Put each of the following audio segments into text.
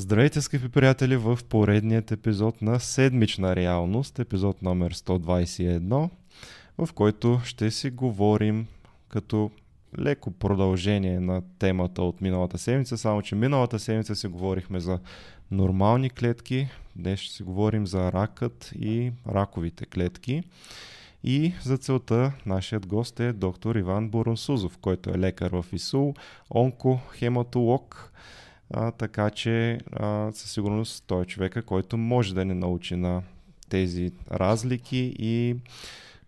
Здравейте, скъпи приятели, в поредният епизод на Седмична реалност, епизод номер 121, в който ще си говорим като леко продължение на темата от миналата седмица, само че миналата седмица си говорихме за нормални клетки, днес ще си говорим за ракът и раковите клетки. И за целта нашият гост е доктор Иван Боронсузов, който е лекар в ИСУЛ, онкохематолог, а, така че а, със сигурност той е човека, който може да ни научи на тези разлики и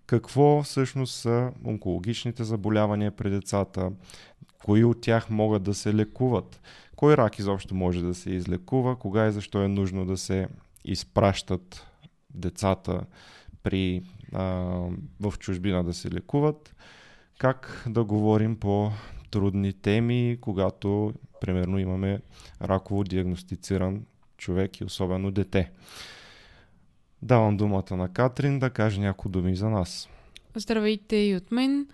какво всъщност са онкологичните заболявания при децата, кои от тях могат да се лекуват, кой рак изобщо може да се излекува, кога и защо е нужно да се изпращат децата при, а, в чужбина да се лекуват, как да говорим по трудни теми, когато примерно имаме раково диагностициран човек и особено дете. Давам думата на Катрин да каже някои думи за нас. Здравейте и от мен.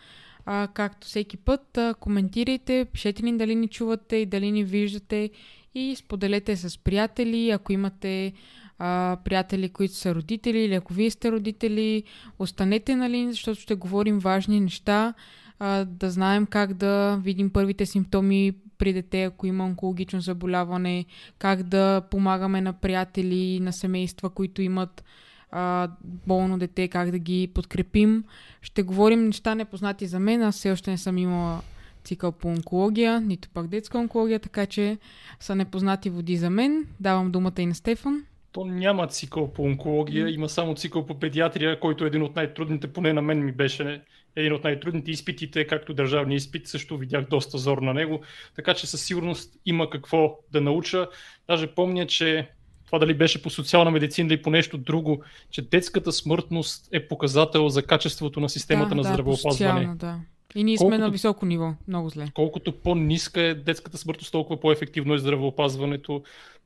А, както всеки път, а, коментирайте, пишете ни дали ни чувате и дали ни виждате и споделете с приятели, ако имате а, приятели, които са родители или ако вие сте родители, останете на линия, защото ще говорим важни неща, а, да знаем как да видим първите симптоми при дете, ако има онкологично заболяване, как да помагаме на приятели, на семейства, които имат а, болно дете, как да ги подкрепим. Ще говорим неща непознати за мен. Аз все още не съм имала цикъл по онкология, нито пак детска онкология, така че са непознати води за мен. Давам думата и на Стефан. То няма цикъл по онкология, има само цикъл по педиатрия, който е един от най-трудните, поне на мен ми беше един от най-трудните изпитите, както държавния изпит, също видях доста зор на него, така че със сигурност има какво да науча. Даже помня, че това дали беше по социална медицина или по нещо друго, че детската смъртност е показател за качеството на системата да, на да, здравеопазване. Да. И ние колкото, сме на високо ниво, много зле. Колкото по-ниска е детската смъртност, толкова по-ефективно е здравеопазването.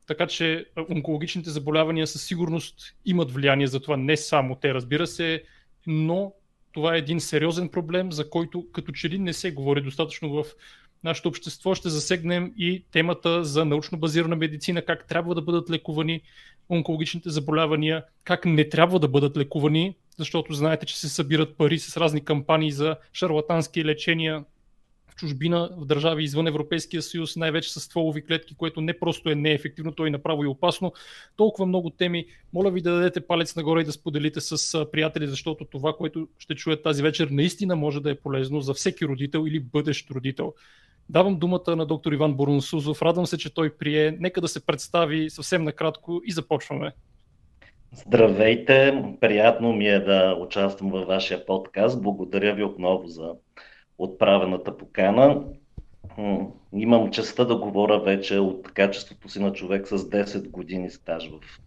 Така че онкологичните заболявания със сигурност имат влияние за това. Не само те, разбира се, но това е един сериозен проблем, за който като че ли не се говори достатъчно в нашето общество. Ще засегнем и темата за научно базирана медицина, как трябва да бъдат лекувани онкологичните заболявания, как не трябва да бъдат лекувани, защото знаете, че се събират пари с разни кампании за шарлатански лечения чужбина, в държави извън Европейския съюз, най-вече с стволови клетки, което не просто е неефективно, то е направо и опасно. Толкова много теми. Моля ви да дадете палец нагоре и да споделите с приятели, защото това, което ще чуят тази вечер, наистина може да е полезно за всеки родител или бъдещ родител. Давам думата на доктор Иван Борунсузов. Радвам се, че той прие. Нека да се представи съвсем накратко и започваме. Здравейте! Приятно ми е да участвам във вашия подкаст. Благодаря ви отново за отправената покана. Имам честа да говоря вече от качеството си на човек с 10 години стаж в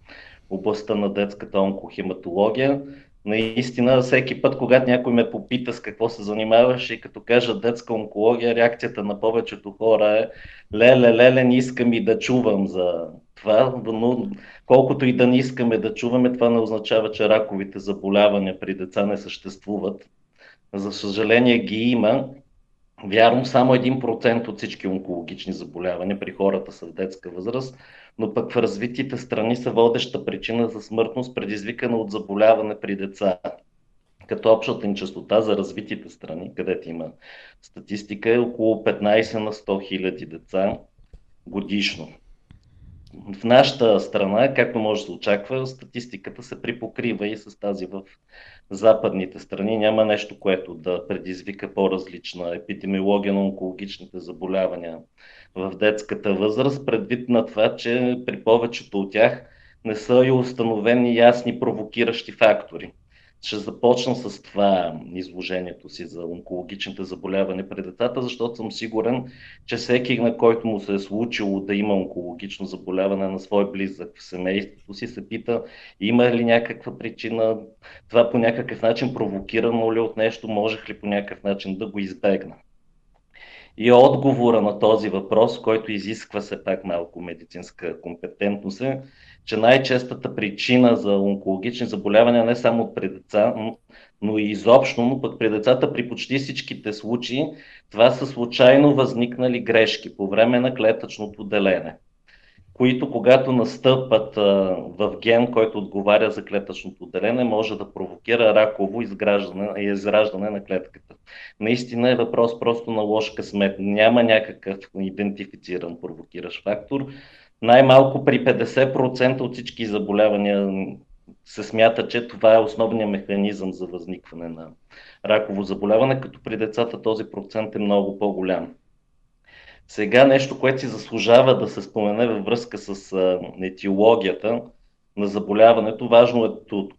областта на детската онкохематология. Наистина, всеки път, когато някой ме попита с какво се занимаваш и като кажа детска онкология, реакцията на повечето хора е леле, леле, не искам и да чувам за това, но колкото и да не искаме да чуваме, това не означава, че раковите заболявания при деца не съществуват. За съжаление ги има. Вярно, само 1% от всички онкологични заболявания при хората в детска възраст, но пък в развитите страни са водеща причина за смъртност, предизвикана от заболяване при деца. Като общата им частота за развитите страни, където има статистика, е около 15 на 100 хиляди деца годишно в нашата страна, както може да се очаква, статистиката се припокрива и с тази в западните страни. Няма нещо, което да предизвика по-различна епидемиология на онкологичните заболявания в детската възраст, предвид на това, че при повечето от тях не са и установени ясни провокиращи фактори. Ще започна с това изложението си за онкологичните заболявания при децата, защото съм сигурен, че всеки, на който му се е случило да има онкологично заболяване на свой близък в семейството си, се пита има ли някаква причина, това по някакъв начин провокирано ли от нещо, можех ли по някакъв начин да го избегна. И отговора на този въпрос, който изисква се пак малко медицинска компетентност е, че най-честата причина за онкологични заболявания не само при деца, но и изобщо, но пък при децата при почти всичките случаи, това са случайно възникнали грешки по време на клетъчното делене. които когато настъпат в ген, който отговаря за клетъчното отделение, може да провокира раково изграждане и израждане на клетката. Наистина е въпрос просто на лош късмет. Няма някакъв идентифициран провокиращ фактор. Най-малко при 50% от всички заболявания се смята, че това е основният механизъм за възникване на раково заболяване, като при децата този процент е много по-голям. Сега нещо, което си заслужава да се спомене във връзка с етиологията на заболяването, важно е,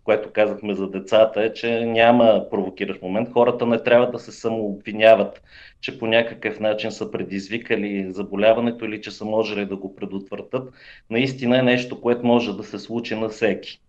което казахме за децата, е, че няма провокиращ момент. Хората не трябва да се самообвиняват, че по някакъв начин са предизвикали заболяването или че са можели да го предотвратят. Наистина е нещо, което може да се случи на всеки.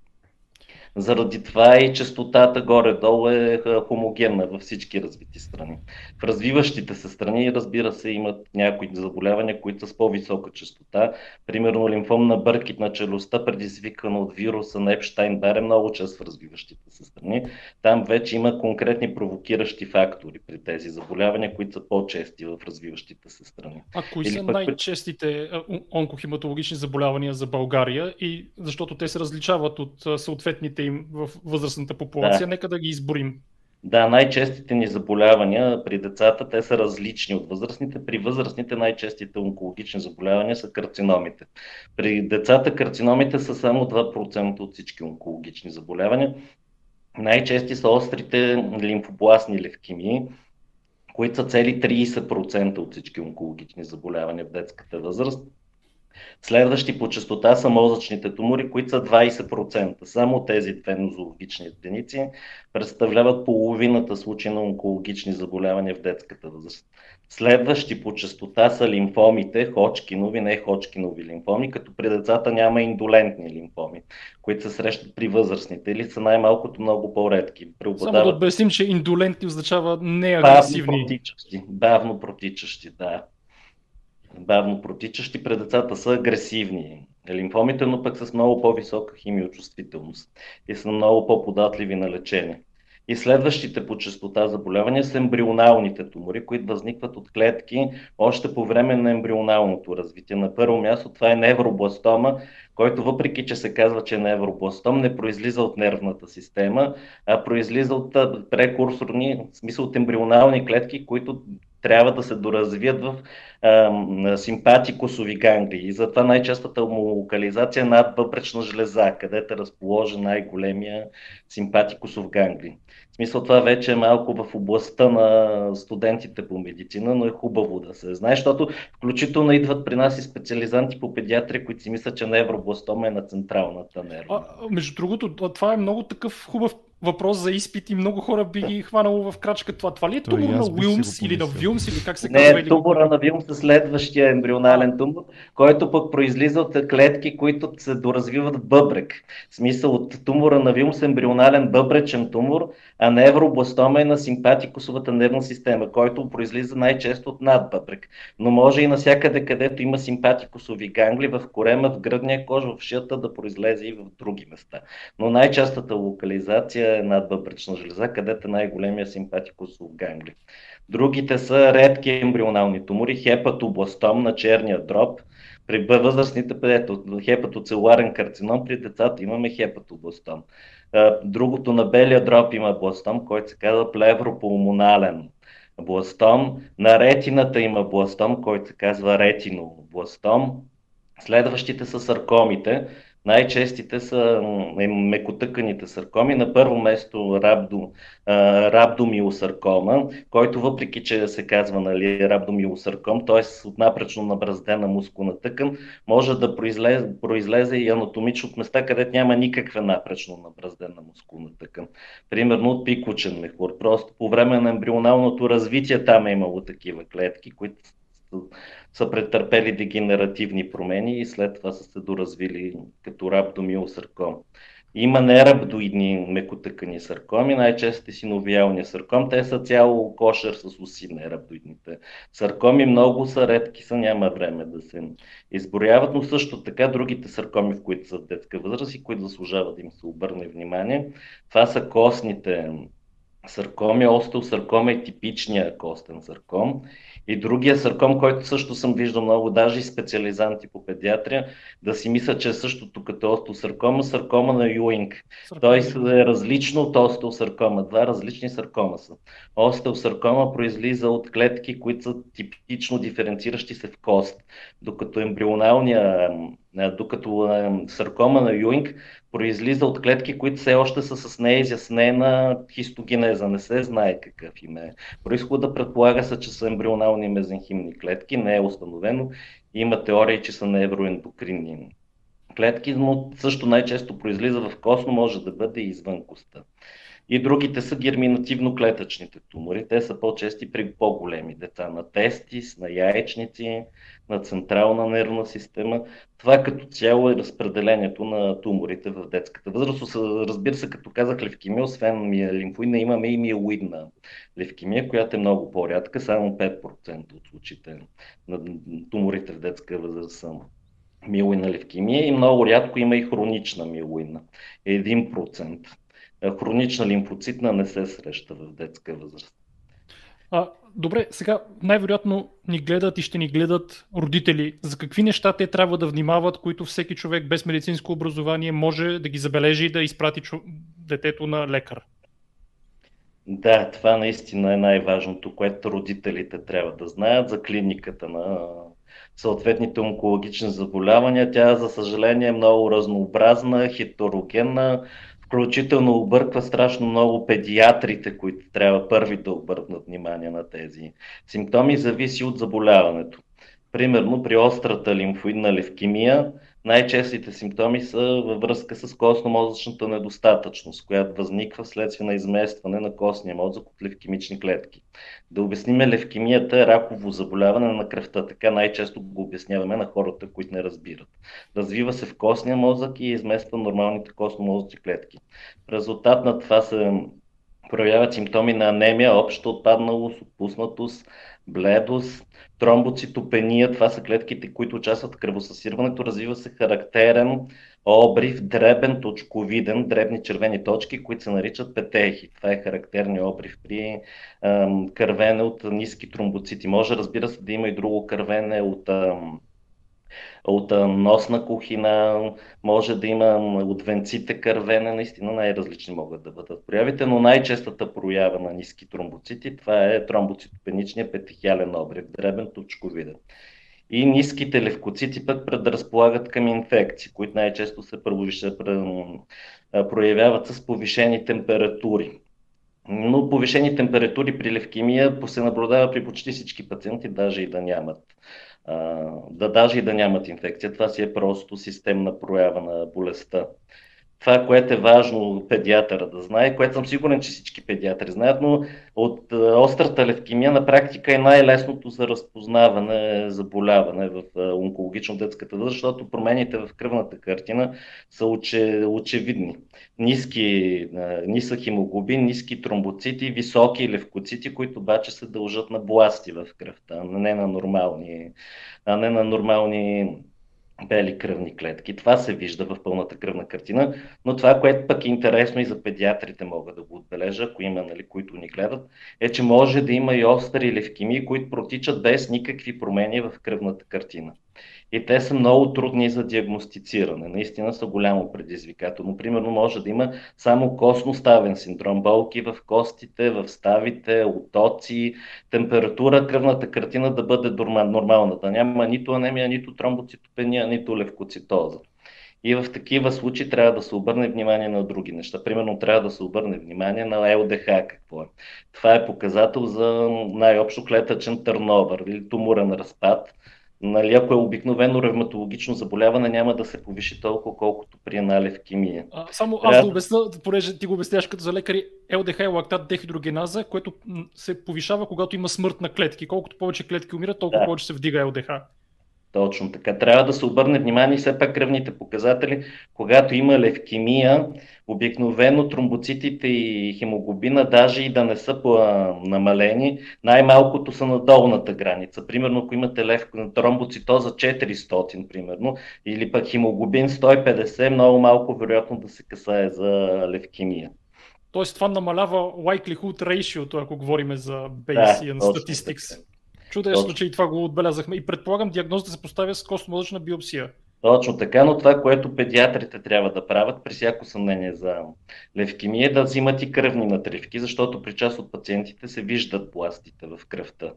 Заради това и частотата горе-долу е хомогенна във всички развити страни. В развиващите се страни, разбира се, имат някои заболявания, които са с по-висока частота. Примерно лимфом на бъркит на челюстта, предизвикана от вируса на Епштайн, бар е много чест в развиващите се страни. Там вече има конкретни провокиращи фактори при тези заболявания, които са по-чести в развиващите се страни. А кои Или са пък... най-честите онкохематологични заболявания за България и защото те се различават от съответните им в възрастната популация. Да. Нека да ги изборим. Да, най-честите ни заболявания при децата, те са различни от възрастните. При възрастните най-честите онкологични заболявания са карциномите. При децата карциномите са само 2% от всички онкологични заболявания. Най-чести са острите лимфобластни левкемии, които са цели 30% от всички онкологични заболявания в детската възраст. Следващи по частота са мозъчните тумори, които са 20%. Само тези две нозологични единици представляват половината случаи на онкологични заболявания в детската възраст. Следващи по частота са лимфомите, ходжкинови, не ходжкинови лимфоми, като при децата няма индолентни лимфоми, които се срещат при възрастните или са най-малкото много по-редки. Само да обясним, че индолентни означава неагресивни. Бавно протичащи, бавно протичащи, да бавно протичащи, при децата са агресивни. Лимфомите, но пък с много по-висока химиочувствителност и са много по-податливи на лечение. И следващите по частота заболявания са ембрионалните тумори, които възникват от клетки още по време на ембрионалното развитие. На първо място това е невробластома, който въпреки, че се казва, че е невробластом, не произлиза от нервната система, а произлиза от прекурсорни, в смисъл от ембрионални клетки, които трябва да се доразвият в симпатикосови ганглии. И затова най-честата му локализация е над бъбречна жлеза, където е разположен най-големия симпатикосов гангли. В смисъл това вече е малко в областта на студентите по медицина, но е хубаво да се знае, защото включително идват при нас и специализанти по педиатрия, които си мислят, че невробластома е на централната нерва. А, между другото, това е много такъв хубав въпрос за изпит и много хора би ги хванало в крачка това. Това ли е тумор на Уилмс или на Вилмс или как се казва? Не, тумора на Вилмс е следващия ембрионален тумор, който пък произлиза от клетки, които се доразвиват в бъбрек. В смисъл от тумора на Вилмс е ембрионален бъбречен тумор, а невробластома е на симпатикосовата нервна система, който произлиза най-често от надбъбрек. Но може и навсякъде, където има симпатикосови гангли, в корема, в гръдния кож, в шията да произлезе и в други места. Но най-честата локализация е надбъбречна жлеза, където най-големия симпатикосов гангли. Другите са редки ембрионални тумори, хепатобластом на черния дроб, при възрастните, ето, хепатоцелуларен карцином, при децата имаме хепатобластом. Другото на белия дроб има бластом, който се казва плевропулмонален бластом. На ретината има бластом, който се казва ретинобластом. Следващите са саркомите. Най-честите са мекотъканите саркоми. На първо место рабдо, рабдомиосаркома, който въпреки, че се казва нали, рабдомиосарком, т.е. от напречно набраздена мускулна тъкан, може да произлезе, произлезе и анатомично от места, където няма никаква напречно набраздена мускулна тъкан. Примерно от пикочен мехур. Просто по време на ембрионалното развитие там е имало такива клетки, които са претърпели дегенеративни промени и след това са се доразвили като рабдомиосарком. Има нерабдоидни мекотъкани саркоми, най-често синовиалния сарком. Те са цяло кошер с уси, нерабдоидните саркоми. Много са редки, са няма време да се изброяват, но също така другите саркоми, в които са детска възраст и които заслужават да им се обърне внимание. Това са костните саркоми. Остеосаркома е типичния костен сарком И другия сарком, който също съм виждал много, даже и специализанти по педиатрия, да си мислят, че е същото като остеосаркома, саркома на Юинг. Той е различно от остеосаркома. Два различни саркома са. Остеосаркома произлиза от клетки, които са типично диференциращи се в кост, докато ембрионалния докато саркома на Юинг произлиза от клетки, които все още са с неизяснена хистогенеза. Не се знае какъв им е. Происхода предполага се, че са ембрионални мезенхимни клетки, не е установено. Има теории, че са невроендокринни клетки, но също най-често произлиза в косно, може да бъде и извън коста. И другите са герминативно-клетъчните тумори. Те са по-чести при по-големи деца на тестис, на яйчници, на централна нервна система. Това като цяло е разпределението на туморите в детската възраст. Разбира се, като казах левкемия, освен лимфоидна, имаме и миелоидна левкемия, която е много по-рядка, само 5% от случаите на туморите в детска възраст са миелоидна левкемия и много рядко има и хронична миелоидна. 1%. Хронична лимфоцитна не се среща в детска възраст. А, добре, сега най-вероятно ни гледат и ще ни гледат родители. За какви неща те трябва да внимават, които всеки човек без медицинско образование може да ги забележи и да изпрати чу... детето на лекар? Да, това наистина е най-важното, което родителите трябва да знаят за клиниката на съответните онкологични заболявания. Тя, за съжаление, е много разнообразна, хетерогенна, включително обърква страшно много педиатрите, които трябва първи да обърнат внимание на тези симптоми, зависи от заболяването. Примерно при острата лимфоидна левкемия най-честите симптоми са във връзка с костно-мозъчната недостатъчност, която възниква вследствие на изместване на костния мозък от левкемични клетки. Да обясним левкемията е раково заболяване на кръвта. Така най-често го обясняваме на хората, които не разбират. Развива се в костния мозък и измества нормалните костно-мозъчни клетки. В резултат на това се проявяват симптоми на анемия, обща отпадналост, отпуснатост, бледост, тромбоцитопения, това са клетките, които участват в кръвосъсирването, развива се характерен обрив, дребен, точковиден, дребни червени точки, които се наричат петехи. Това е характерният обрив при ам, кървене от ниски тромбоцити. Може, разбира се, да има и друго кървене от ам, от носна кухина, може да има от венците кървене, наистина най-различни могат да бъдат проявите, но най-честата проява на ниски тромбоцити, това е тромбоцитопеничния петихиален обрив, дребен точковиден. И ниските левкоцити пък предразполагат към инфекции, които най-често се проявяват с повишени температури. Но повишени температури при левкемия се наблюдава при почти всички пациенти, даже и да нямат да даже и да нямат инфекция. Това си е просто системна проява на болестта. Това, което е важно педиатъра да знае, което съм сигурен, че всички педиатри знаят, но от острата левкемия на практика е най-лесното за разпознаване, заболяване в онкологично детската възраст, защото промените в кръвната картина са оче, очевидни. Ниски, нисък хемоглобин, ниски тромбоцити, високи левкоцити, които обаче се дължат на бласти в кръвта, а не на нормални, а не на нормални бели кръвни клетки. Това се вижда в пълната кръвна картина, но това, което пък е интересно и за педиатрите мога да го отбележа, ако има, нали, които ни гледат, е, че може да има и остри левкемии, които протичат без никакви промени в кръвната картина и те са много трудни за диагностициране. Наистина са голямо предизвикателно. Примерно може да има само костно-ставен синдром, болки в костите, в ставите, отоци, температура, кръвната картина да бъде нормална, да няма нито анемия, нито тромбоцитопения, нито левкоцитоза. И в такива случаи трябва да се обърне внимание на други неща. Примерно трябва да се обърне внимание на ЛДХ какво е. Това е показател за най-общо клетъчен търновър или туморен разпад Нали, ако е обикновено ревматологично заболяване, няма да се повиши толкова, колкото при една левкемия. А, само аз да обясня, понеже ти го обясняваш като за лекари, ЛДХ е лактат дехидрогеназа, което се повишава, когато има смърт на клетки. Колкото повече клетки умират, толкова да. повече се вдига ЛДХ. Точно така. Трябва да се обърне внимание все пак кръвните показатели, когато има левкемия, обикновено тромбоцитите и хемоглобина, даже и да не са намалени, най-малкото са на долната граница. Примерно, ако имате лев, тромбоцитоза 400, примерно, или пък хемоглобин 150, много малко вероятно да се касае за левкемия. Тоест това намалява likelihood ratio, ако говорим за Bayesian да, statistics. Чудесно, че и това го отбелязахме. И предполагам, диагнозата се поставя с костно-мозъчна биопсия. Точно така, но това, което педиатрите трябва да правят при всяко съмнение за левкемия е да взимат и кръвни натривки, защото при част от пациентите се виждат бластите в кръвта.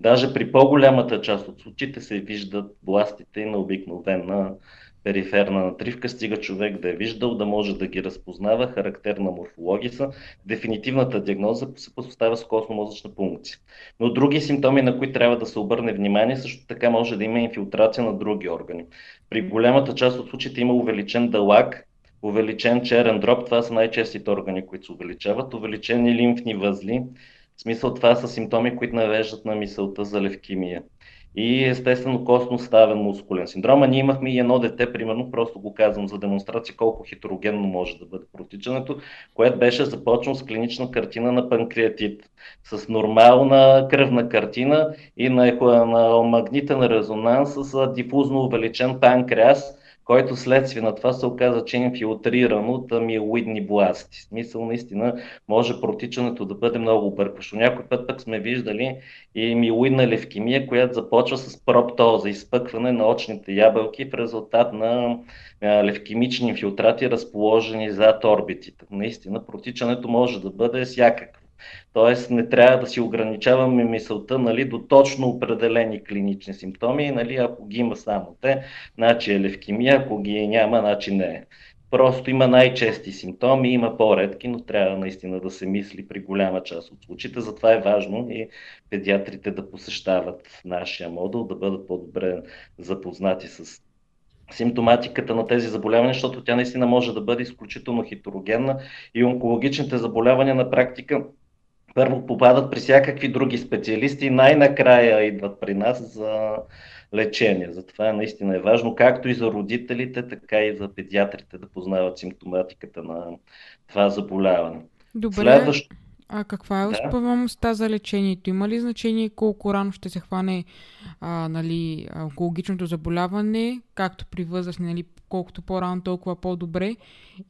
Даже при по-голямата част от случаите се виждат бластите на обикновена периферна натривка, стига човек да е виждал, да може да ги разпознава, характерна морфология са. Дефинитивната диагноза се поставя с костно-мозъчна пункция. Но други симптоми, на които трябва да се обърне внимание, също така може да има инфилтрация на други органи. При голямата част от случаите има увеличен дълак, увеличен черен дроб, това са най-честите органи, които се увеличават, увеличени лимфни възли, в смисъл това са симптоми, които навеждат на мисълта за левкемия и естествено костно-ставен мускулен синдром. А ние имахме и едно дете, примерно, просто го казвам за демонстрация колко хетерогенно може да бъде протичането, което беше започнало с клинична картина на панкреатит, с нормална кръвна картина и на, на магнитен резонанс с дифузно увеличен панкреас, който следствие на това се оказа, че е инфилтриран от амилоидни бласти. В смисъл наистина може протичането да бъде много объркващо. Някой път пък сме виждали и милоидна левкемия, която започва с проптоза, изпъкване на очните ябълки в резултат на левкемични инфилтрати, разположени зад орбитите. Наистина протичането може да бъде всякакво. Тоест не трябва да си ограничаваме мисълта нали, до точно определени клинични симптоми. Нали, ако ги има само те, значи е левкемия, ако ги няма, значи не е. Просто има най-чести симптоми, има по-редки, но трябва наистина да се мисли при голяма част от случаите. Затова е важно и педиатрите да посещават нашия модул, да бъдат по-добре запознати с симптоматиката на тези заболявания, защото тя наистина може да бъде изключително хетерогенна и онкологичните заболявания на практика първо попадат при всякакви други специалисти и най-накрая идват при нас за лечение. Затова наистина е важно, както и за родителите, така и за педиатрите да познават симптоматиката на това заболяване. Добре. Следващо... А каква е успеваемостта за лечението? Има ли значение колко рано ще се хване а, нали, онкологичното заболяване, както при възрастни, нали, колкото по-рано, толкова по-добре?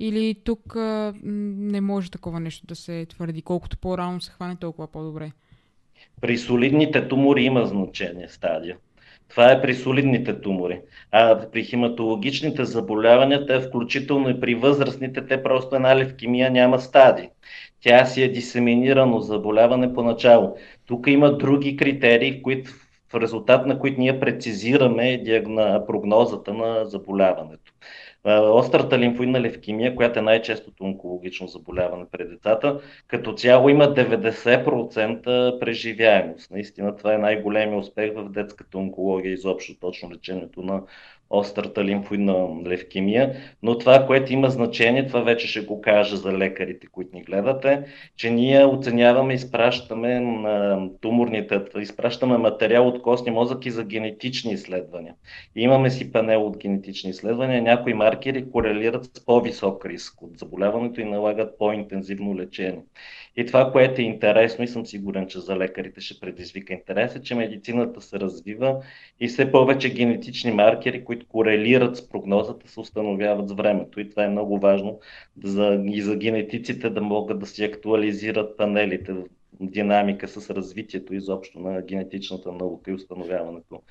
Или тук а, не може такова нещо да се твърди, колкото по-рано се хване, толкова по-добре? При солидните тумори има значение стадия. Това е при солидните тумори. А при хематологичните заболявания, те включително и при възрастните, те просто една левкемия няма стадии. Тя си е дисеминирано заболяване поначало. Тук има други критерии, които, в резултат на които ние прецизираме диагна, прогнозата на заболяването. Острата лимфоидна левкемия, която е най-честото онкологично заболяване при децата, като цяло има 90% преживяемост. Наистина това е най-големия успех в детската онкология, изобщо точно лечението на острата лимфоидна левкемия, но това, което има значение, това вече ще го кажа за лекарите, които ни гледате, че ние оценяваме, изпращаме на туморните, изпращаме материал от костния мозък и за генетични изследвания. И имаме си панел от генетични изследвания, някои маркери корелират с по-висок риск от заболяването и налагат по-интензивно лечение. И това, което е интересно и съм сигурен, че за лекарите ще предизвика интерес, е, че медицината се развива и все повече генетични маркери, които корелират с прогнозата, се установяват с времето. И това е много важно за, и за генетиците да могат да си актуализират панелите динамика с развитието изобщо на генетичната наука и установяването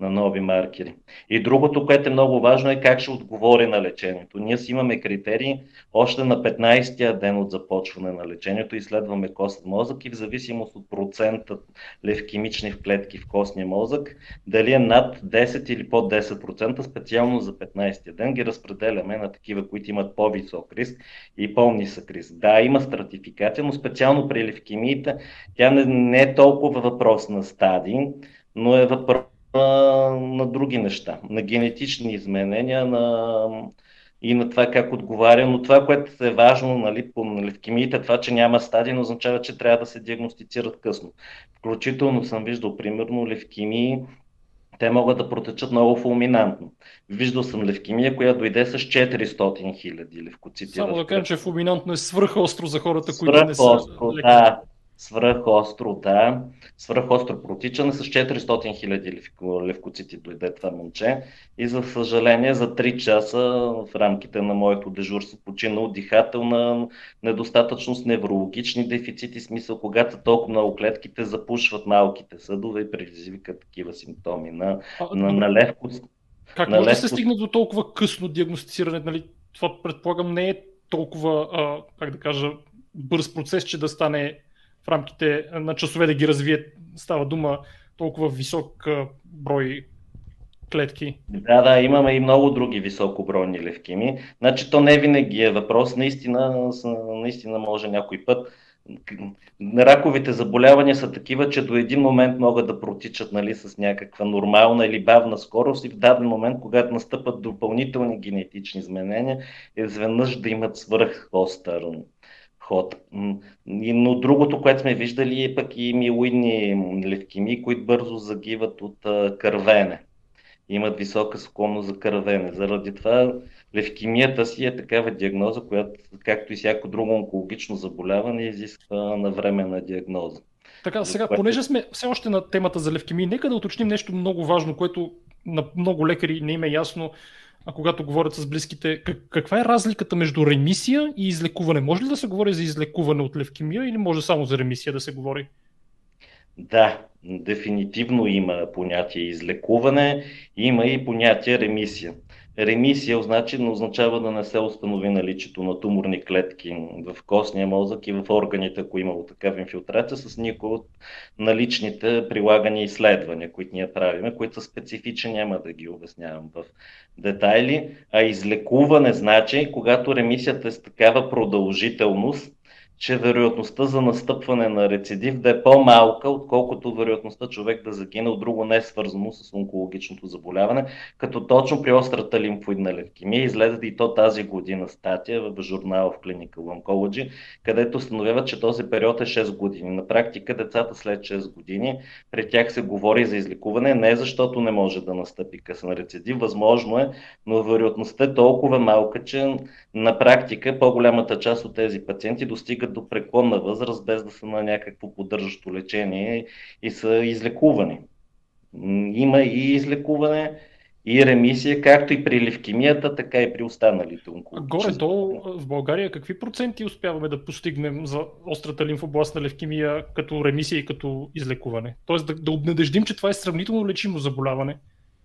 на нови маркери. И другото, което е много важно е как ще отговори на лечението. Ние си имаме критерии още на 15-я ден от започване на лечението, изследваме костен мозък и в зависимост от процента левкемични в клетки в костния мозък, дали е над 10 или под 10%, специално за 15-я ден ги разпределяме на такива, които имат по-висок риск и по-нисък риск. Да, има стратификация, но специално при тя не, не е толкова въпрос на стадии, но е въпрос на други неща, на генетични изменения, на и на това как отговаря. Но това, което е важно нали, по левкемиите, това, че няма стадии, означава, че трябва да се диагностицират късно. Включително съм виждал, примерно, левкемии, те могат да протечат много фулминантно. Виждал съм левкемия, която дойде с 400 хиляди левкоцити. Само да кажем, че фулминантно е свръхостро за хората, които не са да. Свръхостро, да. Свръхостро протичане с 400 хиляди левкоцити дойде това момче. И за съжаление за 3 часа в рамките на моето дежурство почина от дихателна недостатъчност, неврологични дефицити, смисъл когато толкова много клетките запушват малките съдове и предизвикат такива симптоми на, а, на, на левко. Как на може да се стигне до толкова късно диагностициране? Нали? Това предполагам не е толкова, а, как да кажа, бърз процес, че да стане в рамките на часове да ги развие. Става дума толкова висок брой клетки. Да, да, имаме и много други високобройни левкеми. Значи то не винаги е въпрос, наистина, наистина може някой път. Раковите заболявания са такива, че до един момент могат да протичат нали, с някаква нормална или бавна скорост и в даден момент, когато настъпат допълнителни генетични изменения, изведнъж да имат свръхостър ход. Но другото, което сме виждали е пък и милоидни левкемии, които бързо загиват от кървене. Имат висока склонност за кървене. Заради това левкемията си е такава диагноза, която, както и всяко друго онкологично заболяване, изисква навременна диагноза. Така, сега, понеже сме все още на темата за левкемии, нека да уточним нещо много важно, което на много лекари не им е ясно а когато говорят с близките, как, каква е разликата между ремисия и излекуване? Може ли да се говори за излекуване от левкемия или може само за ремисия да се говори? Да, дефинитивно има понятие излекуване, има и понятие ремисия. Ремисия значи, означава да не се установи наличието на туморни клетки в костния мозък и в органите, ако имало такава инфилтрация, с никой от наличните прилагани изследвания, които ние правиме, които са специфични, няма да ги обяснявам в детайли. А излекуване значи, когато ремисията е с такава продължителност, че вероятността за настъпване на рецидив да е по-малка, отколкото вероятността човек да загине от друго не е свързано с онкологичното заболяване, като точно при острата лимфоидна левкемия излезе и то тази година статия в журнал в Clinical Oncology, където установяват, че този период е 6 години. На практика децата след 6 години, при тях се говори за излекуване, не защото не може да настъпи късен рецидив, възможно е, но вероятността е толкова малка, че на практика по-голямата част от тези пациенти достигат до преклонна възраст, без да са на някакво поддържащо лечение и са излекувани. Има и излекуване, и ремисия, както и при левкемията, така и при останалите онкологични. Горе-долу в България какви проценти успяваме да постигнем за острата лимфобластна левкемия като ремисия и като излекуване? Тоест да, да обнадеждим, че това е сравнително лечимо заболяване.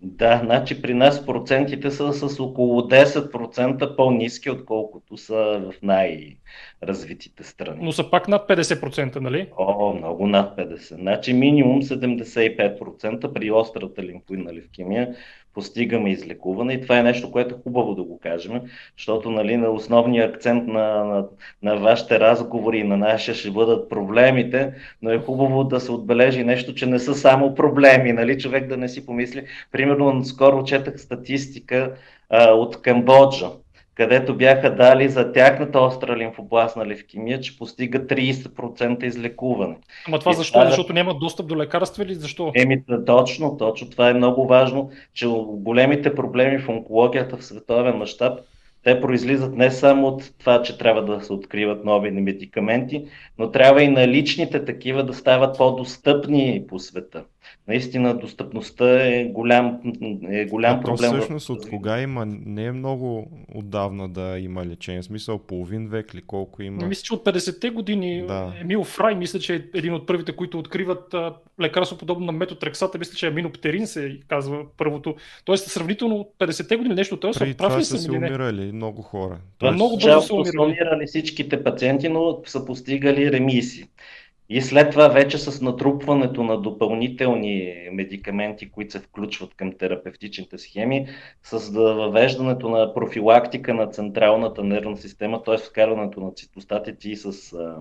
Да, значи при нас процентите са с около 10% по-низки, отколкото са в най-развитите страни. Но са пак над 50%, нали? О, много над 50%. Значи минимум 75% при острата лимфоидна левкемия постигаме излекуване. И това е нещо, което е хубаво да го кажем, защото нали, на основния акцент на, на, на вашите разговори и на нашия ще бъдат проблемите, но е хубаво да се отбележи нещо, че не са само проблеми, нали, човек да не си помисли. Примерно, скоро четах статистика а, от Камбоджа където бяха дали за тяхната остра лимфобластна левкемия, че постига 30% излекуване. Ама това и защо? Това... Защото нямат достъп до лекарства или защо? Еми, точно, точно. Това е много важно, че големите проблеми в онкологията в световен мащаб те произлизат не само от това, че трябва да се откриват нови медикаменти, но трябва и наличните такива да стават по-достъпни по света. Наистина достъпността е голям, е голям а проблем. То всъщност от кога има, не е много отдавна да има лечение, в смисъл половин век ли колко има? Мисля, че от 50-те години да. Емил Фрай, мисля, че е един от първите, които откриват лекарство подобно на метотрексата, мисля, че е аминоптерин се казва първото. Тоест сравнително от 50-те години нещо, т.е. Преди това са се умирали много хора. Тоест, много бързо са умирали всичките пациенти, но са постигали ремисии. И след това вече с натрупването на допълнителни медикаменти, които се включват към терапевтичните схеми, с въвеждането на профилактика на централната нервна система, т.е. вкарването на цитостатици и с а,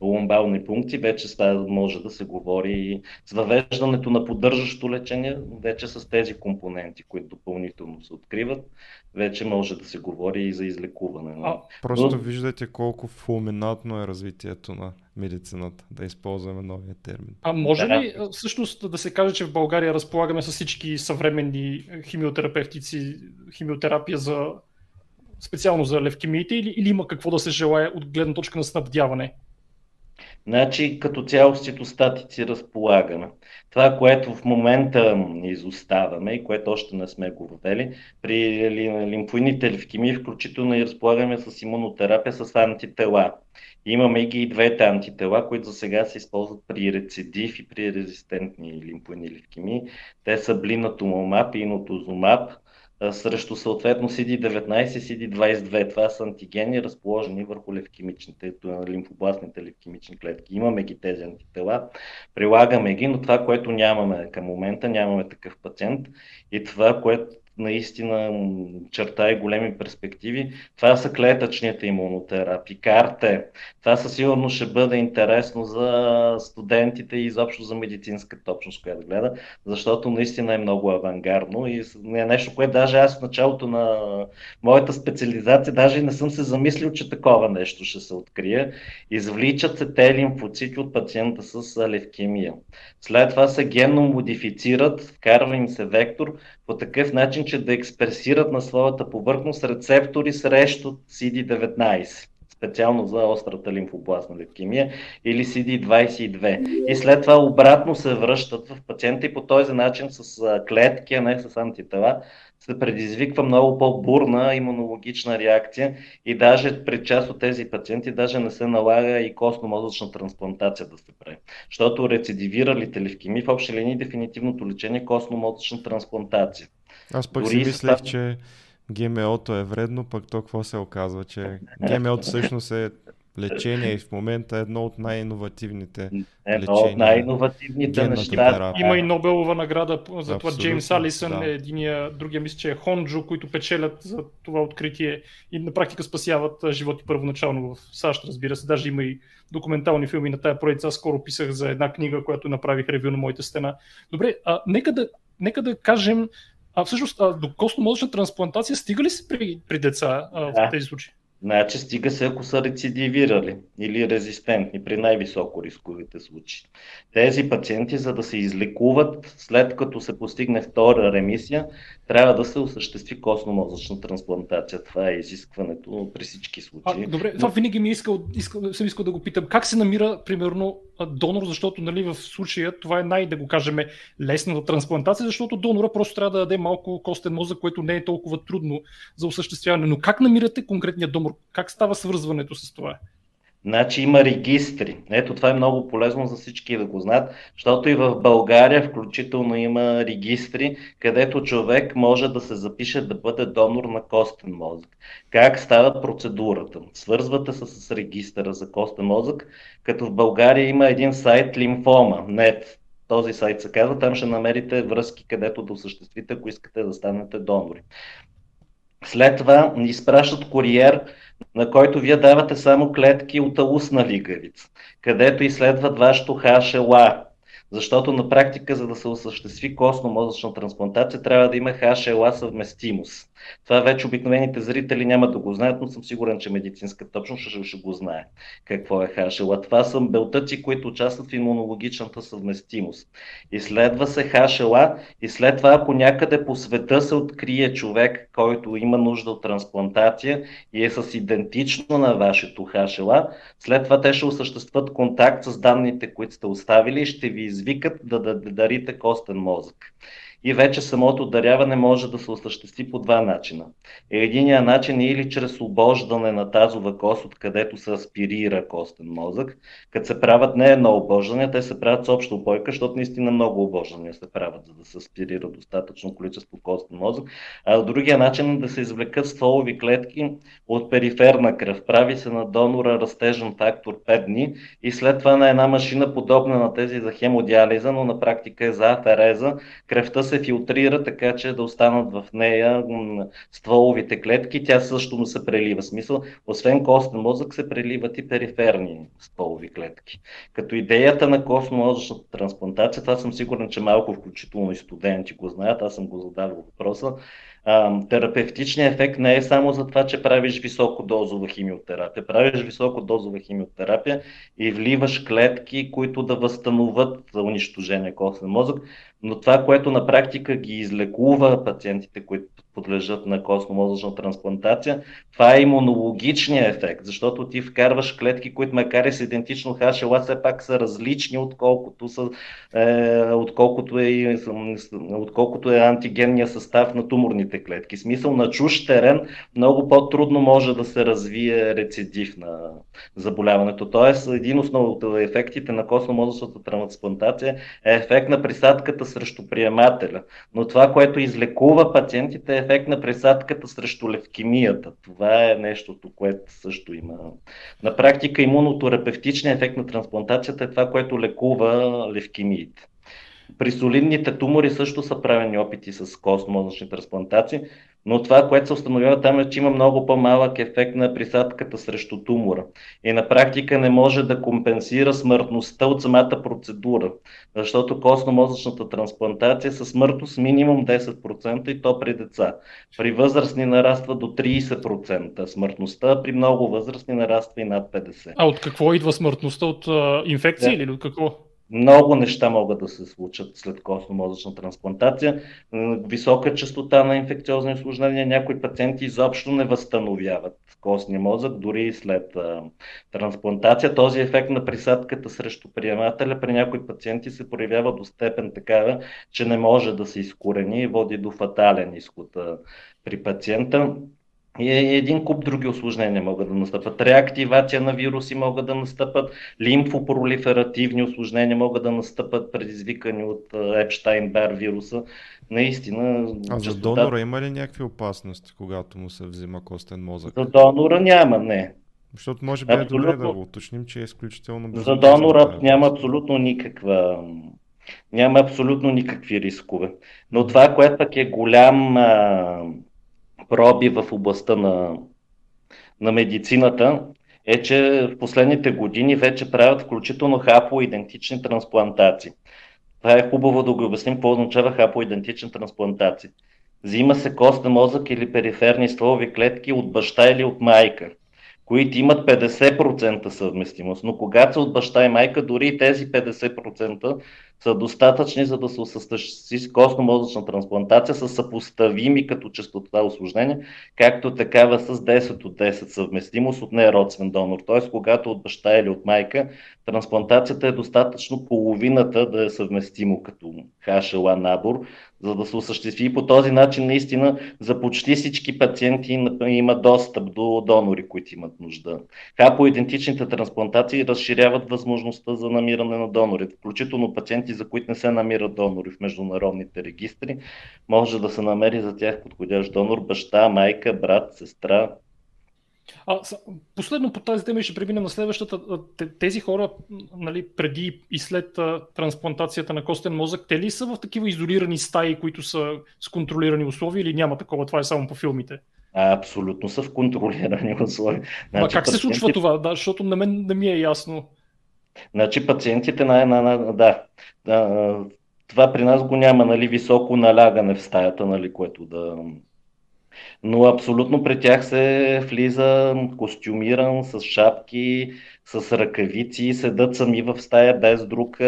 ломбални пункти, вече може да се говори и с въвеждането на поддържащо лечение, вече с тези компоненти, които допълнително се откриват, вече може да се говори и за излекуване. А, просто Но... виждате колко фулминатно е развитието на медицината, да използваме новия термин. А може ли всъщност да се каже, че в България разполагаме с всички съвременни химиотерапевтици, химиотерапия за специално за левкемиите или, или има какво да се желая от гледна точка на снабдяване? Значи като цяло с цитостатици разполагаме. Това, което в момента изоставаме и което още не сме го ввели, при лимфоидните левкемии, включително и разполагаме с имунотерапия с антитела. Имаме ги и двете антитела, които за сега се използват при рецидив и при резистентни лимфоидни левкемии. Те са блинатумомап и инотозумаб срещу съответно CD19 и CD22. Това са антигени, разположени върху левкемичните, лимфобластните левкемични клетки. Имаме ги тези антитела, прилагаме ги, но това, което нямаме към момента, нямаме такъв пациент и това, което наистина черта и големи перспективи. Това са клетъчните имунотерапии, карте. Това със сигурност ще бъде интересно за студентите и изобщо за медицинската общност, която гледа, защото наистина е много авангардно и е нещо, което даже аз в началото на моята специализация даже не съм се замислил, че такова нещо ще се открие. Извличат се те лимфоцити от пациента с левкемия. След това се генно модифицират, вкарва им се вектор по такъв начин, че да експресират на своята повърхност рецептори срещу CD19 специално за острата лимфобластна левкемия или CD22. И след това обратно се връщат в пациента и по този начин с клетки, а не с антитела, се предизвиква много по-бурна имунологична реакция и даже при част от тези пациенти даже не се налага и костно-мозъчна трансплантация да се прави. Защото рецидивиралите левкеми в общи линии дефинитивното лечение е костно-мозъчна трансплантация. Аз пък Дори си мислех, став... че ГМО-то е вредно, пък то какво се оказва, че ГМО-то всъщност е лечение и в момента е едно от най-инновативните едно лечения. от най-инновативните неща. Има, има и Нобелова награда за това. Джеймс Алисън да. е единия, другия мисля, че е Хонджо, които печелят за това откритие и на практика спасяват животи първоначално в САЩ, разбира се. Даже има и документални филми на тая проекция. Аз скоро писах за една книга, която направих ревю на моята стена. Добре, а, нека, да, нека да кажем а всъщност, а, до костно-мозъчна трансплантация стига ли се при, при деца а, в да. тези случаи? Значи стига се, ако са рецидивирали или резистентни при най-високо рисковите случаи. Тези пациенти, за да се излекуват, след като се постигне втора ремисия, трябва да се осъществи костно-мозъчна трансплантация. Това е изискването при всички случаи. А, добре, това винаги ми е искал, искал, съм искал да го питам. Как се намира, примерно, донор, защото нали, в случая това е най, да го кажем, лесната трансплантация, защото донора просто трябва да даде малко костен мозък, което не е толкова трудно за осъществяване. Но как намирате конкретния донор? Как става свързването с това? Значи има регистри. Ето това е много полезно за всички да го знаят, защото и в България включително има регистри, където човек може да се запише да бъде донор на костен мозък. Как става процедурата? Свързвате се с регистъра за костен мозък, като в България има един сайт нет. Този сайт се казва, там ще намерите връзки, където да осъществите, ако искате да станете донори. След това изпращат куриер на който вие давате само клетки от устна лигавица, където изследват вашето HLA, защото на практика, за да се осъществи костно-мозъчна трансплантация, трябва да има HLA съвместимост. Това вече обикновените зрители няма да го знаят, но съм сигурен, че медицинска точност ще, ще го знае какво е HLA. Това са белтъци, които участват в имунологичната съвместимост. Изследва се HLA и след това, ако някъде по света се открие човек, който има нужда от трансплантация и е с идентично на вашето HLA, след това те ще осъществят контакт с данните, които сте оставили и ще ви извикат да, да, да дарите костен мозък и вече самото даряване може да се осъществи по два начина. Единият начин е или чрез обождане на тазова кост, откъдето се аспирира костен мозък. Като се правят не едно обождане, те се правят с обща обойка, защото наистина много обождания се правят, за да се аспирира достатъчно количество костен мозък. А другия начин е да се извлекат стволови клетки от периферна кръв. Прави се на донора растежен фактор 5 дни и след това на една машина, подобна на тези за хемодиализа, но на практика е за афереза, кръвта се филтрира така, че да останат в нея стволовите клетки. Тя също му се прелива. Смисъл, освен костен мозък се преливат и периферни стволови клетки. Като идеята на костно-мозъчната трансплантация, това съм сигурен, че малко включително и студенти го знаят, аз съм го задавал въпроса, терапевтичният ефект не е само за това, че правиш високодозова химиотерапия. Правиш високодозова химиотерапия и вливаш клетки, които да възстановят унищожение костен мозък, но това, което на практика ги излекува пациентите, които подлежат на костно-мозъчна трансплантация. Това е имунологичният ефект, защото ти вкарваш клетки, които макар и с идентично HLA, все пак са различни, отколкото, са, е, отколкото, е, отколкото е антигенния състав на туморните клетки. Смисъл на чуж терен много по-трудно може да се развие рецидив на заболяването. Тоест, един от ефектите на костно-мозъчната трансплантация е ефект на присадката срещу приемателя. Но това, което излекува пациентите е ефект на присадката срещу левкемията. Това е нещото, което също има. На практика имунотерапевтичният ефект на трансплантацията е това, което лекува левкемиите. При солидните тумори също са правени опити с костно-мозъчни трансплантации, но това, което се установява там е, че има много по-малък ефект на присадката срещу тумора. И на практика не може да компенсира смъртността от самата процедура, защото костно-мозъчната трансплантация са смъртност минимум 10% и то при деца. При възрастни нараства до 30% смъртността, при много възрастни нараства и над 50%. А от какво идва смъртността? От а, инфекция да. или от какво? Много неща могат да се случат след костно-мозъчна трансплантация. Висока частота на инфекциозни осложнения. Някои пациенти изобщо не възстановяват костния мозък, дори и след а, трансплантация. Този ефект на присадката срещу приемателя при някои пациенти се проявява до степен такава, че не може да се изкорени и води до фатален изход а, при пациента. И един куп други осложнения могат да настъпат. Реактивация на вируси могат да настъпат, лимфопролиферативни осложнения могат да настъпат, предизвикани от Епштайн-Бар вируса. Наистина. А за донора има ли някакви опасности, когато му се взима костен мозък? За донора няма, не. Защото може би абсолютно, е добре да го уточним, че е изключително За донора няма абсолютно никаква няма абсолютно никакви рискове. Но това, което пък е голям проби в областта на, на медицината е, че в последните години вече правят включително хапоидентични трансплантации. Това е хубаво да го обясним какво означава хапоидентична трансплантация. Взима се костен мозък или периферни стволови клетки от баща или от майка, които имат 50% съвместимост. Но когато са от баща и майка, дори тези 50% са достатъчни, за да се осъществи костно-мозъчна трансплантация са съпоставими като частота осложнения, както такава с 10 от 10 съвместимост от неродствен донор. Т.е. когато от баща или от майка, трансплантацията е достатъчно половината да е съвместимо като HLA набор, за да се осъществи. По този начин наистина за почти всички пациенти има достъп до донори, които имат нужда. Хапоидентичните трансплантации разширяват възможността за намиране на донори, включително пациенти, за които не се намират донори в международните регистри. Може да се намери за тях подходящ донор, баща, майка, брат, сестра, а, последно по тази тема ще преминем на следващата. Тези хора, нали, преди и след а, трансплантацията на костен мозък, те ли са в такива изолирани стаи, които са с контролирани условия или няма такова? Това е само по филмите. А, абсолютно са в контролирани условия. Значи, а как пациенти... се случва това? Да, защото на мен не ми е ясно. Значи пациентите на, на, на да, да, това при нас го няма, нали, високо налягане в стаята, нали, което да, но абсолютно при тях се влиза костюмиран, с шапки, с ръкавици, седат сами в стая без друг.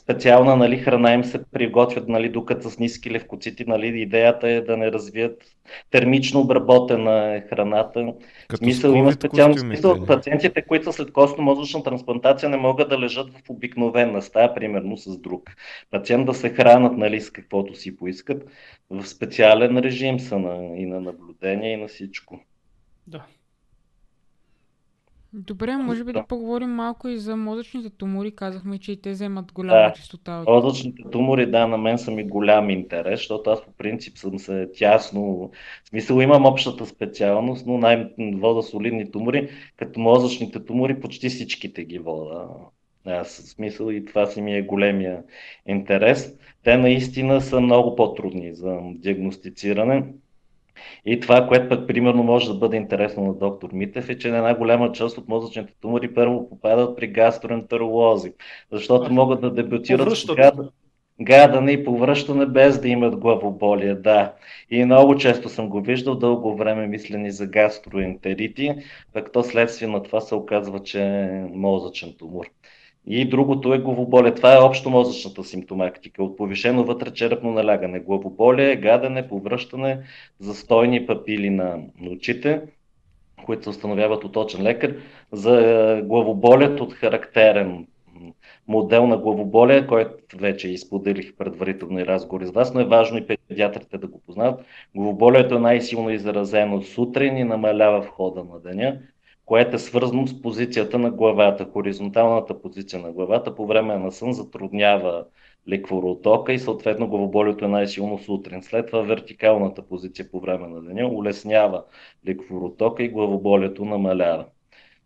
Специална нали, храна им се приготвят, нали, докато с ниски левкоцити. Нали, идеята е да не развият термично обработена е храната. Като смисъл, има специални смисъл. Пациентите, които след костно-мозъчна трансплантация, не могат да лежат в обикновена стая, примерно с друг. Пациент да се хранат нали, с каквото си поискат. В специален режим са на, и на наблюдение, и на всичко. Да. Добре, може би да. да поговорим малко и за мозъчните тумори. Казахме, че и те вземат голяма да. частота. От... Мозъчните тумори, да, на мен са ми голям интерес, защото аз по принцип съм се тясно, в смисъл имам общата специалност, но най-вода солидни тумори, като мозъчните тумори почти всичките ги вода. Аз, в смисъл и това си ми е големия интерес. Те наистина са много по-трудни за диагностициране. И това, което пък примерно може да бъде интересно на доктор Митев е, че една голяма част от мозъчните тумори първо попадат при гастроентеролози, защото могат да дебютират с гадане и повръщане без да имат главоболие, да. И много често съм го виждал дълго време мислени за гастроентерити, пък то следствие на това се оказва, че е мозъчен тумор. И другото е главоболие. Това е общо мозъчната симптоматика. От повишено вътречерепно налягане. Главоболие, гадане, повръщане, застойни папили на очите, които се установяват от точен лекар. За главоболието от характерен модел на главоболие, който вече изподелих предварителни разговори с вас, но е важно и педиатрите да го познават. Главоболието е най-силно изразено сутрин и намалява в хода на деня, което е свързано с позицията на главата. Хоризонталната позиция на главата по време на сън затруднява ликворотока и съответно главоболието е най-силно сутрин. След това вертикалната позиция по време на деня улеснява ликворотока и главоболието намалява.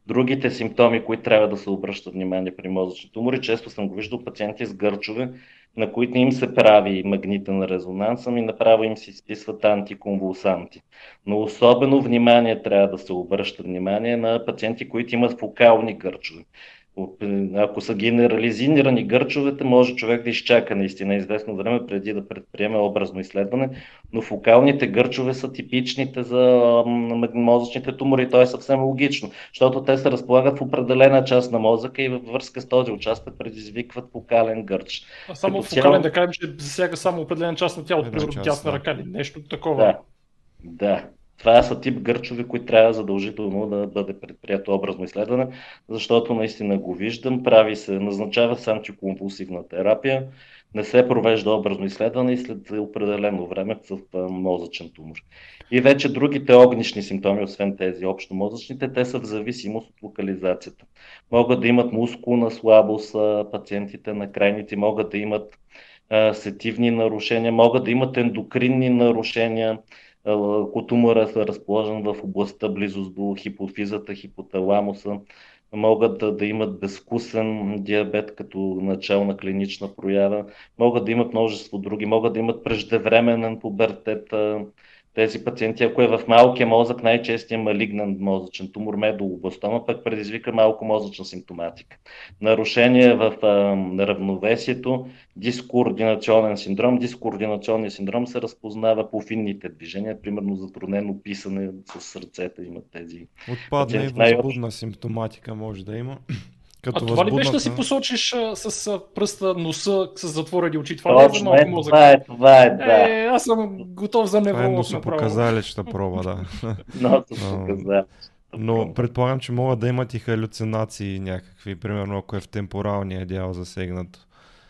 Другите симптоми, които трябва да се обръщат внимание при мозъчни тумори, често съм го виждал пациенти с гърчове, на които им се прави магнитен резонанс, ами направо им се изписват антиконвулсанти. Но особено внимание трябва да се обръща внимание на пациенти, които имат фокални гърчове. Ако са генерализирани гърчовете, може човек да изчака наистина известно време преди да предприеме образно изследване, но фокалните гърчове са типичните за мозъчните тумори. То е съвсем логично, защото те се разполагат в определена част на мозъка и във връзка с този участък предизвикват фокален гърч. А само Като фокален цяло... да кажем, че засяга само определена част на тялото, примерно тясна ръка или нещо такова. Да. Да, това са тип гърчови, които трябва задължително да бъде предприято образно изследване, защото наистина го виждам. Прави се, назначава се антикомпулсивна терапия, не се провежда образно изследване и след определено време в мозъчен тумор. И вече другите огнишни симптоми, освен тези общо мозъчните, те са в зависимост от локализацията. Могат да имат мускулна слабост пациентите на крайните, могат да имат сетивни нарушения, могат да имат ендокринни нарушения, ако тумора е разположен в областта близост до хипофизата, хипоталамуса, могат да, да имат безвкусен диабет като начална клинична проява, могат да имат множество други, могат да имат преждевременен пубертет, тези пациенти, ако е в малкия мозък, най-честият малигнан мозъчен тумор, медулобластома, пък предизвика малко мозъчна симптоматика. Нарушение в а, равновесието, дискоординационен синдром. Дискоординационният синдром се разпознава по финните движения, примерно затруднено писане с сърцета имат тези. Отпадна и възбудна симптоматика може да има. Като а това ли беше да си посочиш а, с а, пръста носа с затворени очи? Това Точно, не е за малко мозък. Това е, това е, да. Е, аз съм готов за него. Това е носопоказалища проба, да. Носопоказалища. Но предполагам, че могат да имат и халюцинации някакви, примерно ако е в темпоралния дял засегнато.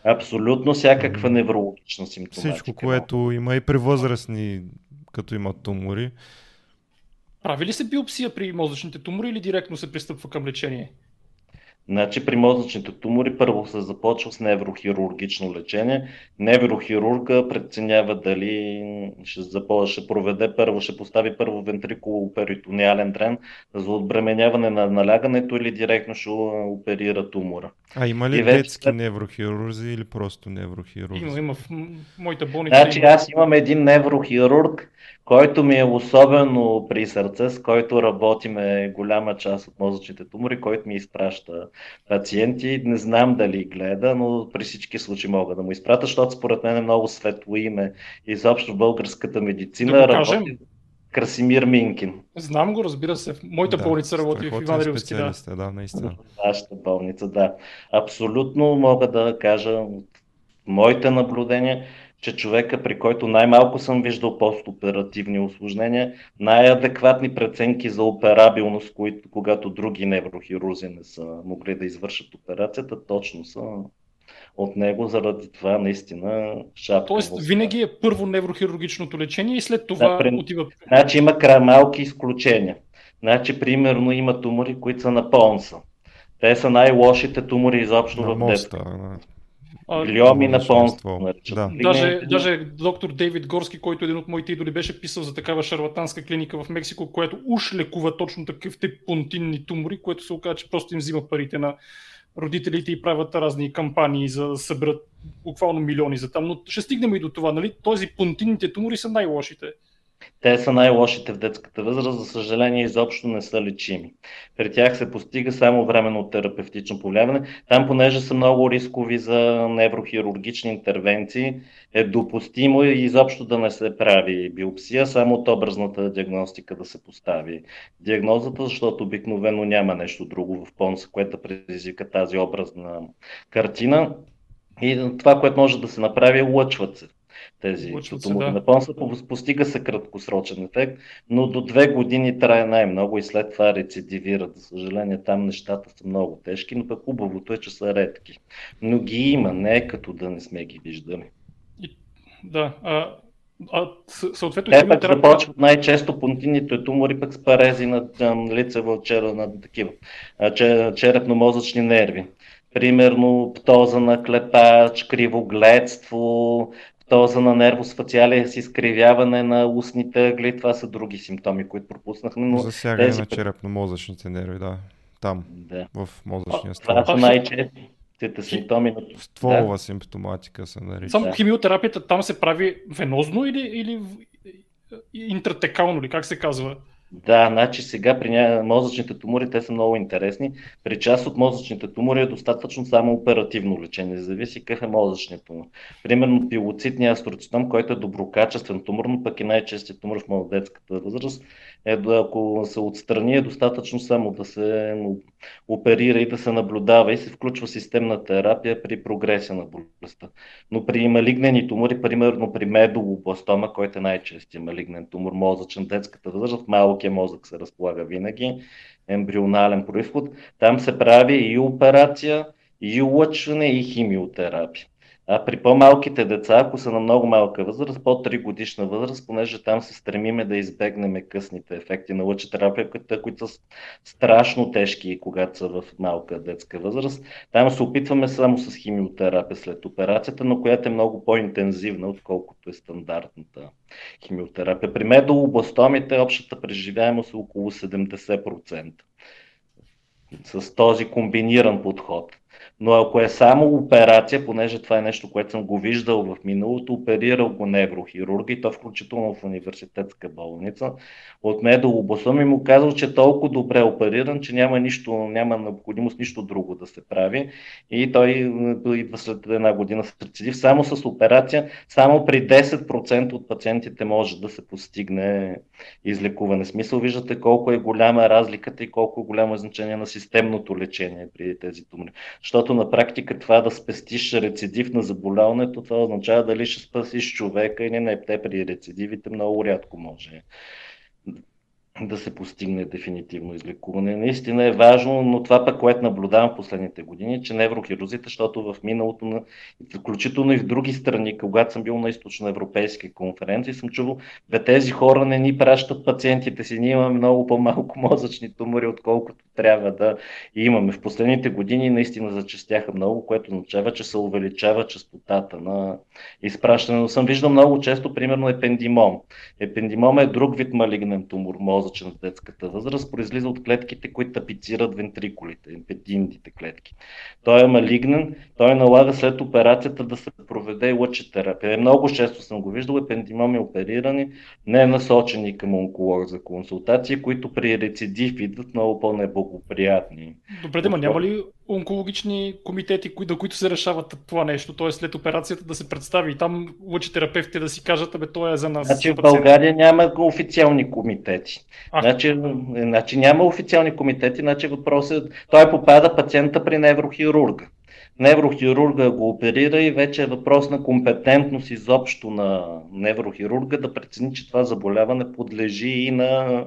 Абсолютно всякаква неврологична симптоматика. Всичко, което има и при възрастни, като имат тумори. Прави ли се биопсия при мозъчните тумори или директно се пристъпва към лечение? Значи при мозъчните тумори първо се започва с неврохирургично лечение. Неврохирурга преценява дали ще, започва, ще проведе първо, ще постави първо вентрикулоперитониален дрен за отбременяване на налягането или директно ще оперира тумора. А има ли И детски вече... неврохирурзи или просто неврохирурзи? Има, има. В моята болница. Значи аз имам един неврохирург, който ми е особено при сърце, с който работиме голяма част от мозъчните тумори, който ми изпраща пациенти. Не знам дали гледа, но при всички случаи мога да му изпратя, защото според мен е много светло име. Изобщо в българската медицина да работи Красимир Минкин. Знам го, разбира се. Моята да, болница работи в Иван Рилски. Да. да, наистина. Вашата болница, да. Абсолютно мога да кажа от моите наблюдения, че човека, при който най-малко съм виждал постоперативни осложнения, най-адекватни преценки за операбилност, които, когато други неврохирузи не са могли да извършат операцията, точно са от него, заради това наистина шапка. Тоест винаги е първо неврохирургичното лечение и след това да, при... отива... Значи има малки изключения. Значи, примерно има тумори, които са на понса. Те са най-лошите тумори изобщо на в детството. Глиоми на. Да. Даже, даже доктор Дейвид Горски, който е един от моите идоли, беше писал за такава шарлатанска клиника в Мексико, която уж лекува точно такъв тип понтинни тумори, което се оказа, че просто им взима парите на родителите и правят разни кампании за да съберат буквално милиони за там. Но ще стигнем и до това, нали? Този понтинните тумори са най-лошите. Те са най-лошите в детската възраст, за съжаление изобщо не са лечими. При тях се постига само временно терапевтично повлияване. Там, понеже са много рискови за неврохирургични интервенции, е допустимо и изобщо да не се прави биопсия, само от образната диагностика да се постави диагнозата, защото обикновено няма нещо друго в понса, което да предизвика тази образна картина. И това, което може да се направи, е лъчват се тези тумори да. понса. Постига се краткосрочен ефект, но до две години трае най-много и след това рецидивират. За съжаление, там нещата са много тежки, но пък хубавото е, че са редки. Но ги има, не е като да не сме ги виждали. И, да, а, а съответно... Те пък започват най-често понтинните тумори пък с парези на лицево чера, на такива черепно-мозъчни нерви примерно птоза на клепач, кривогледство, птоза на нервус с изкривяване на устните ъгли. Това са други симптоми, които пропуснахме. Но Засягане тези... на черепно-мозъчните нерви, да. Там, да. в мозъчния ствол. Това са най-честите симптоми. Стволова да. симптоматика се нарича. Само химиотерапията там се прави венозно или, или интратекално ли, как се казва? Да, значи сега при мозъчните тумори те са много интересни. При част от мозъчните тумори е достатъчно само оперативно лечение. Зависи какъв е мозъчният тумор. Примерно пилоцитния астроцитом, който е доброкачествен тумор, но пък и най-честият тумор в младецката възраст, е, ако се отстрани, е достатъчно само да се оперира и да се наблюдава и се включва системна терапия при прогресия на болестта. Но при малигнени тумори, примерно при медулобластома, който е най-честият малигнен тумор, мозъчен детската възраст, малкият мозък се разполага винаги, ембрионален происход, там се прави и операция, и лъчване, и химиотерапия. А при по-малките деца, ако са на много малка възраст, по 3 годишна възраст, понеже там се стремиме да избегнем късните ефекти на лъчетерапията, които са страшно тежки, когато са в малка детска възраст. Там се опитваме само с химиотерапия след операцията, но която е много по-интензивна, отколкото е стандартната химиотерапия. При медулобластомите общата преживяемост е около 70% с този комбиниран подход. Но ако е само операция, понеже това е нещо, което съм го виждал в миналото, оперирал го неврохирург и то включително в университетска болница, от медолобосом и му казал, че е толкова добре опериран, че няма, нищо, няма необходимост нищо друго да се прави. И той идва след една година с рецидив. Само с операция, само при 10% от пациентите може да се постигне излекуване. Смисъл, виждате колко е голяма разликата и колко е голямо значение на системното лечение при тези тумори. Защото на практика това да спестиш рецидив на заболяването, това означава дали ще спасиш човека или не. Те при рецидивите много рядко може да се постигне дефинитивно излекуване. Наистина е важно, но това пък, което наблюдавам в последните години, че неврохирурзите, защото в миналото, включително и в други страни, когато съм бил на източноевропейски конференции, съм чувал, бе тези хора не ни пращат пациентите си, ние имаме много по-малко мозъчни тумори, отколкото трябва да имаме. В последните години наистина зачастяха много, което означава, че се увеличава частотата на изпращане. Но съм виждал много често, примерно, епендимом. Епендимом е друг вид малигнен тумор, мозъчен в детската възраст, произлиза от клетките, които тапицират вентрикулите, емпетиндите клетки. Той е малигнен, той налага след операцията да се проведе лъчетерапия. Много често съм го виждал, епендимоми оперирани, не насочени към онколог за консултации, които при рецидив идват много по-неблагоприятни. Добре, да, няма ли онкологични комитети, до които се решават това нещо, т.е. след операцията да се представи и там лъчетерапевтите да си кажат, абе, той е за нас. Значи в България няма официални комитети. Значи, значи няма официални комитети, значи въпросът е, той попада пациента при неврохирурга. Неврохирурга го оперира и вече е въпрос на компетентност изобщо на неврохирурга да прецени, че това заболяване подлежи и на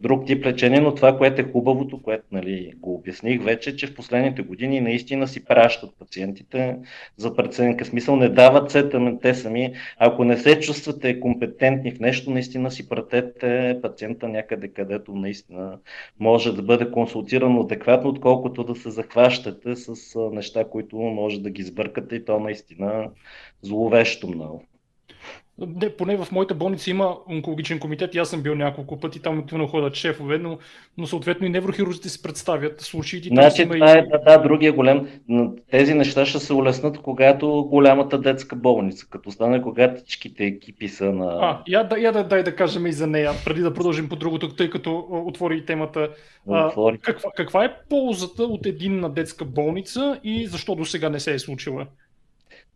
друг тип лечение, но това, което е хубавото, което нали, го обясних вече, че в последните години наистина си пращат пациентите за преценка. Смисъл не дават се те сами. Ако не се чувствате компетентни в нещо, наистина си пратете пациента някъде, където наистина може да бъде консултиран адекватно, отколкото да се захващате с неща, които може да ги сбъркате и то наистина зловещо много. Не, поне в моята болница има онкологичен комитет и аз съм бил няколко пъти, там активно ходят шефове, но, но съответно и неврохирурзите се представят случаите. Значи това и... е да, да, другия голем. Тези неща ще се улеснат, когато голямата детска болница, като стане когато всичките екипи са на... А, я, да, я да, дай да кажем и за нея, преди да продължим по другото, тъй като отвори темата. Отвори. А, каква, каква е ползата от единна детска болница и защо до сега не се е случила?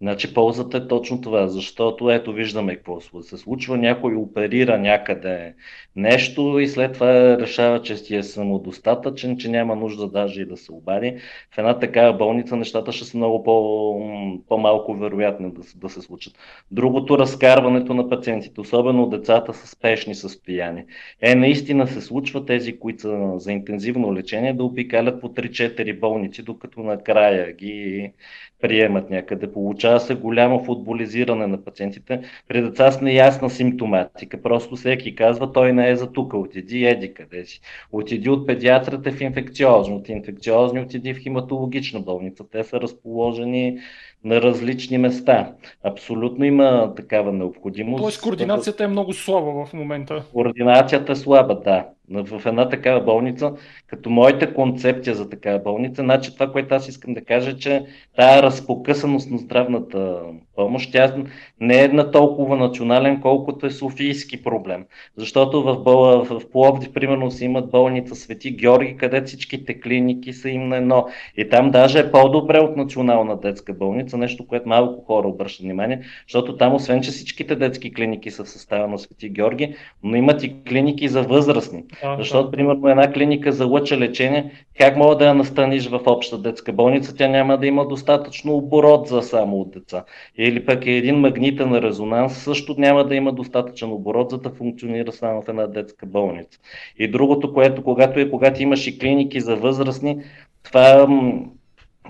Значи ползата е точно това, защото ето виждаме какво се случва, някой оперира някъде нещо и след това решава, че си е самодостатъчен, че няма нужда даже и да се обади. В една такава болница нещата ще са много по, по-малко вероятни да, да се случат. Другото разкарването на пациентите, особено децата с спешни състояния. Е, наистина се случва тези, които са за интензивно лечение, да обикалят по 3-4 болници, докато накрая ги приемат някъде. Получава се голямо футболизиране на пациентите. При деца с неясна симптоматика. Просто всеки казва, той не е за тук, отиди еди къде си. Отиди от педиатрата в инфекциозни, от инфекциозни отиди в хематологична болница. Те са разположени на различни места. Абсолютно има такава необходимост. Тоест координацията е много слаба в момента. Координацията е слаба, да в една такава болница, като моята концепция за такава болница, значи това, което аз искам да кажа, че тая разпокъсаност на здравната помощ, тя не е на толкова национален, колкото е софийски проблем. Защото в, в, в Пловдив, примерно, си имат болница Свети Георги, където всичките клиники са им на едно. И там даже е по-добре от национална детска болница, нещо, което малко хора обръщат внимание, защото там, освен че всичките детски клиники са в състава на Свети Георги, но имат и клиники за възрастни. А, Защото, примерно, една клиника за лъча лечение, как мога да я настаниш в обща детска болница, тя няма да има достатъчно оборот за само от деца. Или пък е един магнитен резонанс, също няма да има достатъчен оборот, за да функционира само в една детска болница. И другото, което когато е, когато имаш и клиники за възрастни, това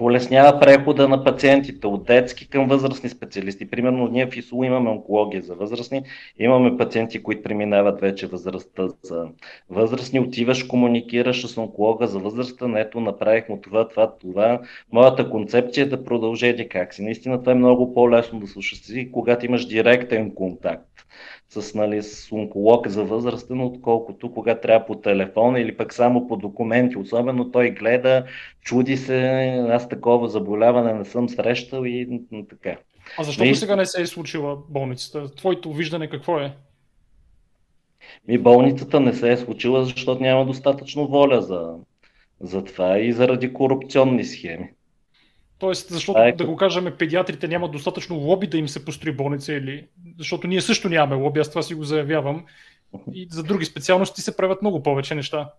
улеснява прехода на пациентите от детски към възрастни специалисти. Примерно ние в ИСУ имаме онкология за възрастни, имаме пациенти, които преминават вече възрастта за възрастни, отиваш, комуникираш с онколога за възрастта, ето направих му това, това, това. Моята концепция е да продължете как си. Наистина това е много по-лесно да слушаш си, когато имаш директен контакт с, нали, с онколог за възрастен, отколкото кога трябва по телефона или пък само по документи. Особено той гледа, чуди се, аз такова заболяване не съм срещал и така. А защо и... сега не се е случила болницата? Твоето виждане какво е? Ми болницата не се е случила, защото няма достатъчно воля за, за това и заради корупционни схеми. Тоест, защото, а, да го кажем, педиатрите нямат достатъчно лоби да им се построи болница или... Защото ние също нямаме лоби, аз това си го заявявам. И за други специалности се правят много повече неща.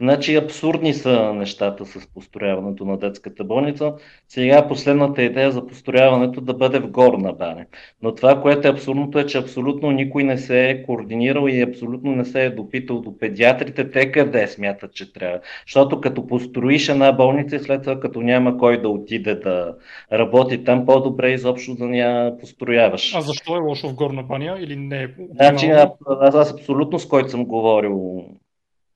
Значи абсурдни са нещата с построяването на детската болница. Сега последната идея за построяването да бъде в горна баня. Но това, което е абсурдното е, че абсолютно никой не се е координирал и абсолютно не се е допитал до педиатрите, те къде смятат, че трябва. Защото като построиш една болница и след това като няма кой да отиде да работи там, по-добре изобщо да ня построяваш. А защо е лошо в горна баня или не е? Значи, аз, аз абсолютно с който съм говорил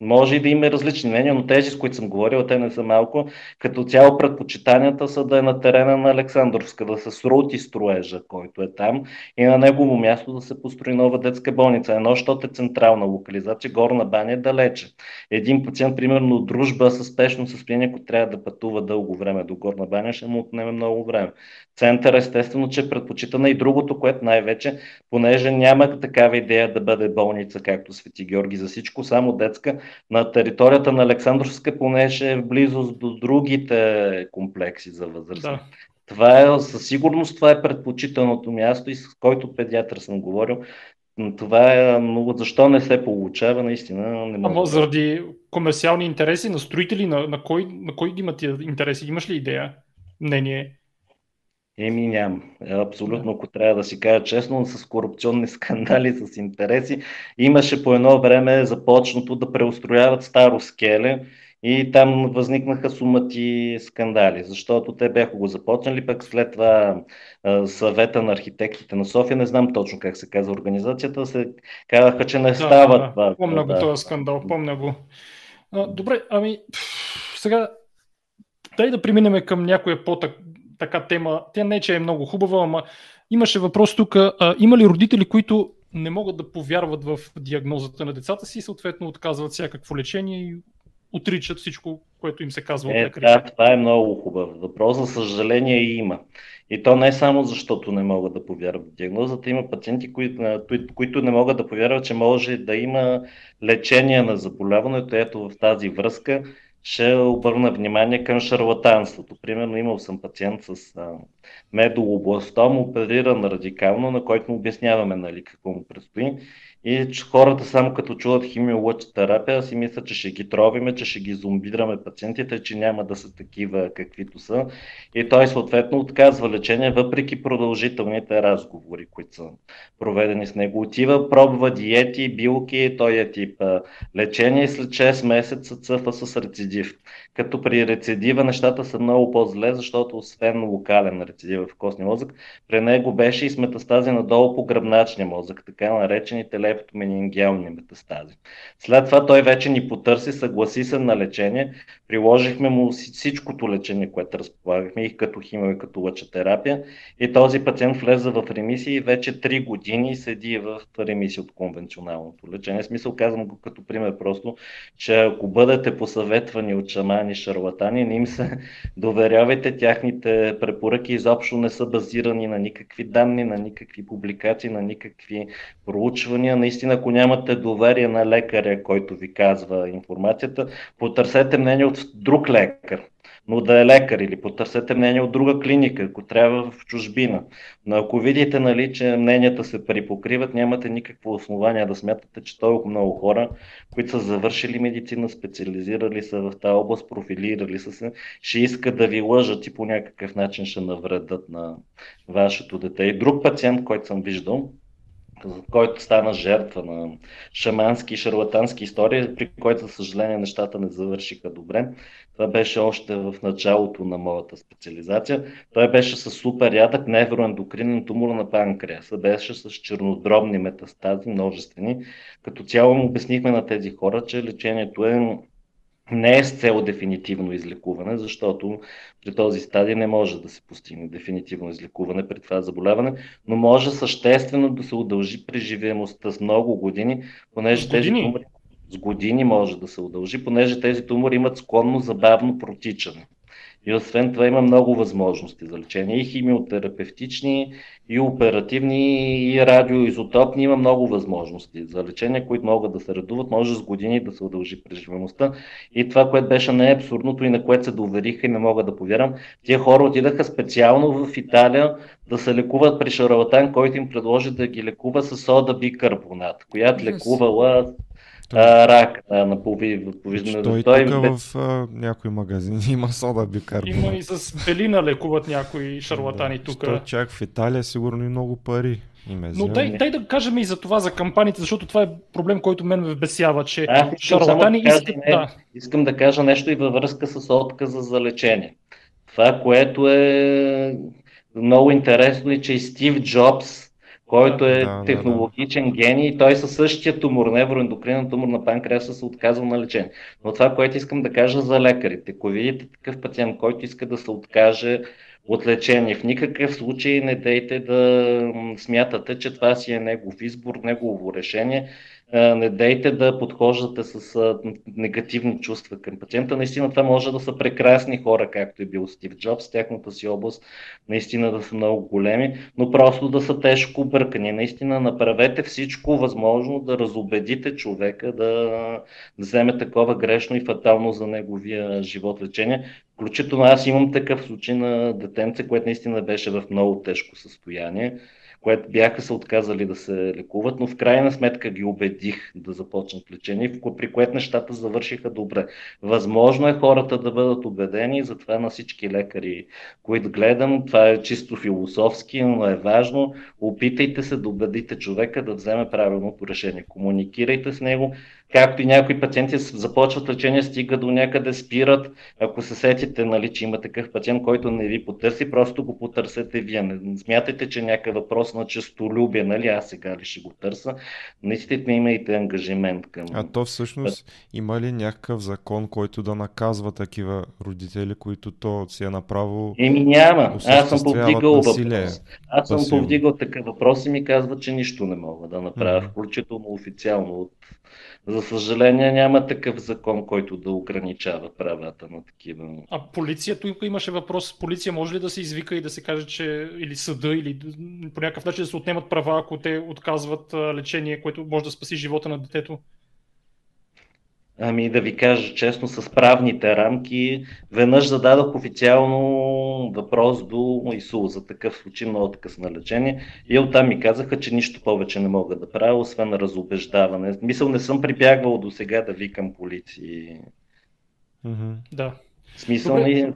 може и да има различни мнения, но тези, с които съм говорил, те не са малко. Като цяло предпочитанията са да е на терена на Александровска, да се срути строежа, който е там и на негово място да се построи нова детска болница. Едно, защото е централна локализация, горна баня е далече. Един пациент, примерно от дружба с спешно състояние, ако трябва да пътува дълго време до горна баня, ще му отнеме много време. Център естествено, че предпочитана и другото, което най-вече, понеже няма такава идея да бъде болница, както Свети Георги за всичко, само детска, на територията на Александровска, понеже е в близост до другите комплекси за възрастни. Да. Това е, със сигурност това е предпочитаното място и с който педиатър съм говорил. Това е, но защо не се получава, наистина не мога. Ама заради комерциални интереси на строители, на, на, кой, на кой имат интереси? Имаш ли идея? Мнение? Еми нямам. Абсолютно, ако трябва да си кажа честно, с корупционни скандали, с интереси. Имаше по едно време започнато да преустрояват старо скеле и там възникнаха сумати скандали, защото те бяха го започнали, пък след това съвета на архитектите на София, не знам точно как се казва организацията, се казаха, че не да, става да, това. Помня да. го този скандал, помня го. А, добре, ами сега дай да преминем към някоя по така тема. Тя не, че е много хубава, ама имаше въпрос тук. А, има ли родители, които не могат да повярват в диагнозата на децата си и съответно отказват всякакво лечение и отричат всичко, което им се казва е? Да, това е много хубав въпрос. За съжаление има. И то не само защото не могат да повярват в диагнозата. Има пациенти, които, които не могат да повярват, че може да има лечение на заболяването. Ето в тази връзка ще обърна внимание към шарлатанството. Примерно имал съм пациент с а, медулобластом, опериран радикално, на който му обясняваме нали, какво му предстои. И хората само като чуват химиолъчетерапия си мислят, че ще ги тровиме, че ще ги зомбираме пациентите, че няма да са такива каквито са. И той съответно отказва лечение, въпреки продължителните разговори, които са проведени с него. Отива, пробва диети, билки, той е тип лечение и след 6 месеца цъфа с рецидив. Като при рецидива нещата са много по-зле, защото освен локален рецидив в костния мозък, при него беше и с метастази надолу по гръбначния мозък, така наречените лептоменингиални метастази. След това той вече ни потърси, съгласи се на лечение, приложихме му всичкото лечение, което разполагахме, и като химия, и като лъчетерапия, и този пациент влезе в ремисия и вече 3 години седи в ремисия от конвенционалното лечение. В смисъл казвам го като пример просто, че ако бъдете посъветвани от шамани, шарлатани, не им се доверявайте, тяхните препоръки изобщо не са базирани на никакви данни, на никакви публикации, на никакви проучвания. Наистина, ако нямате доверие на лекаря, който ви казва информацията, потърсете мнение от друг лекар но да е лекар или потърсете мнение от друга клиника, ако трябва в чужбина. Но ако видите, нали, че мненията се припокриват, нямате никакво основание да смятате, че толкова много хора, които са завършили медицина, специализирали са в тази област, профилирали са се, ще искат да ви лъжат и по някакъв начин ще навредат на вашето дете. И друг пациент, който съм виждал, който стана жертва на шамански и шарлатански истории, при който, за съжаление, нещата не завършиха добре. Това беше още в началото на моята специализация. Той беше с супер ядък невроендокринен тумор на панкреаса. Беше с чернодробни метастази, множествени. Като цяло му обяснихме на тези хора, че лечението е не е с цел дефинитивно излекуване, защото при този стадий не може да се постигне дефинитивно излекуване при това заболяване, но може съществено да се удължи преживеемостта с много години, понеже години. тези тумори с години може да се удължи, понеже тези тумори имат склонно забавно протичане. И освен това има много възможности за лечение. И химиотерапевтични, и оперативни, и радиоизотопни. Има много възможности за лечение, които могат да се редуват. Може с години да се удължи преживеността. И това, което беше най-абсурдното и на което се довериха и не мога да повярвам, тия хора отидаха специално в Италия да се лекуват при шарлатан, който им предложи да ги лекува с сода бикарбонат, която лекувала а, рак а, на повиждане. Той, той тук бе... в а, някои магазини има сода бикарбонат. Има и с белина лекуват някои шарлатани да, тук. Той чак в Италия сигурно и много пари. Но дай, дай да кажем и за това, за кампаниите, защото това е проблем, който мен ме бесява, че а, шарлатани да искат... Да. Искам да кажа нещо и във връзка с отказа за лечение. Това, което е много интересно е, че и Стив Джобс който е да, технологичен да, да. гений, той със същия тумор, невроендокринен тумор на панкреаса се отказва на лечение. Но това, което искам да кажа за лекарите, ако видите такъв пациент, който иска да се откаже от лечение, в никакъв случай не дейте да смятате, че това си е негов избор, негово решение не дейте да подхождате с негативни чувства към пациента. Наистина това може да са прекрасни хора, както е бил Стив Джобс, тяхната си област наистина да са много големи, но просто да са тежко бъркани. Наистина направете всичко възможно да разобедите човека да вземе такова грешно и фатално за неговия живот лечение. Включително аз имам такъв случай на детенце, което наистина беше в много тежко състояние което бяха се отказали да се лекуват, но в крайна сметка ги убедих да започнат лечение, при което нещата завършиха добре. Възможно е хората да бъдат убедени, затова на всички лекари, които гледам, това е чисто философски, но е важно. Опитайте се да убедите човека да вземе правилното решение. Комуникирайте с него, както и някои пациенти започват лечение, стига до някъде спират. Ако се сетите, нали, че има такъв пациент, който не ви потърси, просто го потърсете вие. Не смятайте, че някакъв въпрос на честолюбие, нали, аз сега ли ще го търса. Наистина имайте ангажимент към... А то всъщност има ли някакъв закон, който да наказва такива родители, които то си е направо Еми няма. Аз съм повдигал въпрос. Аз съм повдигал такъв въпрос и ми казва, че нищо не мога да направя, mm-hmm. включително официално от за съжаление няма такъв закон, който да ограничава правата на такива. А полицията, тук имаше въпрос, полиция може ли да се извика и да се каже, че или съда, или по някакъв начин да се отнемат права, ако те отказват лечение, което може да спаси живота на детето? Ами да ви кажа честно, с правните рамки, веднъж зададох официално въпрос до ИСУ за такъв случай на отказ на лечение и оттам ми казаха, че нищо повече не мога да правя, освен разобеждаване. Мисъл, не съм прибягвал до сега да викам полиции. Mm-hmm. Да. Смисъл Добре.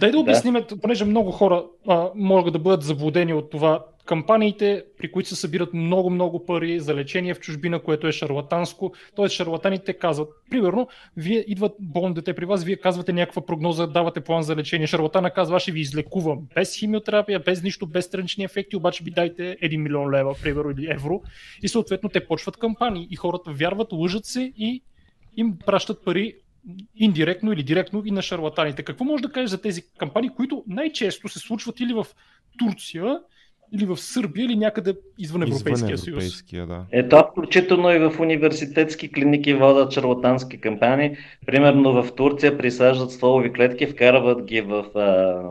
Дай да обясним, да. понеже много хора а, могат да бъдат заблудени от това кампаниите, при които се събират много-много пари за лечение в чужбина, което е шарлатанско. Т.е. шарлатаните казват, примерно, вие идват болно дете при вас, вие казвате някаква прогноза, давате план за лечение. Шарлатана казва, аз ще ви излекувам без химиотерапия, без нищо, без странични ефекти, обаче ви дайте 1 милион лева, примерно, или евро. И съответно те почват кампании и хората вярват, лъжат се и им пращат пари индиректно или директно и на шарлатаните. Какво може да кажеш за тези кампании, които най-често се случват или в Турция, или в Сърбия, или някъде извън Европейския извън съюз. Да. Ето, включително и в университетски клиники водят шарлатански кампании. Примерно в Турция присаждат стволови клетки, вкарват ги в а,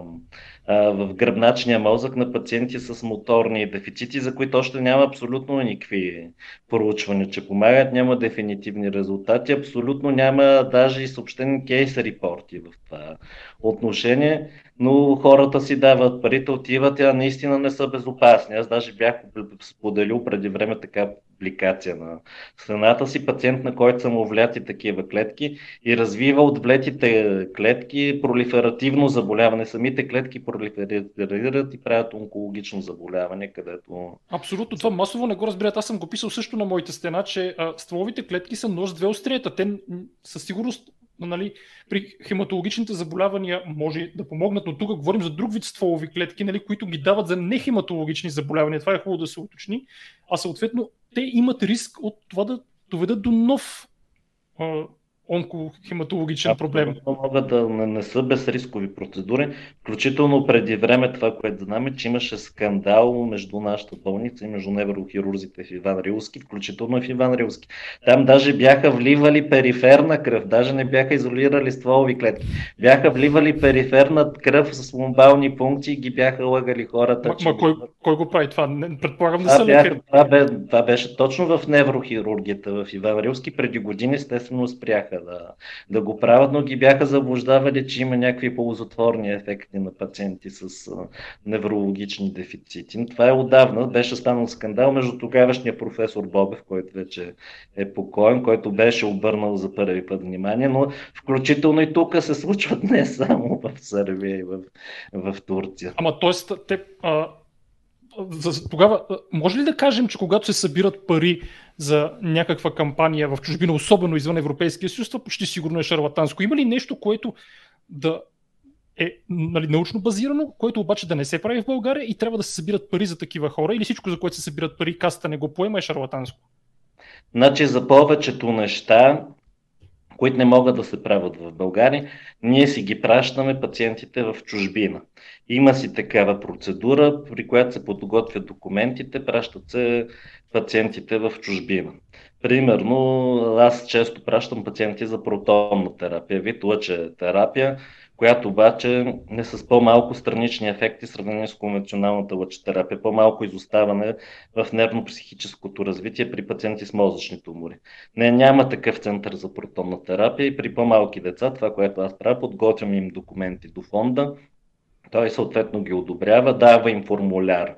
в гръбначния мозък на пациенти с моторни дефицити, за които още няма абсолютно никакви проучвания, че помагат, няма дефинитивни резултати, абсолютно няма даже и съобщени кейс репорти в това отношение, но хората си дават парите, отиват, а наистина не са безопасни. Аз даже бях споделил преди време така публикация на страната си, пациент на който са му вляти такива клетки и развива от влетите клетки пролиферативно заболяване. Самите клетки пролиферират и правят онкологично заболяване, където... Абсолютно, това масово не го разбират. Аз съм го писал също на моите стена, че а, стволовите клетки са нож две острията. Те със сигурност нали, при хематологичните заболявания може да помогнат, но тук говорим за друг вид стволови клетки, нали, които ги дават за нехематологични заболявания. Това е хубаво да се уточни. А съответно, те имат риск от това да доведат до нов онкохематологичен проблем. Могат да не, не са безрискови процедури, включително преди време това, което знаме, че имаше скандал между нашата болница и между неврохирурзите в Иван Рилски, включително в Иван Рилски. Там даже бяха вливали периферна кръв, даже не бяха изолирали стволови клетки. Бяха вливали периферна кръв с ломбални функции и ги бяха лъгали хората. Ма, че... ма кой, кой го прави това? Предполагам да са лекари. Това, бе, това беше точно в неврохирургията в Иван Рилски. Преди години естествено спряха да, да го правят, но ги бяха заблуждавали, че има някакви ползотворни ефекти на пациенти с неврологични дефицити. Това е отдавна. Беше станал скандал между тогавашния професор Бобев, който вече е покоен, който беше обърнал за първи път внимание, но включително и тук се случват не само в Сърбия и в, в Турция. Ама т.е. те а, за, тогава, може ли да кажем, че когато се събират пари за някаква кампания в чужбина, особено извън Европейския съюз, това почти сигурно е шарлатанско. Има ли нещо, което да е нали, научно базирано, което обаче да не се прави в България и трябва да се събират пари за такива хора или всичко, за което се събират пари, каста не го поема е шарлатанско? Значи за повечето неща които не могат да се правят в България, ние си ги пращаме пациентите в чужбина. Има си такава процедура, при която се подготвят документите, пращат се пациентите в чужбина. Примерно, аз често пращам пациенти за протонна терапия, вид лъче терапия, която обаче е с по-малко странични ефекти, в сравнение с конвенционалната лъчетерапия, по-малко изоставане в нервно-психическото развитие при пациенти с мозъчни тумори. Не, няма такъв център за протонна терапия и при по-малки деца, това, което аз правя, подготвям им документи до фонда, той съответно ги одобрява, дава им формуляр.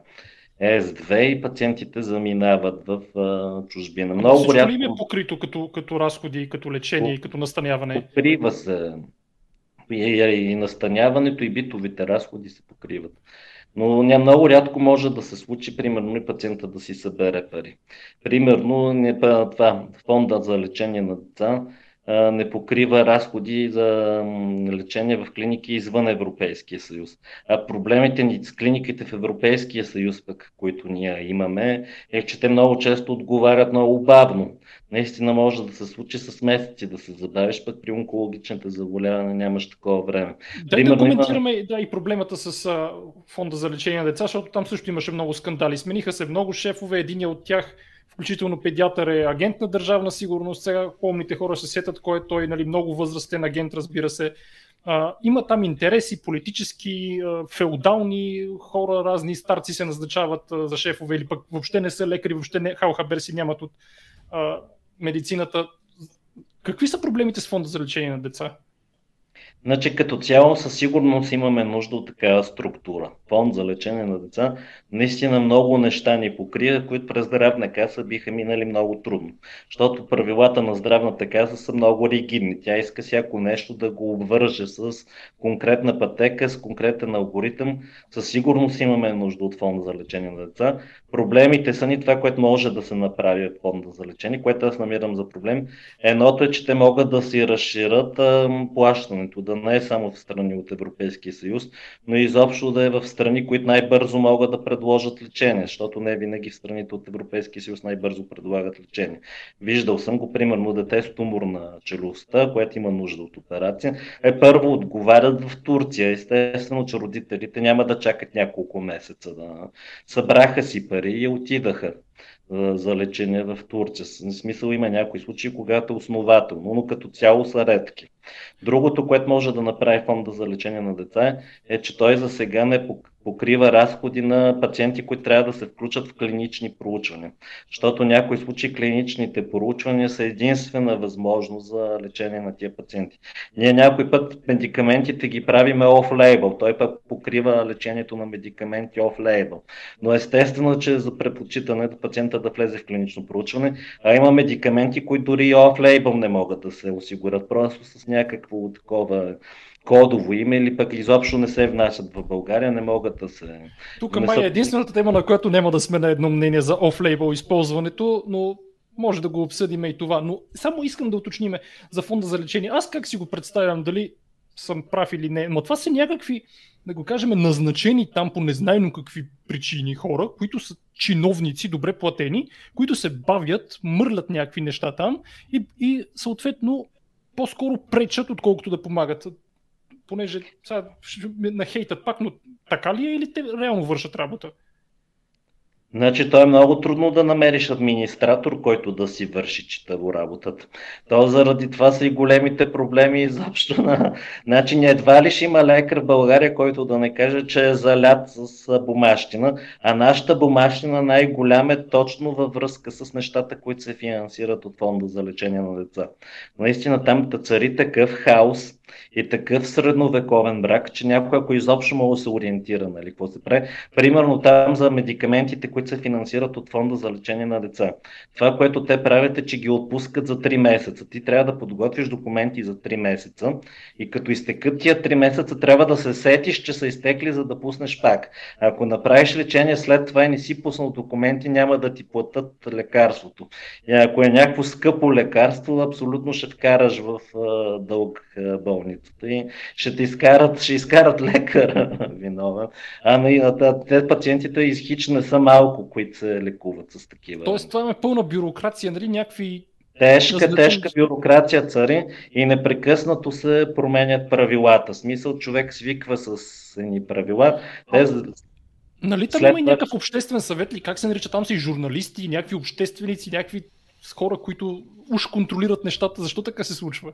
S2 и пациентите заминават в а, чужбина. Много Всичко рядко... ли е покрито като, като разходи, като лечение и като настаняване? Покрива се и, настаняването и битовите разходи се покриват. Но ня, много рядко може да се случи, примерно, и пациента да си събере пари. Примерно, не, това, фонда за лечение на деца не покрива разходи за лечение в клиники извън Европейския съюз. А проблемите ни с клиниките в Европейския съюз, пък, които ние имаме, е, че те много често отговарят много бавно. Наистина може да се случи с месеци да се забавиш, пък при онкологичните заболявания нямаш такова време. Да, Примерно, да коментираме има... да, и проблемата с а, фонда за лечение на деца, защото там също имаше много скандали. Смениха се много шефове, един от тях включително педиатър е агент на държавна сигурност. Сега помните хора се сетят кой е той, нали, много възрастен агент, разбира се. А, има там интереси, политически, феодални хора, разни старци се назначават за шефове или пък въобще не са лекари, въобще не, халхабер си нямат от а, медицината. Какви са проблемите с фонда за лечение на деца? Значи като цяло със сигурност имаме нужда от такава структура. Фонд за лечение на деца наистина много неща ни покрия, които през здравна каса биха минали много трудно. Защото правилата на здравната каса са много ригидни. Тя иска всяко нещо да го обвърже с конкретна пътека, с конкретен алгоритъм. Със сигурност имаме нужда от фонда за лечение на деца. Проблемите са ни това, което може да се направи от фонда за лечение, което аз намирам за проблем. Едното е, че те могат да си разширят плащането, да не е само в страни от Европейския съюз, но и изобщо да е в страни, които най-бързо могат да предложат лечение, защото не винаги в страните от Европейския съюз най-бързо предлагат лечение. Виждал съм го, примерно, дете с тумор на челюстта, което има нужда от операция. Е, първо отговарят в Турция. Естествено, че родителите няма да чакат няколко месеца да събраха си пари и отидаха за лечение в Турция. В смисъл има някои случаи, когато основателно, но като цяло са редки. Другото, което може да направи фонда за лечение на деца е, че той за сега не покрива разходи на пациенти, които трябва да се включат в клинични проучвания. Защото някои случаи клиничните проучвания са единствена възможност за лечение на тия пациенти. Ние някой път медикаментите ги правиме off-label. Той пък покрива лечението на медикаменти off-label. Но естествено, че за предпочитане да пациента да влезе в клинично проучване, а има медикаменти, които дори off-label не могат да се осигурят, просто с някакво такова кодово име или пък изобщо не се внасят в България, не могат да се... Тук май е единствената тема, на която няма да сме на едно мнение за оф-лейбъл използването, но може да го обсъдим и това. Но само искам да уточниме за фонда за лечение. Аз как си го представям, дали съм прав или не, но това са някакви, да го кажем, назначени там по незнайно какви причини хора, които са чиновници, добре платени, които се бавят, мърлят някакви неща там и, и съответно по-скоро пречат, отколкото да помагат понеже сега на хейтът пак, но така ли е или те реално вършат работа? Значи, то е много трудно да намериш администратор, който да си върши читаво работата. То заради това са и големите проблеми изобщо на... Значи, едва ли ще има лекар в България, който да не каже, че е залят с бумащина, а нашата бумащина най-голям е точно във връзка с нещата, които се финансират от фонда за лечение на деца. Наистина там цари такъв хаос, и такъв средновековен брак, че някой, ако изобщо мога да се ориентира, нали, какво се прави. Примерно там за медикаментите, които се финансират от фонда за лечение на деца. Това, което те правят е, че ги отпускат за 3 месеца. Ти трябва да подготвиш документи за 3 месеца и като изтекат тия 3 месеца, трябва да се сетиш, че са изтекли, за да пуснеш пак. Ако направиш лечение след това и не си пуснал документи, няма да ти платят лекарството. И ако е някакво скъпо лекарство, абсолютно ще вкараш в дълг болницата и ще те изкарат, ще изкарат лекар виновен. Ами те пациентите изхич не са малко, които се лекуват с такива. Тоест това е пълна бюрокрация, нали? Някакви Тежка, тежка бюрокрация цари и непрекъснато се променят правилата. Смисъл, човек свиква с едни правила. Те... Нали там има и някакъв обществен съвет ли? Как се нарича? Там са и журналисти, и някакви общественици, някакви хора, които уж контролират нещата. Защо така се случва?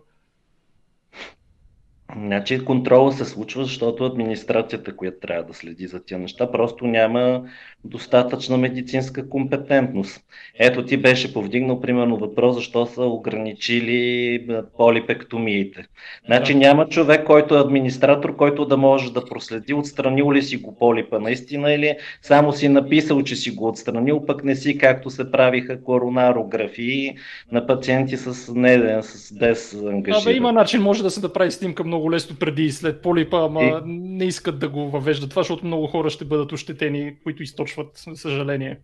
Значи контрола се случва, защото администрацията, която трябва да следи за тия неща, просто няма достатъчна медицинска компетентност. Ето ти беше повдигнал примерно въпрос, защо са ограничили полипектомиите. Значи няма човек, който е администратор, който да може да проследи отстранил ли си го полипа наистина или само си написал, че си го отстранил, пък не си както се правиха коронарографии на пациенти с, не, с без ангажиране. Абе, има начин, може да се да прави снимка много много лесно преди и след полипа, ама и... не искат да го въвеждат това, защото много хора ще бъдат ощетени, които източват, за съжаление.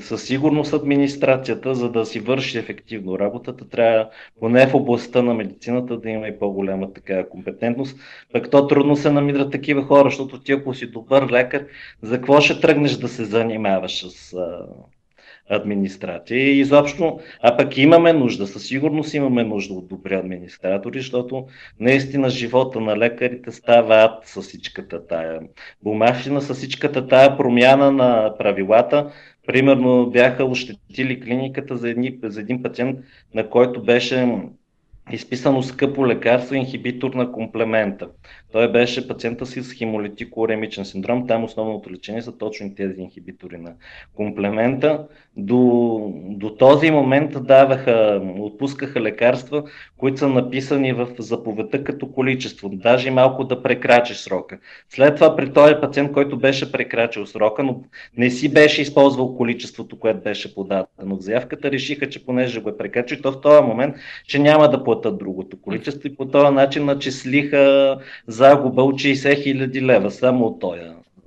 Със сигурност администрацията, за да си върши ефективно работата, трябва поне в областта на медицината да има и по-голяма такава компетентност. Пък то трудно се намират такива хора, защото ти ако си добър лекар, за какво ще тръгнеш да се занимаваш с администрация. И изобщо, а пък имаме нужда, със сигурност имаме нужда от добри администратори, защото наистина живота на лекарите става ад с всичката тая бумащина, с всичката тая промяна на правилата. Примерно бяха ощетили клиниката за, едни, за един пациент, на който беше изписано скъпо лекарство, инхибитор на комплемента. Той беше пациента си с хемолитико-уремичен синдром. Там основното лечение са точно тези инхибитори на комплемента. До, до този момент даваха, отпускаха лекарства, които са написани в заповедта като количество, даже малко да прекрачиш срока. След това при този пациент, който беше прекрачил срока, но не си беше използвал количеството, което беше подадено в заявката, решиха, че понеже го е прекрачил, то в този момент, че няма да платят другото количество и по този начин начислиха загуба от 60 хиляди лева, само от този,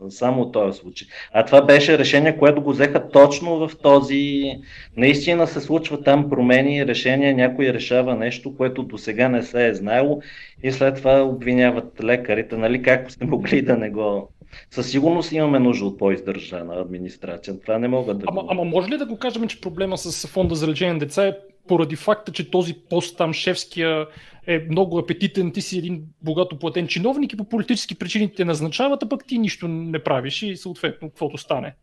само от този случай. А това беше решение, което го взеха точно в този... Наистина се случва там промени, решения, някой решава нещо, което до сега не се е знаело и след това обвиняват лекарите, нали, как сте могли да не го със сигурност имаме нужда от по-издържана администрация. Това не мога да. Ама, ама може ли да го кажем, че проблема с фонда за лечение на деца е поради факта, че този пост там, шефския, е много апетитен, ти си един богато платен чиновник и по политически причини те назначават, а пък ти нищо не правиш и съответно каквото стане.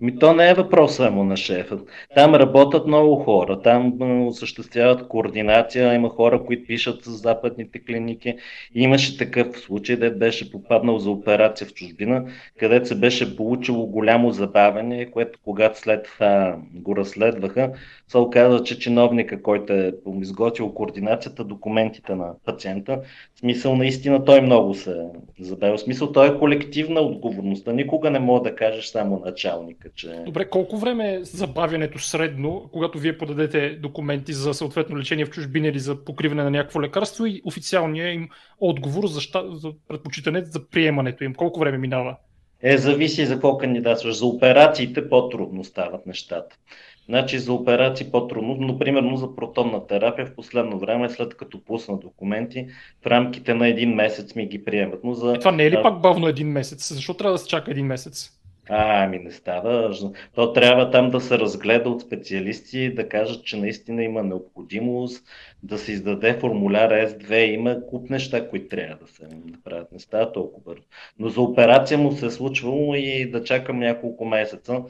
Ми то не е въпрос само на шефа. Там работят много хора, там осъществяват координация, има хора, които пишат с западните клиники. Имаше такъв случай, де беше попаднал за операция в чужбина, където се беше получило голямо забавене, което когато след това го разследваха, се оказа, че чиновника, който е изготвил координацията, документите на пациента, смисъл наистина той много се забавя. В смисъл той е колективна отговорността. Никога не мога да кажеш само началника. Че... Добре, колко време е забавянето средно, когато вие подадете документи за съответно лечение в чужбина или за покриване на някакво лекарство и официалния им отговор за, за предпочитане за приемането им? Колко време минава? Е, зависи за какво кандидатстваш. За операциите по-трудно стават нещата. Значи за операции по-трудно, но примерно за протонна терапия в последно време, след като пусна документи, в рамките на един месец ми ги приемат. Но за... Е, това не е ли пак бавно един месец? Защо трябва да се чака един месец? А, ами не става. То трябва там да се разгледа от специалисти, да кажат, че наистина има необходимост, да се издаде формуляр S2, има куп неща, които трябва да се направят. Не става толкова бързо. Но за операция му се е случвало и да чакам няколко месеца.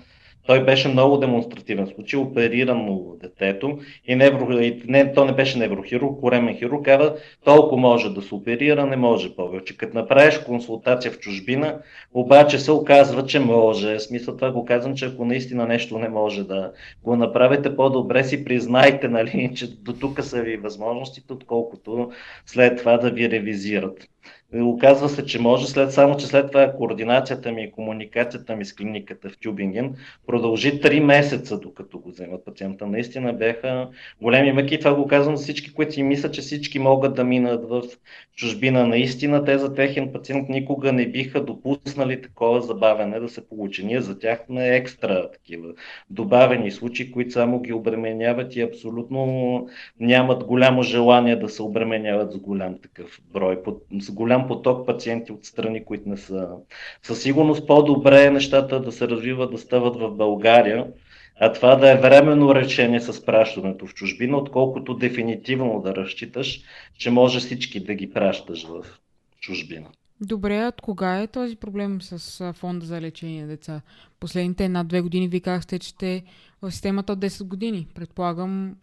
Той беше много демонстративен случай, оперирано детето и, невро, и не, то не беше неврохирург, коремен хирург, казва, толкова може да се оперира, не може повече. Като направиш консултация в чужбина, обаче се оказва, че може. Смисъл това го казвам, че ако наистина нещо не може да го направите по-добре, си признайте, нали, че до тук са ви възможностите, отколкото след това да ви ревизират. Оказва се, че може, след, само че след това координацията ми и комуникацията ми с клиниката в Тюбинген продължи 3 месеца, докато го вземат пациента. Наистина бяха големи мъки. Това го казвам за всички, които си мислят, че всички могат да минат в чужбина. Наистина те за техен пациент никога не биха допуснали такова забавяне да се получи. Ние за тях сме екстра такива добавени случаи, които само ги обременяват и абсолютно нямат голямо желание да се обременяват с голям такъв брой, с голям голям поток пациенти от страни, които не са. Със сигурност по-добре е нещата да се развиват, да стават в България, а това да е временно решение с пращането в чужбина, отколкото дефинитивно да разчиташ, че може всички да ги пращаш в чужбина. Добре, от кога е този проблем с фонда за лечение на деца? Последните една-две години ви казахте, че сте в системата от 10 години. Предполагам,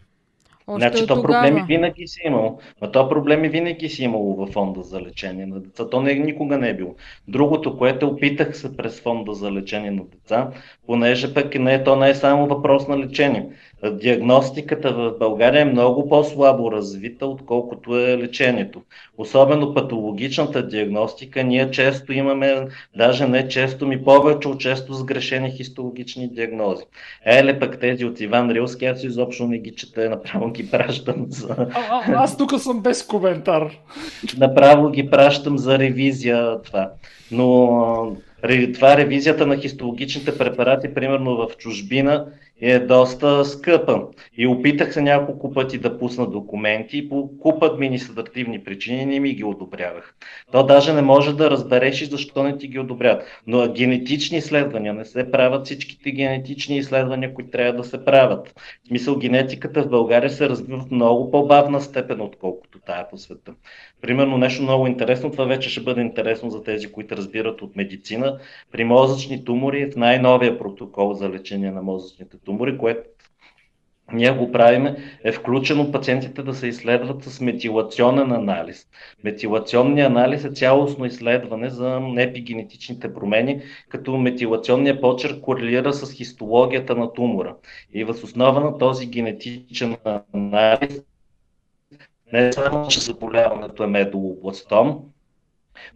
още значи, то проблеми винаги си имало. Но то проблеми винаги си имало във фонда за лечение на деца. То не, никога не е било. Другото, което опитах се през фонда за лечение на деца, понеже пък не, то не е само въпрос на лечение. Диагностиката в България е много по-слабо развита, отколкото е лечението. Особено патологичната диагностика, ние често имаме, даже не често, ми повече от често сгрешени хистологични диагнози. Еле пък тези от Иван Рилски, аз изобщо не ги чета, направо ги пращам за... А, а, аз тук съм без коментар. Направо ги пращам за ревизия това. Но това е ревизията на хистологичните препарати, примерно в чужбина, е доста скъпа. И опитах се няколко пъти да пусна документи по куп административни причини не ми ги одобрявах. То даже не може да разбереш и защо не ти ги одобряват. Но генетични изследвания не се правят всичките генетични изследвания, които трябва да се правят. В смисъл генетиката в България се развива в много по-бавна степен, отколкото тая по света. Примерно нещо много интересно, това вече ще бъде интересно за тези, които разбират от медицина. При мозъчни тумори в най-новия протокол за лечение на мозъчните тумори, което ние го правиме, е включено пациентите да се изследват с метилационен анализ. Метилационният анализ е цялостно изследване за епигенетичните промени, като метилационният почерк корелира с хистологията на тумора. И въз основа на този генетичен анализ не само, че заболяването е медулобластом,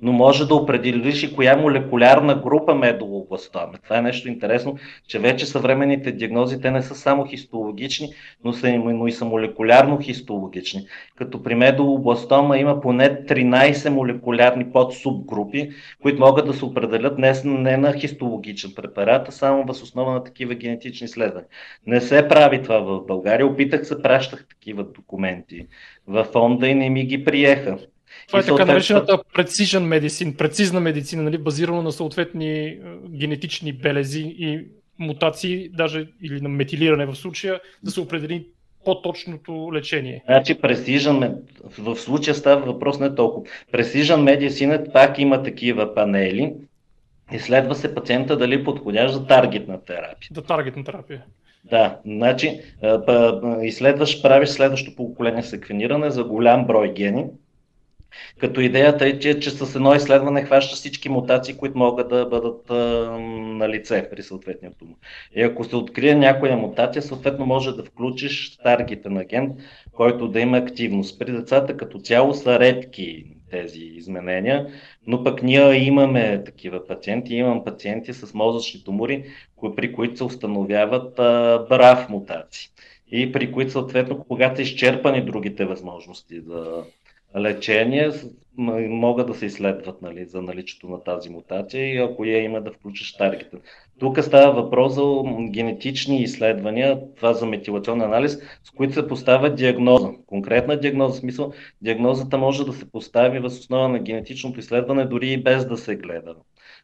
но може да определиш и коя молекулярна група медулобластома. Това е нещо интересно, че вече съвременните диагнози те не са само хистологични, но, са, но и са молекулярно хистологични. Като при медулобластома има поне 13 молекулярни подсубгрупи, които могат да се определят не, не на хистологичен препарат, а само въз основа на такива генетични изследвания. Не се прави това в България. Опитах се, пращах такива документи в фонда и не ми ги приеха. Това е така наречената precision medicine, прецизна медицина, нали, базирана на съответни е, генетични белези и мутации, даже или на метилиране в случая, да се определи по-точното лечение. Значи Precision, в случая става въпрос не толкова. Precision Medicine пак има такива панели, Изследва се пациента дали подходящ за таргетна терапия. За таргетна терапия. Да, значи изследваш, правиш следващото поколение секвениране за голям брой гени, като идеята е, че, че с едно изследване хваща всички мутации, които могат да бъдат а, на лице при съответния тумор. И ако се открие някоя мутация, съответно може да включиш таргетен агент, който да има активност. При децата като цяло са редки тези изменения, но пък ние имаме такива пациенти. Имам пациенти с мозъчни тумори, при които се установяват а, брав мутации и при които съответно, когато са изчерпани другите възможности за лечение, могат да се изследват нали, за наличието на тази мутация и ако я има да включиш таргета. Тук става въпрос за генетични изследвания, това за метилационен анализ, с които се поставя диагноза. Конкретна диагноза, в смисъл, диагнозата може да се постави въз основа на генетичното изследване, дори и без да се гледа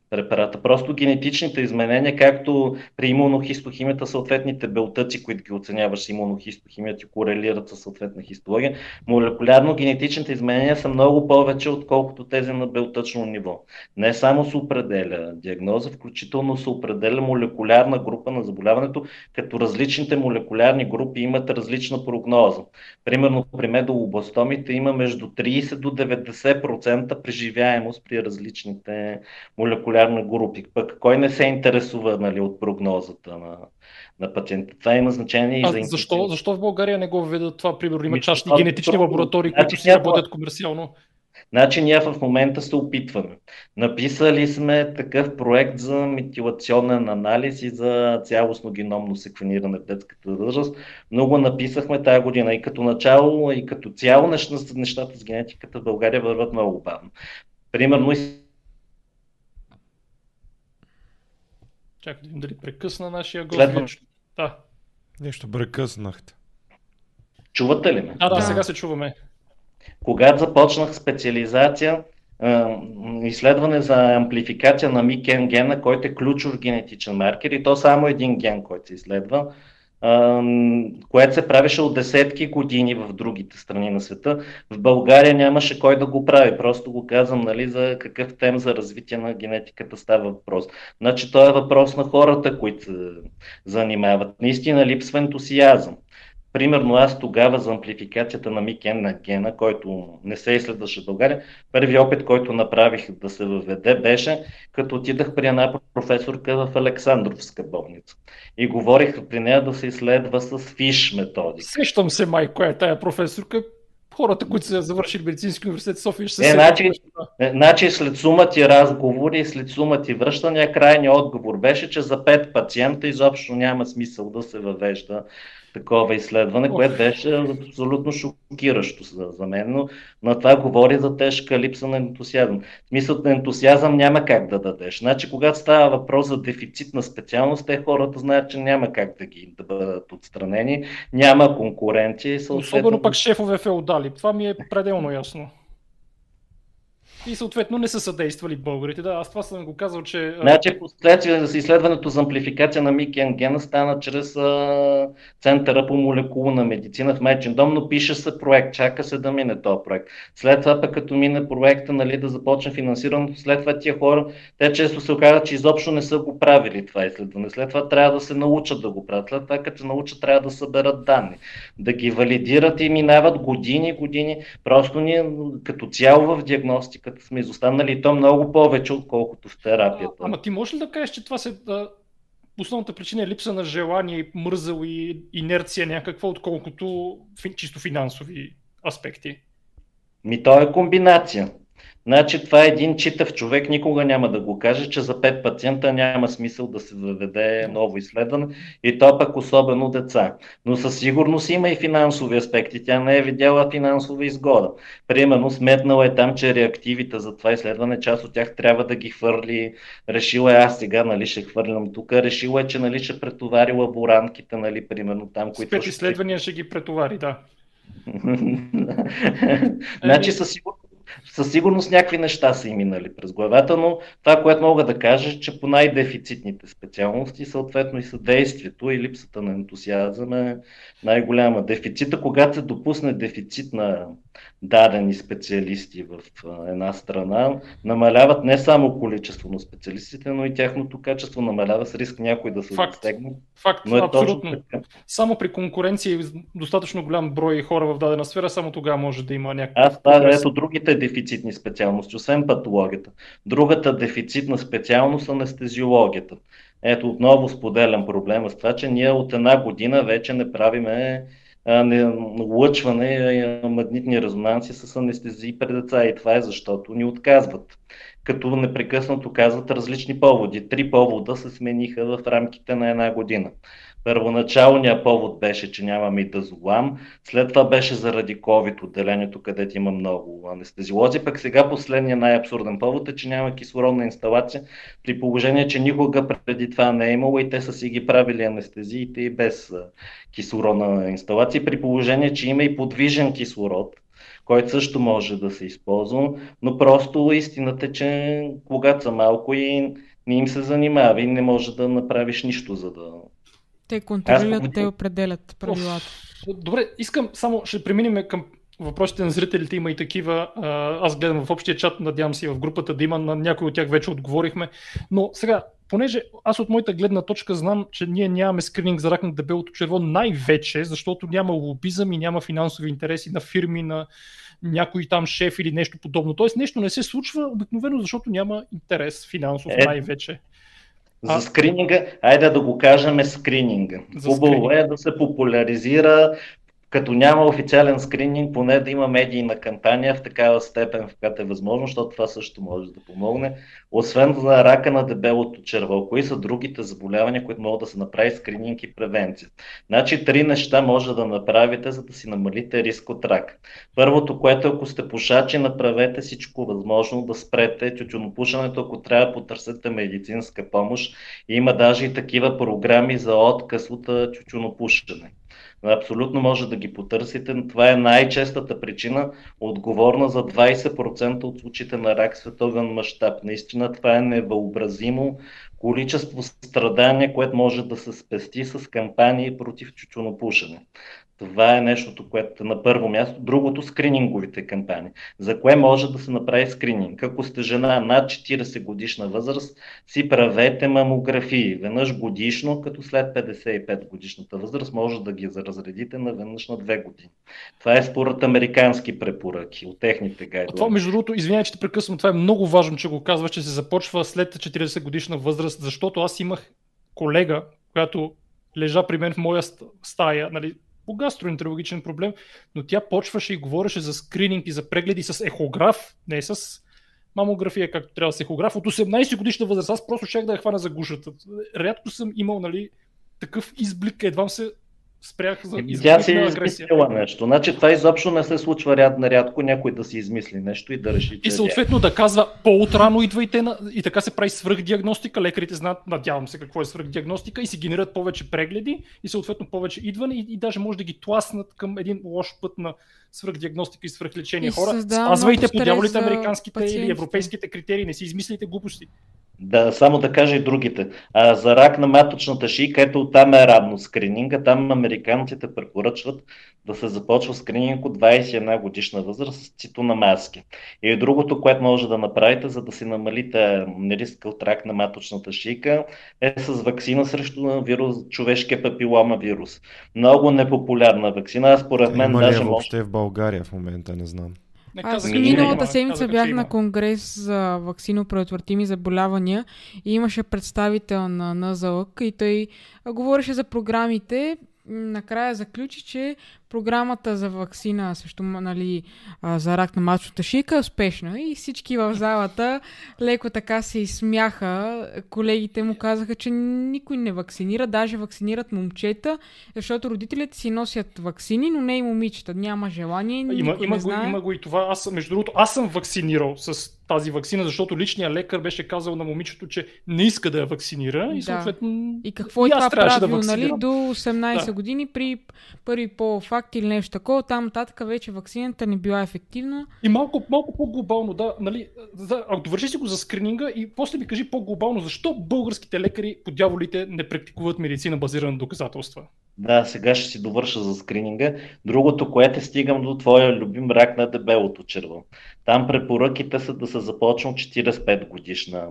препарата. Просто генетичните изменения, както при имунохистохимията, съответните белтъци, които ги оценяваш с имунохистохимията, корелират със съответна хистология, молекулярно генетичните изменения са много повече, отколкото тези на белтъчно ниво. Не само се определя диагноза, включително се определя молекулярна група на заболяването, като различните молекулярни групи имат различна прогноза. Примерно при медолобластомите има между 30 до 90% преживяемост при различните молекулярни молекулярни групи. Пък кой не се интересува нали, от прогнозата на, на пациента? Това има значение а и за защо, защо в България не го въведат това? Примерно има частни генетични лаборатории, които значи, си работят комерциално. Значи ние в момента се опитваме. Написали сме такъв проект за метилационен анализ и за цялостно геномно секвениране в детската възраст. Много написахме тази година и като начало, и като цяло нещата с генетиката в България върват много бавно. Примерно Чакай да видим дали прекъсна нашия гост. Следва... Да. Нещо прекъснахте. Чувате ли ме? Да, да, сега се чуваме. Когато започнах специализация, изследване за амплификация на микен гена, който е ключов генетичен маркер и то само един ген, който се изследва, което се правеше от десетки години в другите страни на света. В България нямаше кой да го прави. Просто го казвам, нали, за какъв тем за развитие на генетиката става въпрос. Значи, то е въпрос на хората, които се занимават. Наистина липсва ентусиазъм. Примерно аз тогава за амплификацията на Микен на гена, който не се изследваше в България, първият опит, който направих да се въведе, беше като отидах при една професорка в Александровска болница. И говорих при нея да се изследва с фиш методика. Сещам се, май, коя е тая професорка хората, които са завършили медицински университет в София, ще се е, значи, е, значи след сума ти разговори и след сума ти връщания, крайният отговор беше, че за пет пациента изобщо няма смисъл да се въвежда такова изследване, което беше абсолютно шокиращо за, за мен, но на това говори за тежка липса на ентусиазъм. Смисълът на ентусиазъм няма как да дадеш. Значи, когато става въпрос за дефицит на специалност, те хората знаят, че няма как да ги да бъдат отстранени, няма конкуренция. И съответно... Особено пък шефове феодали. Това ми е пределно ясно. И съответно не са съдействали българите. Да, аз това съм го казал, че... Значи, последствие за изследването за амплификация на Мики гена стана чрез а, Центъра по молекулна медицина в Майчин дом, но пише се проект, чака се да мине този проект. След това пък като мине проекта, нали, да започне финансирането, след това тия хора, те често се оказват, че изобщо не са го правили това изследване. След това трябва да се научат да го правят. След това като се научат, трябва да съберат данни, да ги валидират и минават години, години. Просто ние като цяло в диагностиката сме изостанали и то много повече, отколкото в терапията. А, ама ти можеш ли да кажеш, че това се, да, основната причина е липса на желание, мързъл и инерция някаква, отколкото чисто финансови аспекти? Ми то е комбинация. Значи това е един читав човек, никога няма да го каже, че за 5 пациента няма смисъл да се въведе ново изследване и то пък особено деца. Но със сигурност има и финансови аспекти. Тя не е видяла финансова изгода. Примерно сметнала е там, че реактивите за това изследване, част от тях трябва да ги хвърли. Решила е аз сега, нали, ще хвърлям тук. Решила е, че нали, ще претовари лаборантките, нали, примерно там, които... С изследвания ще ги претовари, да. значи със сигурност със сигурност някакви неща са и минали през главата, но това, което мога да кажа, че по най-дефицитните специалности, съответно и съдействието и липсата на ентусиазъм е най-голяма. Дефицита, когато се допусне дефицит на дадени специалисти в една страна, намаляват не само количество на специалистите, но и тяхното качество намалява с риск някой да се Факт. застегне. Факт, но е абсолютно. Само при конкуренция и достатъчно голям брой хора в дадена сфера, само тогава може да има някакъв... Аз това ето другите дефицитни специалности, освен патологията. Другата дефицитна специалност е анестезиологията. Ето отново споделям проблема с това, че ние от една година вече не правиме лъчване и магнитни резонанси с анестезии при деца и това е защото ни отказват. Като непрекъснато казват различни поводи. Три повода се смениха в рамките на една година. Първоначалният повод беше, че нямаме и дъзолам, след това беше заради COVID отделението, където има много анестезиолози, пък сега последният най-абсурден повод е, че няма кислородна инсталация, при положение, че никога преди това не е имало и те са си ги правили анестезиите и без кислородна инсталация, при положение, че има и подвижен кислород, който също може да се използва, но просто истината е, че когато са малко и не им се занимава и не може да направиш нищо, за да те контролират, Аз... те определят правилата. Добре, искам само, ще преминем към въпросите на зрителите, има и такива. Аз гледам в общия чат, надявам се и в групата да има, на някои от тях вече отговорихме. Но сега, понеже аз от моята гледна точка знам, че ние нямаме скрининг за рак на дебелото черво най-вече, защото няма лобизъм и няма финансови интереси на фирми, на някой там шеф или нещо подобно. Тоест нещо не се случва обикновено, защото няма интерес финансов е, най-вече. За скрининга, айде да го кажем скрининга. Хубаво е да се популяризира като няма официален скрининг, поне да има медийна кампания в такава степен, в която е възможно, защото това също може да помогне. Освен за рака на дебелото черво, кои са другите заболявания, които могат да се направи скрининг и превенция? Значи три неща може да направите, за да си намалите риск от рак. Първото, което ако сте пушачи, направете всичко възможно да спрете тютюнопушенето, ако трябва потърсете медицинска помощ. Има даже и такива програми за отказ от тютюнопушене. Абсолютно може да ги потърсите, това е най-честата причина, отговорна за 20% от случаите на рак световен мащаб. Наистина това е невъобразимо количество страдания, което може да се спести с кампании против чучунопушене. Това е нещото, което на първо място. Другото скрининговите кампании. За кое може да се направи скрининг? Ако сте жена над 40 годишна възраст, си правете мамографии. Веднъж годишно, като след 55 годишната възраст, може да ги разредите на веднъж на две години. Това е според американски препоръки от техните гайдове. Това, между другото, извинявай, че те прекъсвам, това е много важно, че го казваш, че се започва след 40 годишна възраст, защото аз имах колега, която лежа при мен в моя стая, нали, по гастроентерологичен проблем, но тя почваше и говореше за скрининг и за прегледи с ехограф, не с мамография, както трябва с ехограф. От 18 годишна възраст аз просто щях да я хвана за гушата. Рядко съм имал нали, такъв изблик, едва се спрях за Тя си е измислила нещо. Значи това изобщо не се случва ряд на рядко някой да си измисли нещо и да реши. И съответно да казва по-отрано идвайте на... и така се прави свръхдиагностика. Лекарите знаят, надявам се какво е свръхдиагностика и си генерират повече прегледи и съответно повече идване и, и даже може да ги тласнат към един лош път на свръхдиагностика и свръхлечение. И Хора, спазвайте по дяволите американските или пациентите. европейските критерии, не си измислите глупости. Да, само да кажа и другите. А, за рак на маточната шийка, ето оттам е равно скрининга. Там американците препоръчват да се започва скрининг от 21 годишна възраст с цитономаски. И другото, което може да направите, за да си намалите риска от рак на маточната шийка, е с вакцина срещу вирус, човешкия папилома вирус. Много непопулярна вакцина. Аз според мен Има ли даже може въобще в България в момента, не знам. Не Аз миналата има. седмица бях на конгрес за вакцино предотвратими заболявания и имаше представител на НЗЛК и той говореше за програмите. Накрая заключи, че програмата за вакцина м- нали, за рак на мачната шийка е успешна и всички в залата леко така се изсмяха. Колегите му казаха, че никой не вакцинира, даже вакцинират момчета, защото родителите си носят вакцини, но не и момичета. Няма желание, никой Има, има, не го, знае. има го и това. Аз, между другото, аз съм вакцинирал с тази вакцина, защото личният лекар беше казал на момичето, че не иска да я вакцинира и Да. съответно И какво е и аз това трябваше да правило, нали? До 18 Да. години при първи по-факт или нещо такова, там нататък вече вакцината не била ефективна. И малко, малко по-глобално, да, нали, за, а, довърши си го за скрининга и после ми кажи по-глобално, защо българските лекари по дяволите не практикуват медицина базирана на доказателства? Да, сега ще си довърша за скрининга. Другото, което стигам до твоя любим рак на дебелото черво. Там препоръките са да се започне от 45 годишна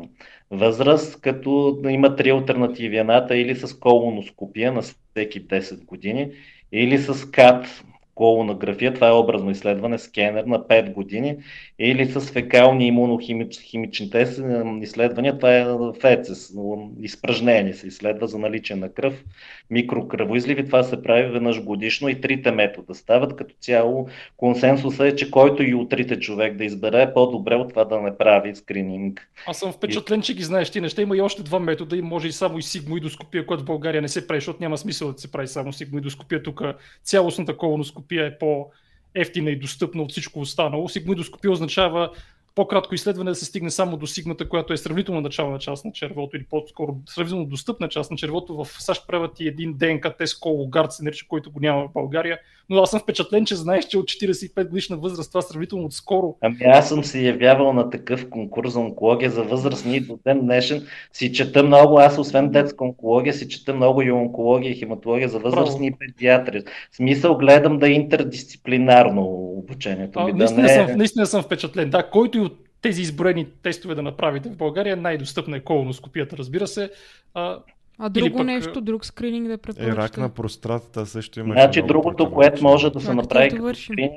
възраст, като има три альтернативи. Едната е или с колоноскопия на всеки 10 години, или с КАТ, колонография, това е образно изследване, скенер на 5 години, или с фекални имунохимични тест, изследвания, това е ФЕЦЕС, изпражнение се изследва за наличие на кръв, микрокръвоизливи, това се прави веднъж годишно и трите метода стават като цяло. Консенсуса е, че който и от трите човек да избере, е по-добре от това да не прави скрининг. Аз съм впечатлен, че ги знаеш ти неща. Има и още два метода и може и само и сигмоидоскопия, която в България не се прави, защото няма смисъл да се прави само сигмоидоскопия. Тук цялостната колоноскопия е по-ефтина и достъпна от всичко останало. Сигмоидоскопия означава по-кратко изследване да се стигне само до сигната, която е сравнително начална част на червото или по-скоро сравнително достъпна част на червото. В САЩ правят и един ДНК тест Cologuard, се нарича, който го няма в България. Но аз съм впечатлен, че знаеш, че от 45 годишна възраст това сравнително отскоро Ами аз съм се явявал на такъв конкурс за онкология за възрастни и до ден днешен си чета много, аз освен детска онкология си чета много и онкология и хематология за възрастни и педиатри. В смисъл гледам да е интердисциплинарно обучението А, ми, да наистина, не съм, е... наистина съм впечатлен. Да, който и тези изброени тестове да направите в България, най-достъпна е колоноскопията, разбира се. А, А друго пък, нещо, друг скрининг да Е, препоръчате. рак на простатата също има. Значи другото, което може да се направи като скрининг,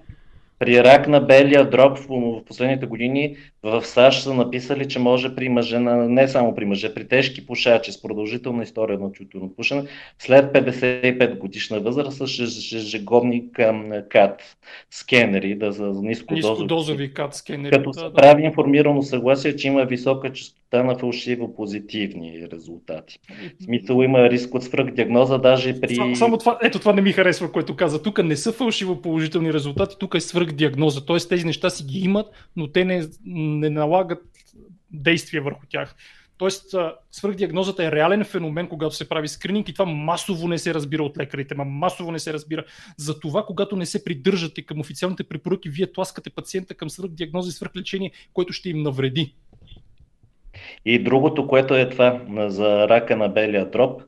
при рак на белия дроб в, последните години в САЩ са написали, че може при мъже, на- не само при мъже, при тежки пушачи с продължителна история на тютюно пушене, след 55 годишна възраст с еж- ежегодни КАТ скенери да за нискодозови. нискодозови кат скенери. Като да, се да. прави информирано съгласие, че има висока частота на фалшиво позитивни резултати. В смисъл има риск от свръхдиагноза, даже при... Само, само това, ето това не ми харесва, което каза. Тук не са фалшиво положителни резултати, тук е свръхдиагноза. Тоест тези неща си ги имат, но те не, не налагат действие върху тях. Тоест, свръхдиагнозата е реален феномен, когато се прави скрининг и това масово не се разбира от лекарите, ма масово не се разбира. За това, когато не се придържате към официалните препоръки, вие тласкате пациента към свръхдиагноза и свръхлечение, което ще им навреди. И другото, което е това за рака на белия дроб,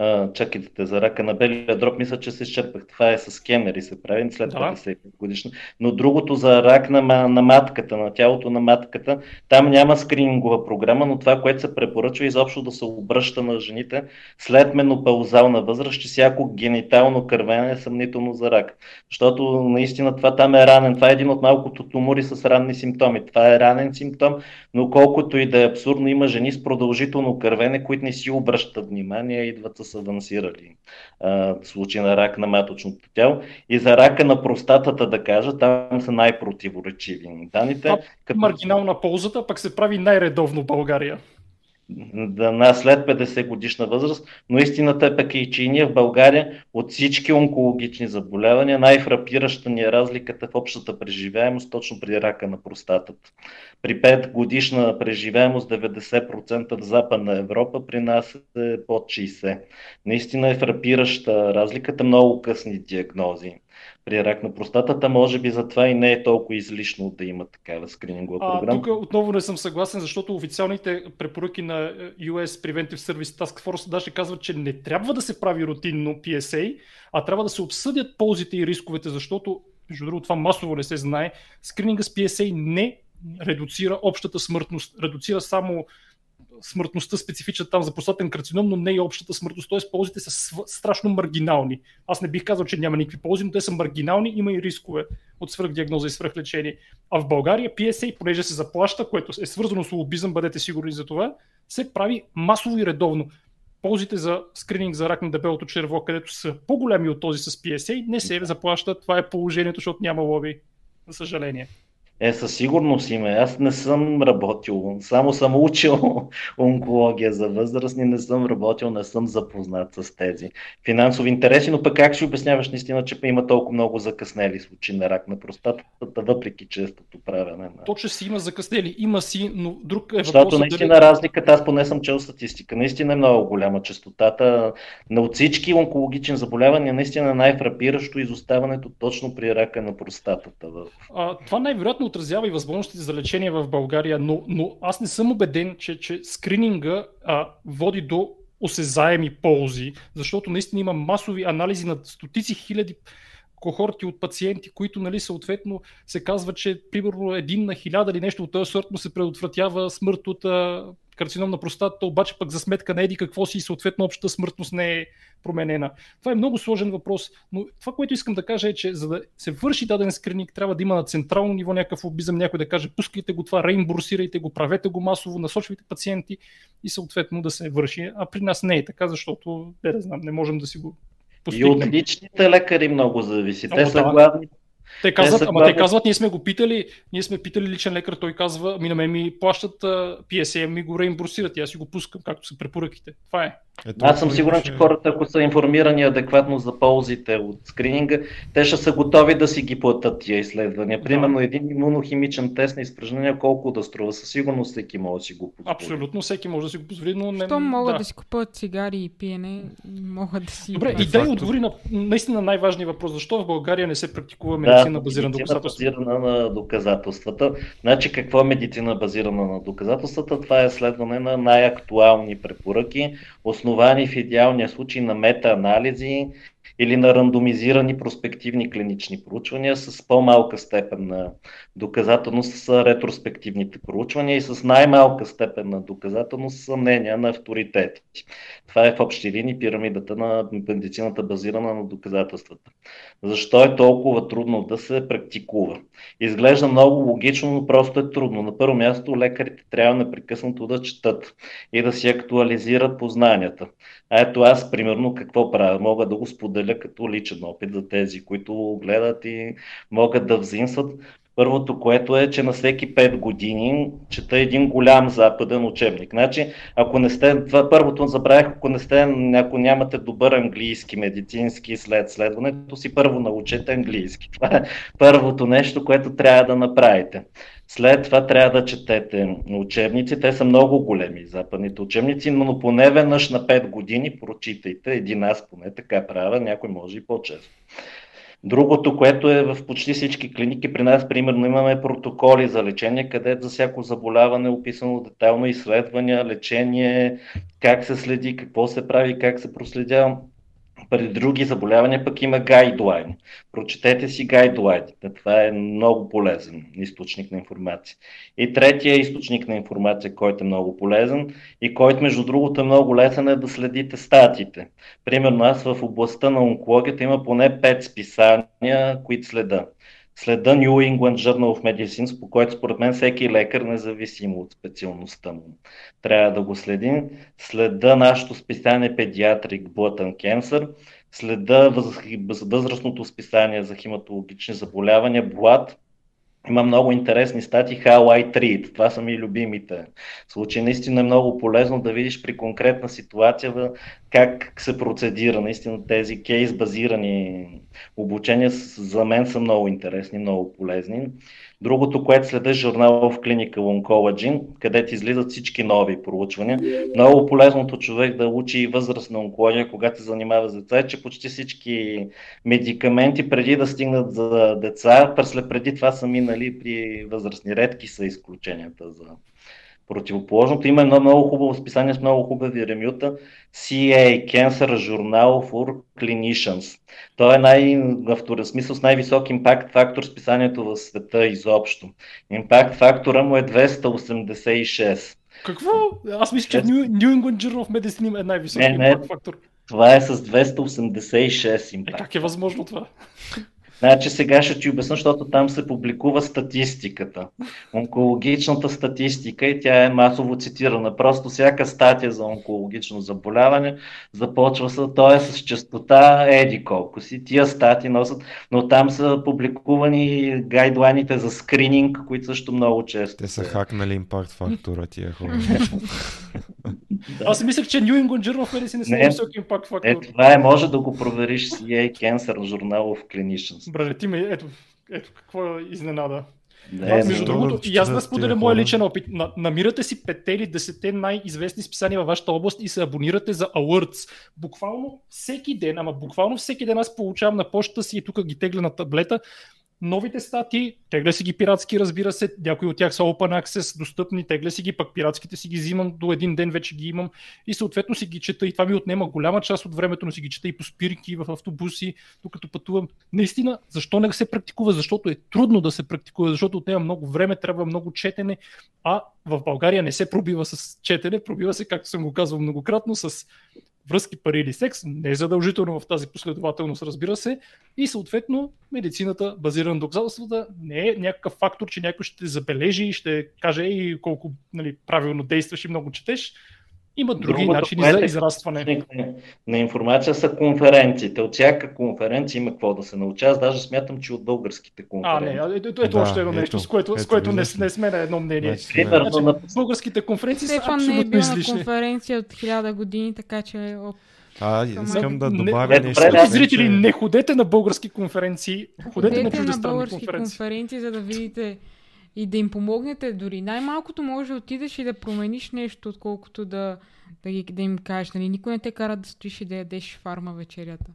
а, чакайте за рака на белия дроб, мисля, че се изчерпах. Това е с скенери се прави след 50 годишно. Но другото за рак на, на матката, на тялото на матката, там няма скринингова програма, но това, което се препоръчва изобщо да се обръща на жените след менопаузална възраст, че всяко генитално кървене е съмнително за рак. Защото наистина това там е ранен. Това е един от малкото тумори с ранни симптоми. Това е ранен симптом, но колкото и да е абсурдно, има жени с продължително кървене, които не си обръщат внимание, идват с авансирали а, случаи на рак на маточното тяло. И за рака на простатата, да кажа, там са най-противоречиви данните. А, като... Маргинална ползата пък се прави най-редовно в България да, на след 50 годишна възраст, но истината е пък и, че и ние в България от всички онкологични заболявания най-фрапираща ни е разликата в общата преживяемост точно при рака на простатата. При 5 годишна преживяемост 90% в Западна Европа, при нас е под 60. Наистина е фрапираща разликата, много късни диагнози при рак на простатата, може би затова и не е толкова излишно да има такава скринингова програма. тук отново не съм съгласен, защото официалните препоръки на US Preventive Service Task Force даже казват, че не трябва да се прави рутинно PSA, а трябва да се обсъдят ползите и рисковете, защото, между другото, това масово не се знае, скрининга с PSA не редуцира общата смъртност, редуцира само смъртността специфична там за простатен карцином, но не и общата смъртност. Т.е. ползите са страшно маргинални. Аз не бих казал, че няма никакви ползи, но те са маргинални, има и рискове от свръхдиагноза и свръхлечение. А в България PSA, понеже се заплаща, което е свързано с лобизъм, бъдете сигурни за това, се прави масово и редовно. Ползите за скрининг за рак на дебелото черво, където са по-големи от този с PSA, не се заплащат. Това е положението, защото няма лоби, за съжаление. Е, със сигурност има. Аз не съм работил, само съм учил онкология за възрастни, не съм работил, не съм запознат с тези финансови интереси, но пък как ще обясняваш наистина, че има толкова много закъснели случаи на рак на простатата, въпреки честото правене на... То, че си има закъснели, има си, но друг е въпрос. Защото наистина дали... разликата, аз поне съм чел статистика, наистина е много голяма частотата на от всички онкологични заболявания, наистина най-фрапиращо изоставането точно при рака на простатата. А, това най-вероятно отразява и възможностите за лечение в България, но, но аз не съм убеден, че, че скрининга а, води до осезаеми ползи, защото наистина има масови анализи на стотици хиляди кохорти от пациенти, които нали, съответно се казва, че примерно един на хиляда или нещо от този сорт му се предотвратява смърт от карцином на простатата, обаче пък за сметка на еди какво си и съответно общата смъртност не е променена. Това е много сложен въпрос, но това, което искам да кажа е, че за да се върши даден скрининг, трябва да има на централно ниво някакъв обизъм, някой да каже, пускайте го това, реимбурсирайте го, правете го масово, насочвайте пациенти и съответно да се върши. А при нас не е така, защото, не да знам, не можем да си го постигнем. И от личните лекари много зависи. Те са главни те казват, ама те казват, ние сме го питали, ние сме питали личен лекар, той казва, ми на мен ми плащат PSA, ми го реимбурсират и аз си го пускам, както са препоръките. Това е. Ето, Аз съм сигурен, че хората, ако са информирани адекватно за ползите от скрининга, те ще са готови да си ги платят тия изследвания. Примерно да. един имунохимичен тест на изпражнение колко да струва, със сигурност всеки може да си го позволи. Абсолютно, всеки може да си го позволи, но не... Що могат да. да си купуват цигари и пиене, могат да си... Добре, и дай отговори на наистина най-важния въпрос. Защо в България не се практикува медицина да, базирана на доказателствата? базирана на доказателствата. Значи какво е медицина базирана на доказателствата? Това е следване на най-актуални препоръки, основани в идеалния случай на метаанализи или на рандомизирани проспективни клинични проучвания с по-малка степен на доказателност са ретроспективните проучвания и с най-малка степен на доказателност са мнения на авторитети. Това е в общи линии пирамидата на медицината базирана на доказателствата. Защо е толкова трудно да се практикува? Изглежда много логично, но просто е трудно. На първо място лекарите трябва непрекъснато да четат и да си актуализират познанията. А ето аз, примерно, какво правя? Мога да го споделя като личен опит за тези, които гледат и могат да взимстват. Първото, което е, че на всеки 5 години чета един голям западен учебник. Значи, ако не сте, това първото забравях, ако не сте, ако нямате добър английски, медицински след следването си, първо научете английски. Това е първото нещо, което трябва да направите. След това трябва да четете учебници. Те са много големи, западните учебници, но поне веднъж на 5 години прочитайте. Един аз поне така правя, някой може и по-често. Другото, което е в почти всички клиники при нас, примерно имаме протоколи за лечение, където за всяко заболяване е описано детайлно изследвания, лечение, как се следи, какво се прави, как се проследява. При други заболявания пък има гайдлайн. Прочетете си гайдлайните. Това е много полезен източник на информация. И третия източник на информация, който е много полезен и който между другото е много лесен е да следите статите. Примерно аз в областта на онкологията има поне 5 списания, които следа следа New England Journal of Medicine, по който според мен всеки лекар, независимо от специалността му, трябва да го следи. Следа нашето списание Pediatric Blood and Cancer, следа възрастното списание за хематологични заболявания Blood, има много интересни стати How I Treat. Това са ми любимите случаи. Наистина е много полезно да видиш при конкретна ситуация как се процедира. Наистина тези кейс базирани обучения за мен са много интересни, много полезни. Другото, което следа журнал в Clinical Oncology, където излизат всички нови проучвания. Много полезното човек да учи и възрастна онкология, когато се занимава с деца, е, че почти всички медикаменти преди да стигнат за деца, преди това са минали при възрастни. Редки са изключенията за противоположното. Има едно много хубаво списание с много хубави ремюта. CA, Cancer Journal for Clinicians. То е най, в смисъл с най-висок импакт фактор списанието в света изобщо. Импакт фактора му е 286. Какво? Аз мисля, че New, New England Journal of Medicine е най-висок импакт фактор. Това е с 286 импакт. Е, как е възможно това? Значи сега ще ти обясня, защото там се публикува статистиката. Онкологичната статистика и тя е масово цитирана. Просто всяка статия за онкологично заболяване започва с, то е с частота еди колко си. Тия статии носят, но там са публикувани гайдлайните за скрининг, които също много често. Те са хакнали импакт фактора тия хора. Аз си мислех, че New England Journal of Medicine е висок импакт фактор. Е, това е, може да го провериш с EA Cancer Journal of Clinicians. Братле, ти ме, ето, ето какво е изненада. Не, Аз, между другото, и аз да споделя моя личен опит. На, намирате си петте или десете най-известни списания във вашата област и се абонирате за alerts. Буквално всеки ден, ама буквално всеки ден аз получавам на почта си и тук ги тегля на таблета новите статии, тегля си ги пиратски, разбира се, някои от тях са open access, достъпни, тегля си ги, пък пиратските си ги взимам, до един ден вече ги имам и съответно си ги чета и това ми отнема голяма част от времето, но си ги чета и по спирки, в автобуси, докато пътувам. Наистина, защо не се практикува? Защото е трудно да се практикува, защото отнема много време, трябва много четене, а в България не се пробива с четене, пробива се, както съм го казвал многократно, с връзки, пари или секс, не е задължително в тази последователност, разбира се, и съответно медицината, базирана на доказателствата, не е някакъв фактор, че някой ще забележи и ще каже и колко нали, правилно действаш и много четеш, има други Другото, начини за израстване. На информация са конференциите. От всяка конференция има какво да се науча. Аз даже смятам, че от българските конференции. А, не, ето, ето, ето да, още едно нещо, с което, ето, с което не, не сме на едно мнение. Значи, значи, на... Българските конференции Стефан са абсолютно не е бил на конференция от хиляда години, така че а, искам да добавя не, нещо. Добре, зрители, не ходете на български конференции, ходете, ходете на чуждестранни конференции. конференции, за да видите и да им помогнете дори. Най-малкото може да отидеш и да промениш нещо, отколкото да, да, ги, да им кажеш. Нали, никой не те кара да стоиш и да ядеш фарма вечерята.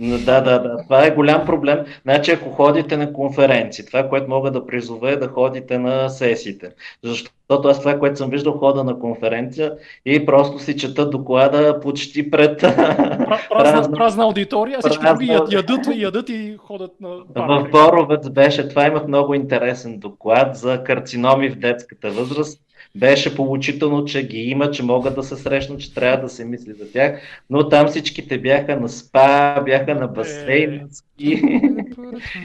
Да, да, да. Това е голям проблем. Значи, ако ходите на конференции, това, което мога да призове е да ходите на сесиите. Защото аз това, което съм виждал хода на конференция и просто си чета доклада почти пред празна, празна, празна аудитория, всички други ядат, ядат и ходят на В Боровец беше, това имах много интересен доклад за карциноми в детската възраст беше получително, че ги има, че могат да се срещнат, че трябва да се мисли за тях, но там всичките бяха на спа, бяха на басейн, е. и,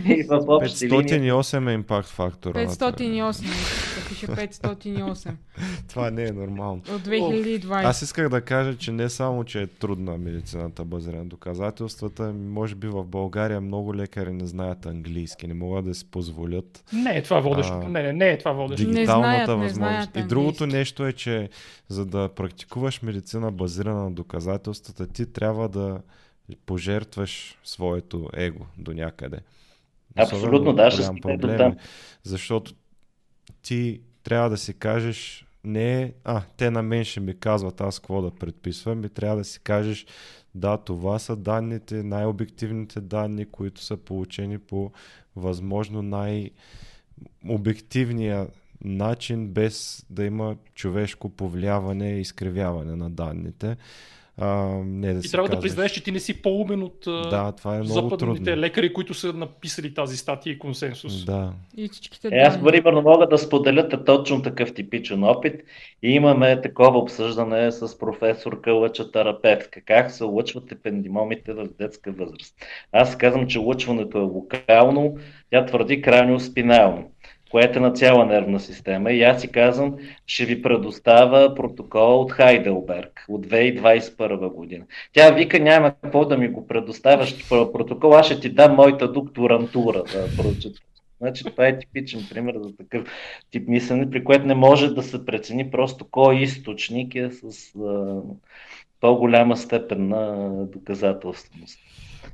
и в общи 508 е импакт фактора. 508, пише 508. Това не е нормално. От 2020. Аз исках да кажа, че не само, че е трудна медицината базирана на доказателствата, може би в България много лекари не знаят английски, не могат да си позволят. Не е това водещо. Не, не, не е това водещо. Дигиталната не знаят, възможност. Не знаят и другото нещо е, че за да практикуваш медицина базирана на доказателствата, ти трябва да пожертваш своето его до някъде. Абсолютно, да, ще проблем, е, защото ти трябва да си кажеш не е, а, те на мен ще ми казват аз какво да предписвам и трябва да си кажеш, да, това са данните, най-обективните данни, които са получени по възможно най-обективния начин, без да има човешко повлияване и изкривяване на данните. А, не да и трябва казваш. да признаеш, че ти не си по-умен от да, това е много западните трудно. лекари, които са написали тази статия и консенсус. Да. И всичките е, аз, примерно, мога да споделя точно такъв типичен опит. И имаме такова обсъждане с професорка лъча-терапевтка. Как се лъчват епендимомите в детска възраст. Аз казвам, че лъчването е локално, тя твърди крайно което е на цяла нервна система. И аз си казвам, ще ви предоставя протокол от Хайделберг от 2021 година. Тя вика, няма какво да ми го предоставяш протокол, аз ще ти дам моята докторантура да прочета. Значи това е типичен пример за такъв тип мислене, при което не може да се прецени просто кой източник е с а, по-голяма степен на доказателственост.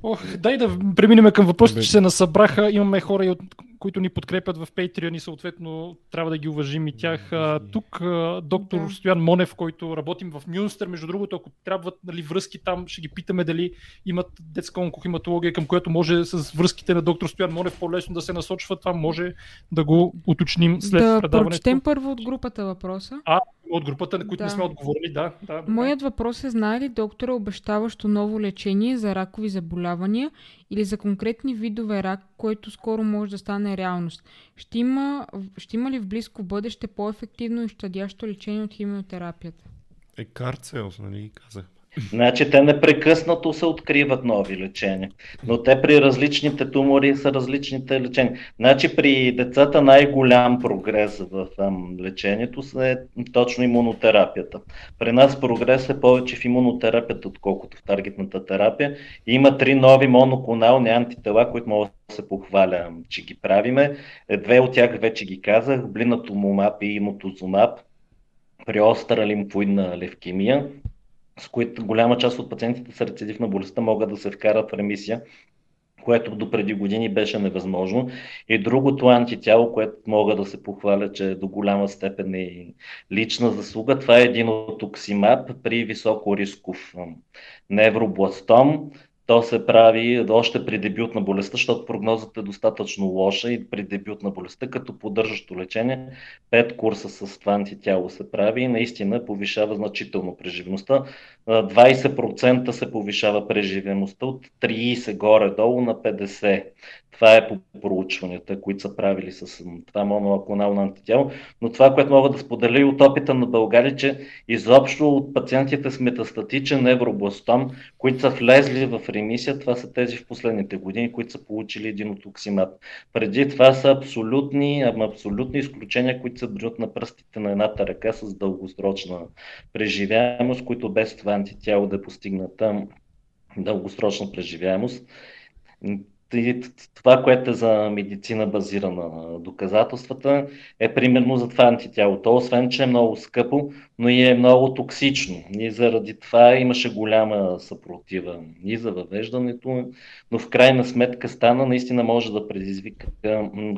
Ох, дай да преминем към въпросите, че се насъбраха. Имаме хора, от, които ни подкрепят в Patreon и съответно трябва да ги уважим и тях. тук доктор да. Стоян Монев, който работим в Мюнстър, между другото, ако трябват нали, връзки там, ще ги питаме дали имат детска онкохематология, към която може с връзките на доктор Стоян Монев по-лесно да се насочва. Това може да го уточним след да предаването. Да прочетем първо от групата въпроса. А, от групата, на които да. не сме отговорили, да. да Моят въпрос е, знае ли доктора обещаващо ново лечение за ракови заболявания или за конкретни видове рак, което скоро може да стане реалност? Ще има, ще има ли в близко бъдеще по-ефективно и щадящо лечение от химиотерапията? Е, карцелс, нали казах. Значи те непрекъснато се откриват нови лечения, но те при различните тумори са различните лечения. Значи при децата най-голям прогрес в ам, лечението е точно имунотерапията. При нас прогрес е повече в имунотерапията, отколкото в таргетната терапия. Има три нови моноклонални антитела, които могат да се похваля, че ги правиме. Е, две от тях вече ги казах, блинатумумаб и имотозумаб при остра лимфоидна левкемия с които голяма част от пациентите с рецидив на болестта могат да се вкарат в ремисия, което до преди години беше невъзможно. И другото антитяло, което мога да се похваля, че до голяма степен е лична заслуга, това е един от оксимап при високо рисков невробластом. То се прави още при дебют на болестта, защото прогнозата е достатъчно лоша и при дебют на болестта, като поддържащо лечение. Пет курса с това антитяло се прави и наистина повишава значително преживността. 20% се повишава преживеността от 30 горе-долу на 50. Това е по проучванията, които са правили с това моноклонално антитяло. Но това, което мога да споделя и от опита на България, че изобщо от пациентите с метастатичен невробластом, които са влезли в ремисия, това са тези в последните години, които са получили един от оксимат. Преди това са абсолютни, абсолютни изключения, които се броят на пръстите на едната ръка с дългосрочна преживяемост, които без това антитяло да постигнат дългосрочна преживяемост това, което е за медицина базирана на доказателствата, е примерно за това антитялото. Освен, че е много скъпо, но и е много токсично. И заради това имаше голяма съпротива и за въвеждането, но в крайна сметка стана, наистина може да предизвика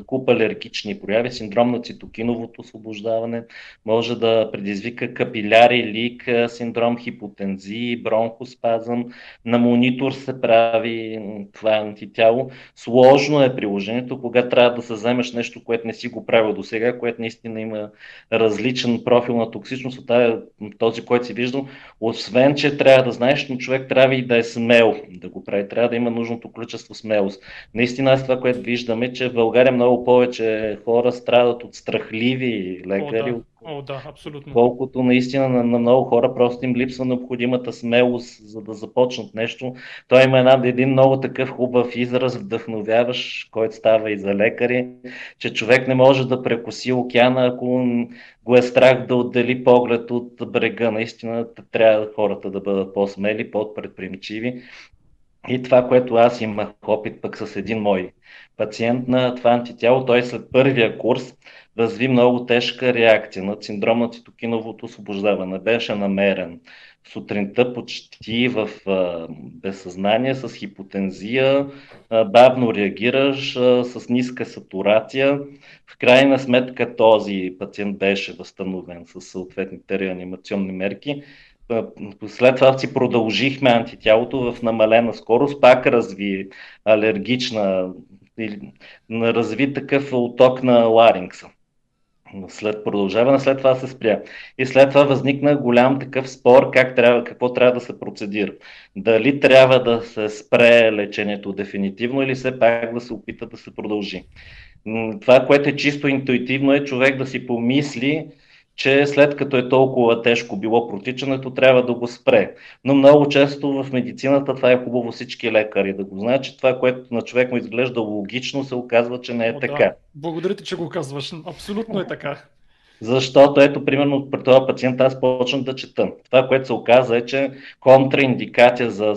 куп алергични прояви, синдром на цитокиновото освобождаване, може да предизвика капиляри лик, синдром хипотензии, бронхоспазъм. На монитор се прави това антитяло. Сложно е приложението, когато трябва да се вземеш нещо, което не си го правил до сега, което наистина има различен профил на токсичност от този, който си виждал, освен, че трябва да знаеш, но човек трябва и да е смел да го прави. Трябва да има нужното количество смелост. Наистина, аз това, което виждаме, че в България много повече хора страдат от страхливи лекари, О, да. О, да, абсолютно. Колкото наистина на, на много хора просто им липсва необходимата смелост, за да започнат нещо. Той има една, един много такъв хубав израз, вдъхновяваш, който става и за лекари, че човек не може да прекоси океана, ако го е страх да отдели поглед от брега. Наистина трябва хората да бъдат по-смели, по-предприемчиви. И това, което аз имах опит пък с един мой пациент на това антитяло, той след първия курс разви много тежка реакция на синдром на цитокиновото освобождаване. Беше намерен сутринта почти в а, безсъзнание, с хипотензия, а, бавно реагираш, а, с ниска сатурация. В крайна сметка този пациент беше възстановен с съответните реанимационни мерки. След това си продължихме антитялото в намалена скорост, пак разви алергична разви такъв отток на ларингса след продължаване, след това се спря. И след това възникна голям такъв спор как трябва, какво трябва да се процедира. Дали трябва да се спре лечението дефинитивно или все пак да се опита да се продължи. Това, което е чисто интуитивно е човек да си помисли, че след като е толкова тежко било протичането, трябва да го спре. Но много често в медицината това е хубаво всички лекари да го знаят, че това, което на човек му изглежда логично, се оказва, че не е О, така. Да. Благодаря ти, че го казваш. Абсолютно е така. Защото ето, примерно, при този пациент аз почнах да чета. Това, което се оказа е, че контраиндикация за,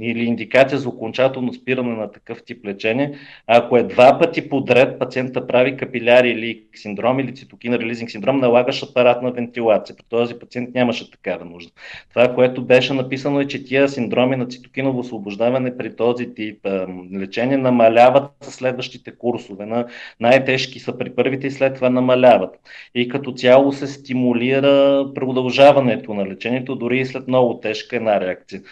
или индикация за окончателно спиране на такъв тип лечение, ако е два пъти подред пациента прави капиляри или синдром или цитокин релизинг синдром, налагаш апаратна вентилация. При този пациент нямаше такава нужда. Това, което беше написано е, че тия синдроми на цитокиново освобождаване при този тип лечение намаляват със следващите курсове. На най-тежки са при първите и след това намаляват и като цяло се стимулира продължаването на лечението, дори и след много тежка една реакция.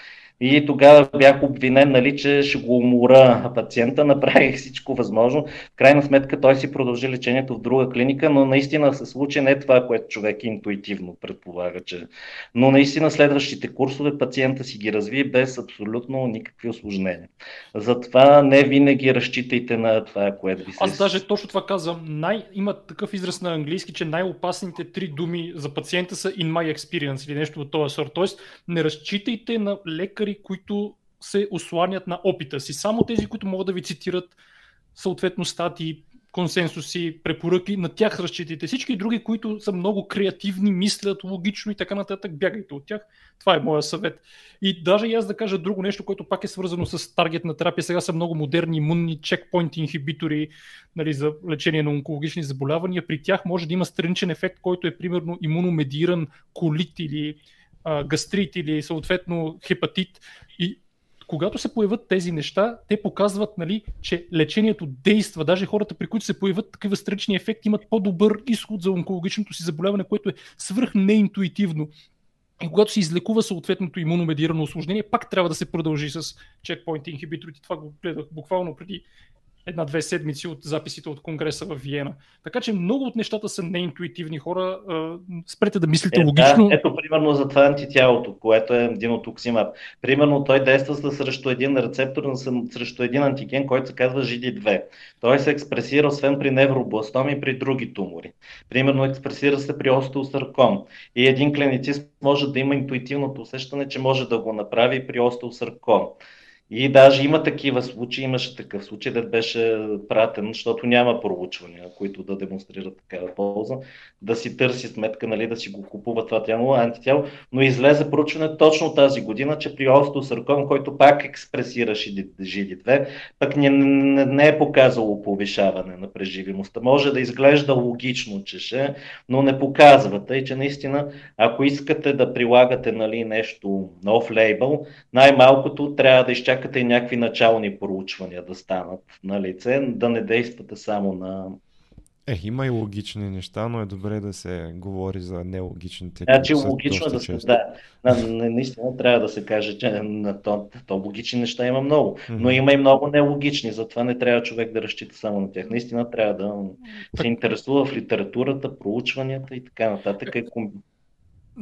И тогава бях обвинен, нали, че ще го умора пациента, направих всичко възможно. В крайна сметка той си продължи лечението в друга клиника, но наистина се случи не това, което човек интуитивно предполага, че... Но наистина следващите курсове пациента си ги разви без абсолютно никакви осложнения. Затова не винаги разчитайте на това, което ви се... Аз даже точно това казвам. Най... Има такъв израз на английски, че най-опасните три думи за пациента са in my experience или нещо от този сорт. Тоест не разчитайте на лекари лекари, които се осланят на опита си. Само тези, които могат да ви цитират съответно статии, консенсуси, препоръки, на тях разчитайте. Всички други, които са много креативни, мислят логично и така нататък, бягайте от тях. Това е моя съвет. И даже и аз да кажа друго нещо, което пак е свързано с таргетна терапия. Сега са много модерни имунни чекпоинт инхибитори нали, за лечение на онкологични заболявания. При тях може да има страничен ефект, който е примерно имуномедиран колит или а, гастрит или съответно хепатит. И когато се появят тези неща, те показват, нали, че лечението действа. Даже хората, при които се появят такива странични ефекти, имат по-добър изход за онкологичното си заболяване, което е свръх неинтуитивно. И когато се излекува съответното имуномедирано осложнение, пак трябва да се продължи с чекпоинт инхибиторите. Това го гледах буквално преди една-две седмици от записите от Конгреса в Виена. Така че много от нещата са неинтуитивни хора. Спрете да мислите е, логично. Да, ето примерно за това антитялото, което е динотоксимаб. Примерно той действа срещу един рецептор, срещу един антиген, който се казва GD2. Той се експресира освен при невробластоми и при други тумори. Примерно експресира се при остеосарком. И един клиницист може да има интуитивното усещане, че може да го направи при остеосарком. И даже има такива случаи, имаше такъв случай, да беше пратен, защото няма проучвания, които да демонстрират такава полза, да си търси сметка, нали, да си го купува това тяло, антитяло, но излезе проучване точно тази година, че при остеосарком, който пак експресира GD2, пък не, не, не е показало повишаване на преживимостта. Може да изглежда логично, че ще, но не показва. Тъй, че наистина, ако искате да прилагате нали, нещо нов лейбъл, най-малкото трябва да изчакате чакате и някакви начални проучвания да станат на лице, да не действате само на... Е, има и логични неща, но е добре да се говори за нелогичните. Значи логично е да се, да, наистина трябва да се каже, че на то, то логични неща има много, но има и много нелогични, затова не трябва човек да разчита само на тях. Наистина трябва да се интересува в литературата, проучванията и така нататък.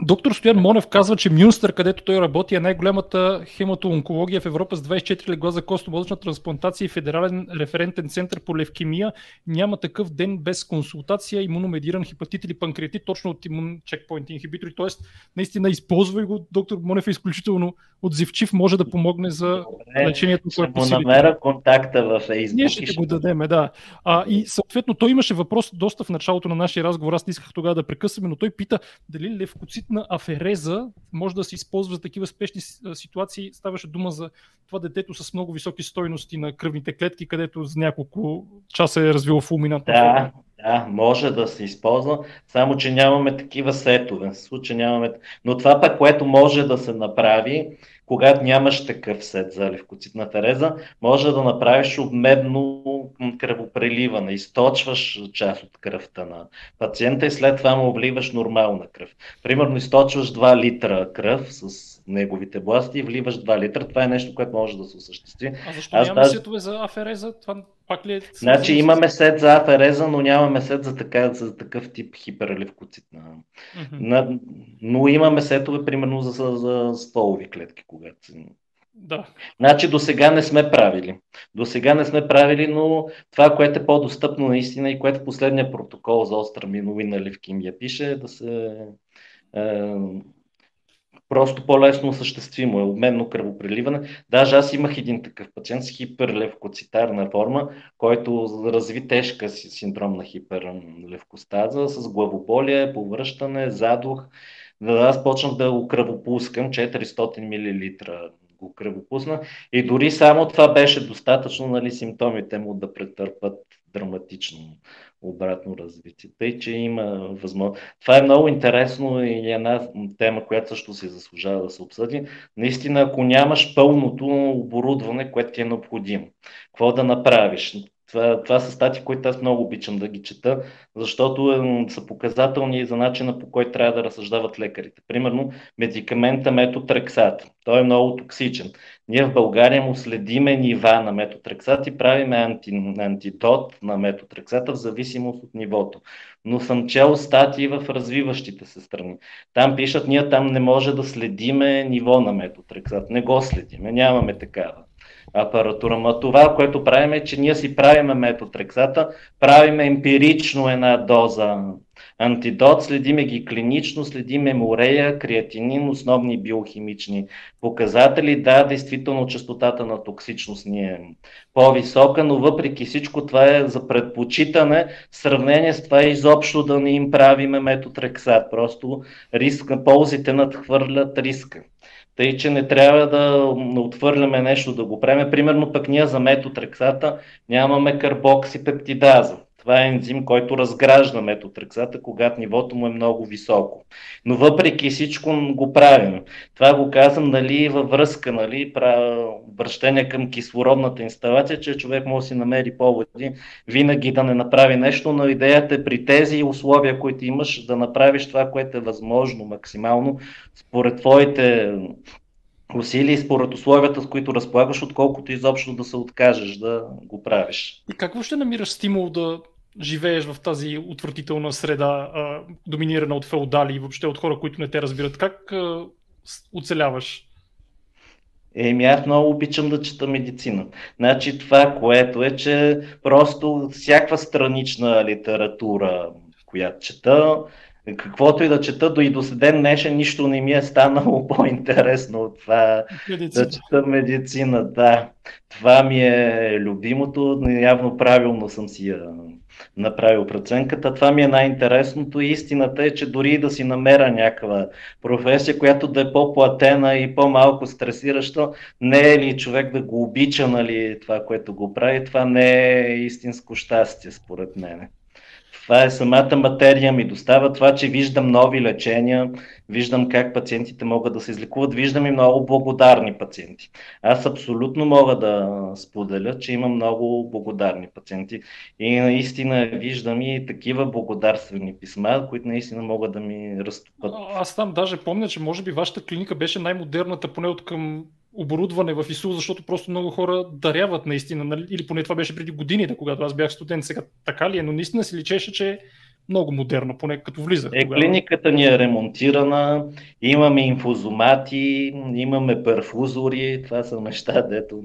Доктор Стоян Монев казва, че Мюнстър, където той работи, е най-голямата хематоонкология в Европа с 24 легла за костно-мозъчна трансплантация и федерален референтен център по левкемия. Няма такъв ден без консултация, имуномедиран хепатит или панкреатит, точно от имун чекпоинт инхибитори. Тоест, наистина използвай го. Доктор Монев е изключително отзивчив, може да помогне за Добре, лечението. Ще му намеря контакта в Facebook. Ние ще, ще го дадем, да. А, и съответно той имаше въпрос доста в началото на нашия разговор. Аз не исках тогава да прекъсваме, но той пита дали левкоцит двуцитна афереза може да се използва за такива спешни ситуации. Ставаше дума за това детето с много високи стойности на кръвните клетки, където за няколко часа е развило фулминатна Да, да, може да се използва, само че нямаме такива сетове. В случай нямаме... Но това пък, което може да се направи, когато нямаш такъв сет за левкоцитна фереза, може да направиш обмедно кръвопреливане, източваш част от кръвта на пациента и след това му вливаш нормална кръв. Примерно източваш 2 литра кръв с неговите власти и вливаш 2 литра. Това е нещо, което може да се осъществи. А защо Аз нямаме сетове за афереза? Това пак ли е... Значи имаме сет за афереза, но нямаме сет за, така, за такъв тип хиперлевкоцитна. Mm-hmm. Но имаме сетове, примерно, за, за стволови клетки, когато да. Значи до сега не сме правили. До сега не сме правили, но това, което е по-достъпно наистина и което последния протокол за остра миновина левкимия пише, е да се е, просто по-лесно осъществимо е обменно кръвопреливане. Даже аз имах един такъв пациент с хиперлевкоцитарна форма, който разви тежка си синдром на хиперлевкостаза с главоболие, повръщане, задух. Аз почнах да го кръвопускам 400 мл го кръвопусна и дори само това беше достатъчно нали, симптомите му да претърпат драматично обратно развитие. Тъй, че има възможност. Това е много интересно и една тема, която също се заслужава да се обсъди. Наистина, ако нямаш пълното оборудване, което ти е необходимо, какво да направиш? Това, това са стати, които аз много обичам да ги чета, защото са показателни за начина по който трябва да разсъждават лекарите. Примерно, медикамента метотрексат. Той е много токсичен. Ние в България му следиме нива на метотрексат и правиме анти, антидот на метотрексата в зависимост от нивото. Но съм чел статии в развиващите се страни. Там пишат, ние там не може да следиме ниво на метотрексат. Не го следиме, нямаме такава апаратура. Но това, което правим е, че ние си правиме метотрексата, правиме емпирично една доза антидот, следиме ги клинично, следиме морея, креатинин, основни биохимични показатели. Да, действително частотата на токсичност ни е по-висока, но въпреки всичко това е за предпочитане в сравнение с това изобщо да не им правиме метотрексат. Просто риска, ползите надхвърлят риска. Тъй, че не трябва да отвърляме нещо да го правим. Примерно пък ние за метотрексата нямаме карбоксипептидаза. Това е ензим, който разгражда метотрексата, когато нивото му е много високо. Но въпреки всичко го правим. Това го казвам нали, във връзка, нали, връщение към кислородната инсталация, че човек може да си намери поводи винаги да не направи нещо, но идеята е при тези условия, които имаш, да направиш това, което е възможно максимално, според твоите усилия и според условията, с които разполагаш, отколкото изобщо да се откажеш да го правиш. И как ще намираш стимул да живееш в тази отвратителна среда, а, доминирана от феодали и въобще от хора, които не те разбират? Как а, оцеляваш? Еми, аз много обичам да чета медицина. Значи това, което е, че просто всякаква странична литература, която чета, каквото и да чета, до и до ден днешен нищо не ми е станало по-интересно от това медицина. да чета медицина. Да. Това ми е любимото, явно правилно съм си я направил преценката. Това ми е най-интересното. Истината е, че дори да си намеря някаква професия, която да е по-платена и по-малко стресираща, не е ли човек да го обича, нали, това, което го прави, това не е истинско щастие, според мен. Това е самата материя ми достава това, че виждам нови лечения, виждам как пациентите могат да се излекуват, виждам и много благодарни пациенти. Аз абсолютно мога да споделя, че имам много благодарни пациенти и наистина виждам и такива благодарствени писма, които наистина могат да ми разтопат. Аз там даже помня, че може би вашата клиника беше най-модерната, поне от към оборудване в ИСУ, защото просто много хора даряват наистина, нали? или поне това беше преди годините, когато аз бях студент, сега така ли е, но наистина си личеше, че е много модерна, поне като влиза. Е, клиниката ни е ремонтирана, имаме инфузомати, имаме перфузори, това са неща, дето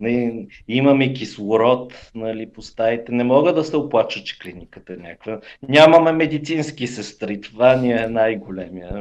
нали, имаме кислород нали, по стаите. Не мога да се оплача, че клиниката е някаква. Нямаме медицински сестри, това ни е най-големия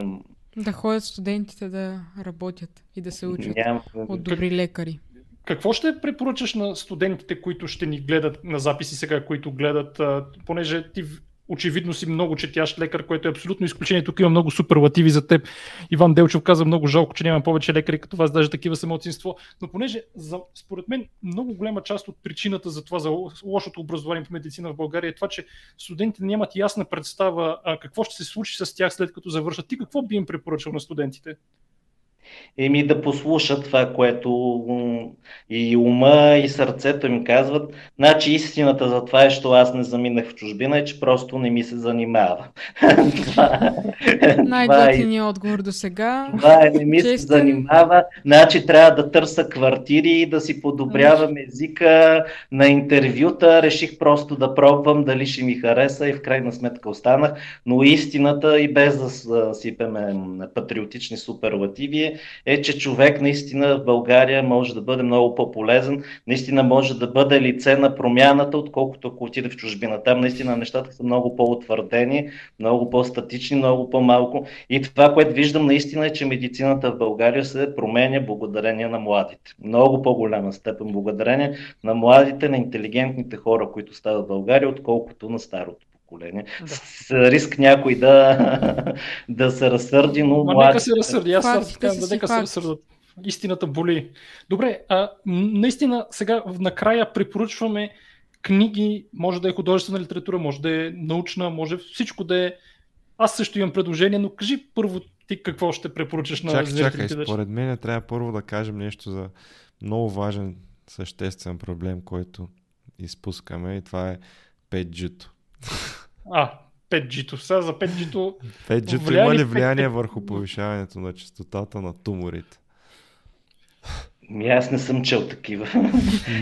да ходят студентите да работят и да се учат Няма... от добри лекари. Какво ще препоръчаш на студентите, които ще ни гледат на записи сега, които гледат, понеже ти очевидно си много четящ лекар, което е абсолютно изключение. Тук има много суперлативи за теб. Иван Делчев каза много жалко, че няма повече лекари като вас, даже такива са младсинство. Но понеже, за, според мен, много голяма част от причината за това, за лошото образование в медицина в България е това, че студентите нямат ясна представа а, какво ще се случи с тях след като завършат. Ти какво би им препоръчал на студентите? Еми да послушат това, което и ума, и сърцето им казват. Значи истината за това е, що аз не заминах в чужбина, е, че просто не ми се занимава. Най-готиният е, отговор до сега. Това е, не ми се занимава. Значи трябва да търса квартири, да си подобрявам езика на интервюта. Реших просто да пробвам дали ще ми хареса и в крайна сметка останах. Но истината и без да сипеме патриотични суперлативи е, че човек наистина в България може да бъде много по-полезен, наистина може да бъде лице на промяната, отколкото ако отиде в чужбина. Там наистина нещата са много по-утвърдени, много по-статични, много по-малко. И това, което виждам наистина е, че медицината в България се променя благодарение на младите. Много по-голяма степен благодарение на младите, на интелигентните хора, които стават в България, отколкото на старото поколение. Да. С риск някой да, да се разсърди, но... Ма нека се разсърди, аз съм казвам, да нека се разсърдат. Истината боли. Добре, а, наистина сега накрая препоръчваме книги, може да е художествена литература, може да е научна, може всичко да е. Аз също имам предложение, но кажи първо ти какво ще препоръчаш на Чакай, чакай, според мен трябва първо да кажем нещо за много важен съществен проблем, който изпускаме и това е 5G-то. А, 5G-то. Сега за 5G-то... 5G-то има ли влияние 5G... върху повишаването на частотата на туморите? Ми аз не съм чел такива.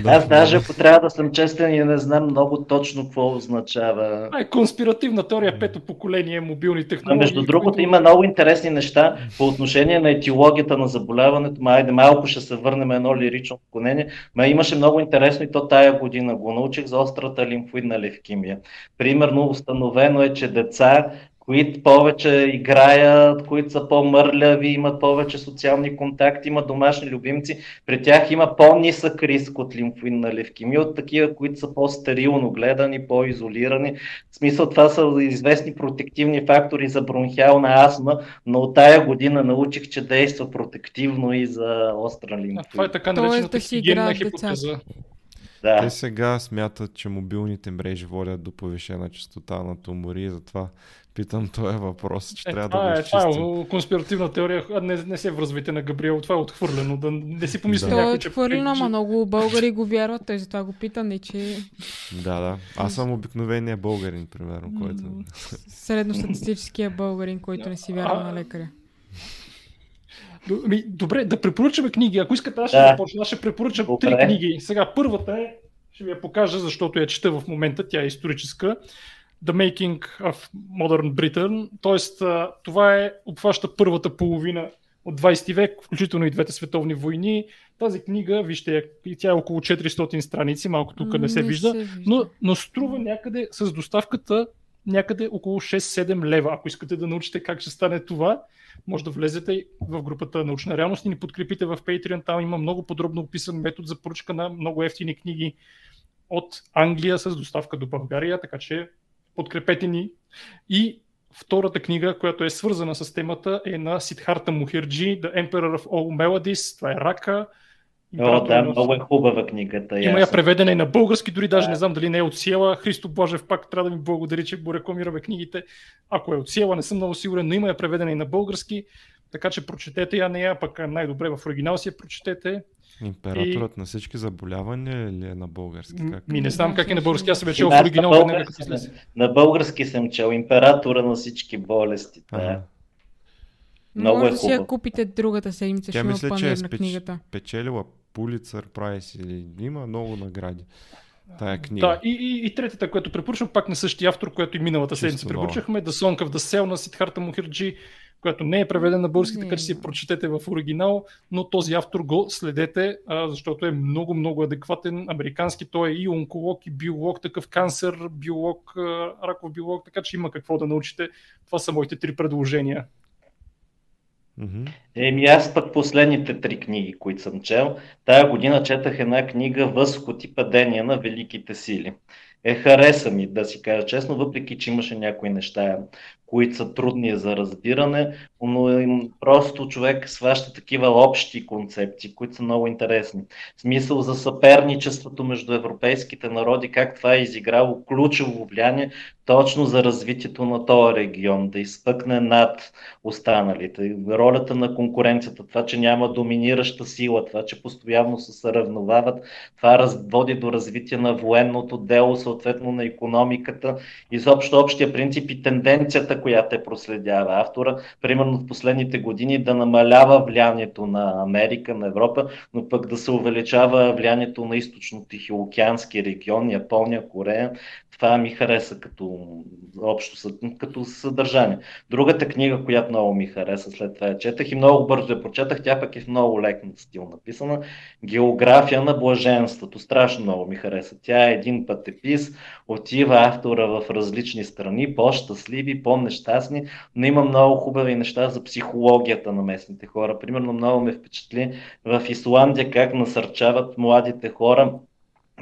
аз даже ако трябва да съм честен и не знам много точно какво означава. А, е конспиративна теория, пето поколение мобилни технологии. А между другото които... има много интересни неща по отношение на етиологията на заболяването. Ма, айде, малко ще се върнем едно лирично отклонение. Ма имаше много интересно и то тая година го научих за острата лимфоидна левкемия. Примерно установено е, че деца които повече играят, които са по-мърляви, имат повече социални контакти, имат домашни любимци, при тях има по-нисък риск от лимфоидна левкемия, от такива, които са по-стерилно гледани, по-изолирани. В смисъл това са известни протективни фактори за бронхиална астма, но от тая година научих, че действа протективно и за остра лимфоидна. Това е така наречената хигиенна хипотеза. Да. Те сега смятат, че мобилните мрежи водят до повишена частота на тумори и затова питам този въпрос, че е, трябва да го е, Това е конспиративна теория. Не, не се връзвайте на Габриел, това е отхвърлено. Да не си помисли да. някой, че... Това е отхвърлено, ама много българи го вярват, той затова го пита, не че... Да, да. Аз съм обикновения българин, примерно, който... Средностатистическия българин, който не си вярва на лекаря. Добре, да препоръчаме книги. Ако искате, аз ще да. започна. Аз ще препоръчам Добре. три книги. Сега първата е, ще ви я покажа, защото я чета в момента, тя е историческа. The Making of Modern Britain. Тоест, това е, обхваща първата половина от 20 век, включително и двете световни войни. Тази книга, вижте, тя е около 400 страници, малко тук не, не се, вижда, се вижда, но, но струва някъде с доставката някъде около 6-7 лева. Ако искате да научите как ще стане това, може да влезете в групата Научна реалност и ни подкрепите в Patreon. Там има много подробно описан метод за поръчка на много ефтини книги от Англия с доставка до България, така че подкрепете ни. И втората книга, която е свързана с темата е на Сидхарта Мухерджи, The Emperor of All Melodies. Това е Рака. О, да, много е хубава книгата. Има я преведена и на български, дори даже да. не знам дали не е от Сиела. Христо Божев пак трябва да ми благодари, че го рекламираме книгите. Ако е от Сиела, не съм много сигурен, но има я преведена и на български. Така че прочетете я нея, пък най-добре в оригинал си я прочетете. Императорът и... на всички заболявания ли е на български? Как? Ми не знам как е на български, аз съм чел в оригинал. На български, на, на български съм чел Императора на всички болести. Да. Много Може е да си я купите другата седмица, Тя ще мисля, че е спеч... книгата. печелила Пулицър Прайс или има много награди. Тая книга. Да, и, и, и третата, която препоръчвам, пак на същия автор, която и миналата седмица препоръчахме, The Song of the Cell на Сидхарта Мухирджи, която не е преведена на български, така че си прочетете в оригинал, но този автор го следете, а, защото е много, много адекватен американски. Той е и онколог, и биолог, такъв канцер, биолог, раков биолог, така че има какво да научите. Това са моите три предложения. Еми аз пък последните три книги, които съм чел, тая година четах една книга Възход и падение на великите сили. е хареса ми, да си кажа честно, въпреки че имаше някои неща, които са трудни за разбиране, но просто човек сваща такива общи концепции, които са много интересни. Смисъл за съперничеството между европейските народи, как това е изиграло ключово влияние точно за развитието на този регион, да изпъкне над останалите. Ролята на конкуренцията, това, че няма доминираща сила, това, че постоянно се съравновават, това води до развитие на военното дело, съответно на економиката, изобщо общия принцип и тенденцията, която е проследява автора, примерно в последните години да намалява влиянието на Америка, на Европа, но пък да се увеличава влиянието на източно-тихоокеански регион, Япония, Корея. Това ми хареса като общо като съдържание. Другата книга, която много ми хареса след това я четах и много бързо я прочетах, тя пък е в много лек стил написана. География на блаженството. Страшно много ми хареса. Тя е един пътепис, отива автора в различни страни, по-щастливи, по-нещастни, но има много хубави неща за психологията на местните хора. Примерно много ме впечатли в Исландия как насърчават младите хора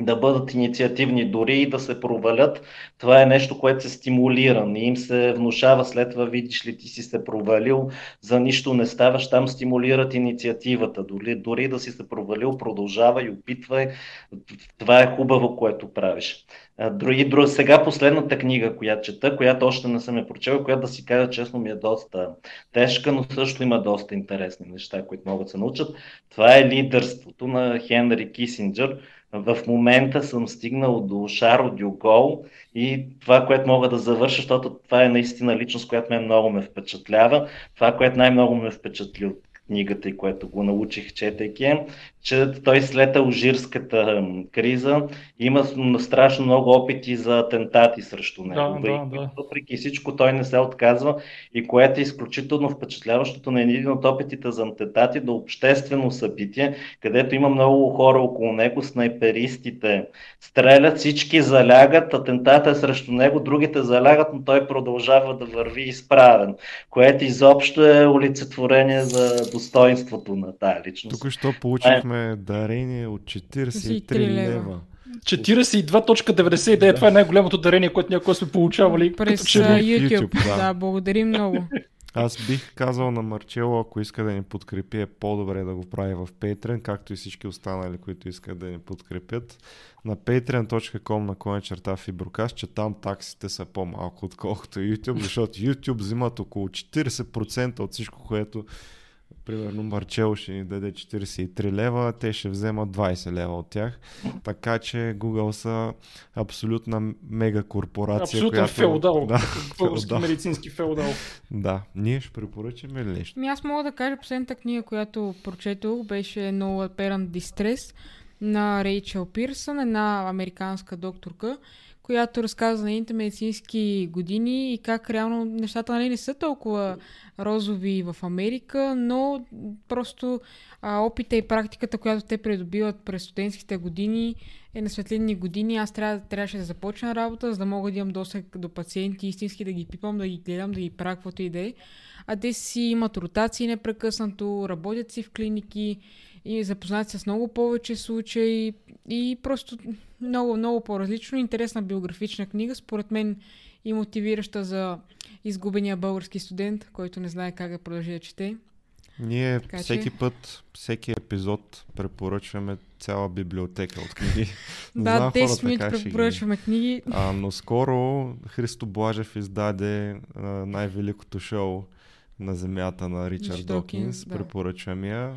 да бъдат инициативни, дори и да се провалят. Това е нещо, което се стимулира. Не им се внушава след това, видиш ли, ти си се провалил, за нищо не ставаш, там стимулират инициативата. Дори, дори да си се провалил, продължавай, опитвай. Това е хубаво, което правиш. Други, друг, сега последната книга, която чета, която още не съм я прочел, която да си кажа честно ми е доста тежка, но също има доста интересни неща, които могат да се научат. Това е лидерството на Хенри Кисинджер в момента съм стигнал до Шаро Дюгол и това, което мога да завърша, защото това е наистина личност, която ме много ме впечатлява. Това, което най-много ме впечатли от книгата и което го научих четейки, че той след алжирската криза има страшно много опити за атентати срещу него. Да, да, да. Въпреки всичко той не се отказва и което е изключително впечатляващото на един от опитите за атентати до обществено събитие, където има много хора около него, снайперистите стрелят, всички залягат, атентата е срещу него, другите залягат, но той продължава да върви изправен, което изобщо е олицетворение за достоинството на тази личност. Тук що получихме дарение от 43 лева. 42.99, това е най-голямото дарение, което някога сме получавали. През като че... YouTube. YouTube да. да, благодарим много. Аз бих казал на Марчело, ако иска да ни подкрепи, е по-добре да го прави в Patreon, както и всички останали, които искат да ни подкрепят. На patreon.com на коня черта Фиброкаст, че там таксите са по-малко, отколкото YouTube, защото YouTube взимат около 40% от всичко, което примерно Марчел ще ни даде 43 лева, те ще вземат 20 лева от тях. Така че Google са абсолютна мега корпорация. Абсолютно която... феодал. Да, български феодал. медицински феодал. Да. Ние ще препоръчаме ли нещо? Ами аз мога да кажа, последната книга, която прочетох, беше No Apparent Distress на Рейчел Пирсън, една американска докторка, която разказва за нейните медицински години и как реално нещата нали, не са толкова розови в Америка, но просто а, опита и практиката, която те придобиват през студентските години е на светлинни години. Аз трябва, трябваше да започна работа, за да мога да имам достъп до пациенти, истински да ги пипам, да ги гледам, да ги правя каквото и да е. А те си имат ротации непрекъснато, работят си в клиники и запознат с много повече случаи и просто много, много по-различно. Интересна биографична книга, според мен и мотивираща за изгубения български студент, който не знае как да продължи да чете. Ние така, всеки че... път, всеки епизод препоръчваме цяла библиотека от книги. да, 10 минути препоръчваме ги... книги. А, но скоро Христо Блажев издаде а, най-великото шоу на земята на Ричард Докинс. Да. Препоръчвам я.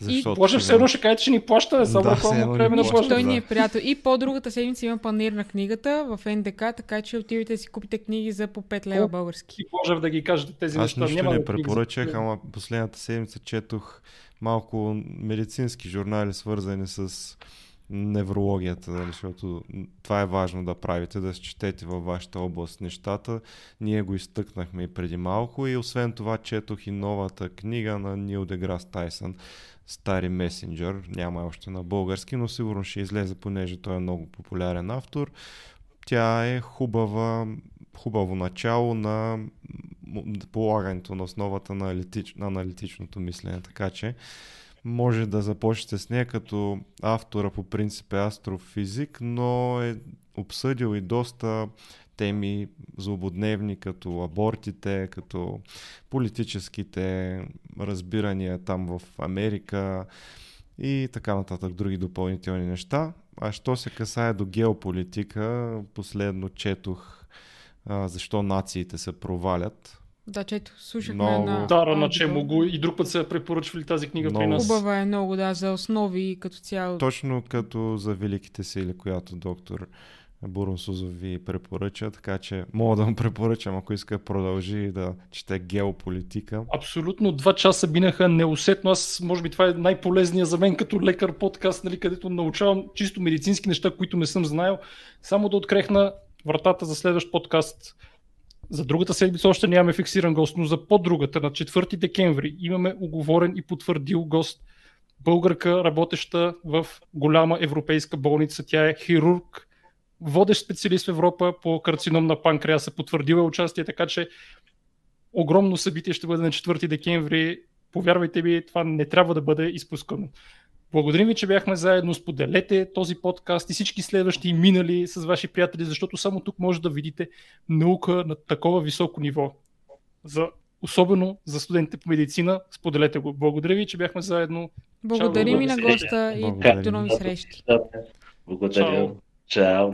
Защото и може все едно ще каже, че ни плаща, само да, време на плаща. Той ни е приятел. И по-другата седмица има панир на книгата в НДК, така че отивайте да си купите книги за по 5 лева български. И може да ги кажете тези Аз неща. Аз нищо не препоръчах, ама последната седмица четох малко медицински журнали, свързани с неврологията, нали, защото това е важно да правите, да четете във вашата област нещата. Ние го изтъкнахме и преди малко и освен това четох и новата книга на Нил Деграс Тайсън, Стари месенджер, няма още на български, но сигурно ще излезе, понеже той е много популярен автор. Тя е хубава, хубаво начало на полагането на основата на аналитичното мислене, така че може да започнете с нея, като автора по принцип е астрофизик, но е обсъдил и доста теми злободневни, като абортите, като политическите разбирания там в Америка и така нататък, други допълнителни неща. А що се касае до геополитика, последно четох а, защо нациите се провалят. Да, чето, слушахме Много. на... Дара на аудио. Чемо го и друг път са препоръчвали тази книга при Много. нас. Хубава е много, да, за основи като цяло. Точно като за великите сили, която доктор Бурун Сузов ви препоръча, така че мога да му препоръчам, ако иска да продължи да чете геополитика. Абсолютно, два часа минаха неусетно. Аз, може би, това е най-полезният за мен като лекар подкаст, нали, където научавам чисто медицински неща, които не съм знаел. Само да открехна вратата за следващ подкаст. За другата седмица още нямаме фиксиран гост, но за по-другата, на 4 декември, имаме оговорен и потвърдил гост. Българка, работеща в голяма европейска болница. Тя е хирург, водещ специалист в Европа по карцином на панкреаса. Потвърдила е участие, така че огромно събитие ще бъде на 4 декември. Повярвайте ми, това не трябва да бъде изпускано. Благодарим ви, че бяхме заедно. Споделете този подкаст и всички следващи и минали с ваши приятели, защото само тук може да видите наука на такова високо ниво. За, особено за студентите по медицина, споделете го. Благодаря ви, че бяхме заедно. Благодарим и на госта и до нови срещи. Благодаря. Чао. Чао.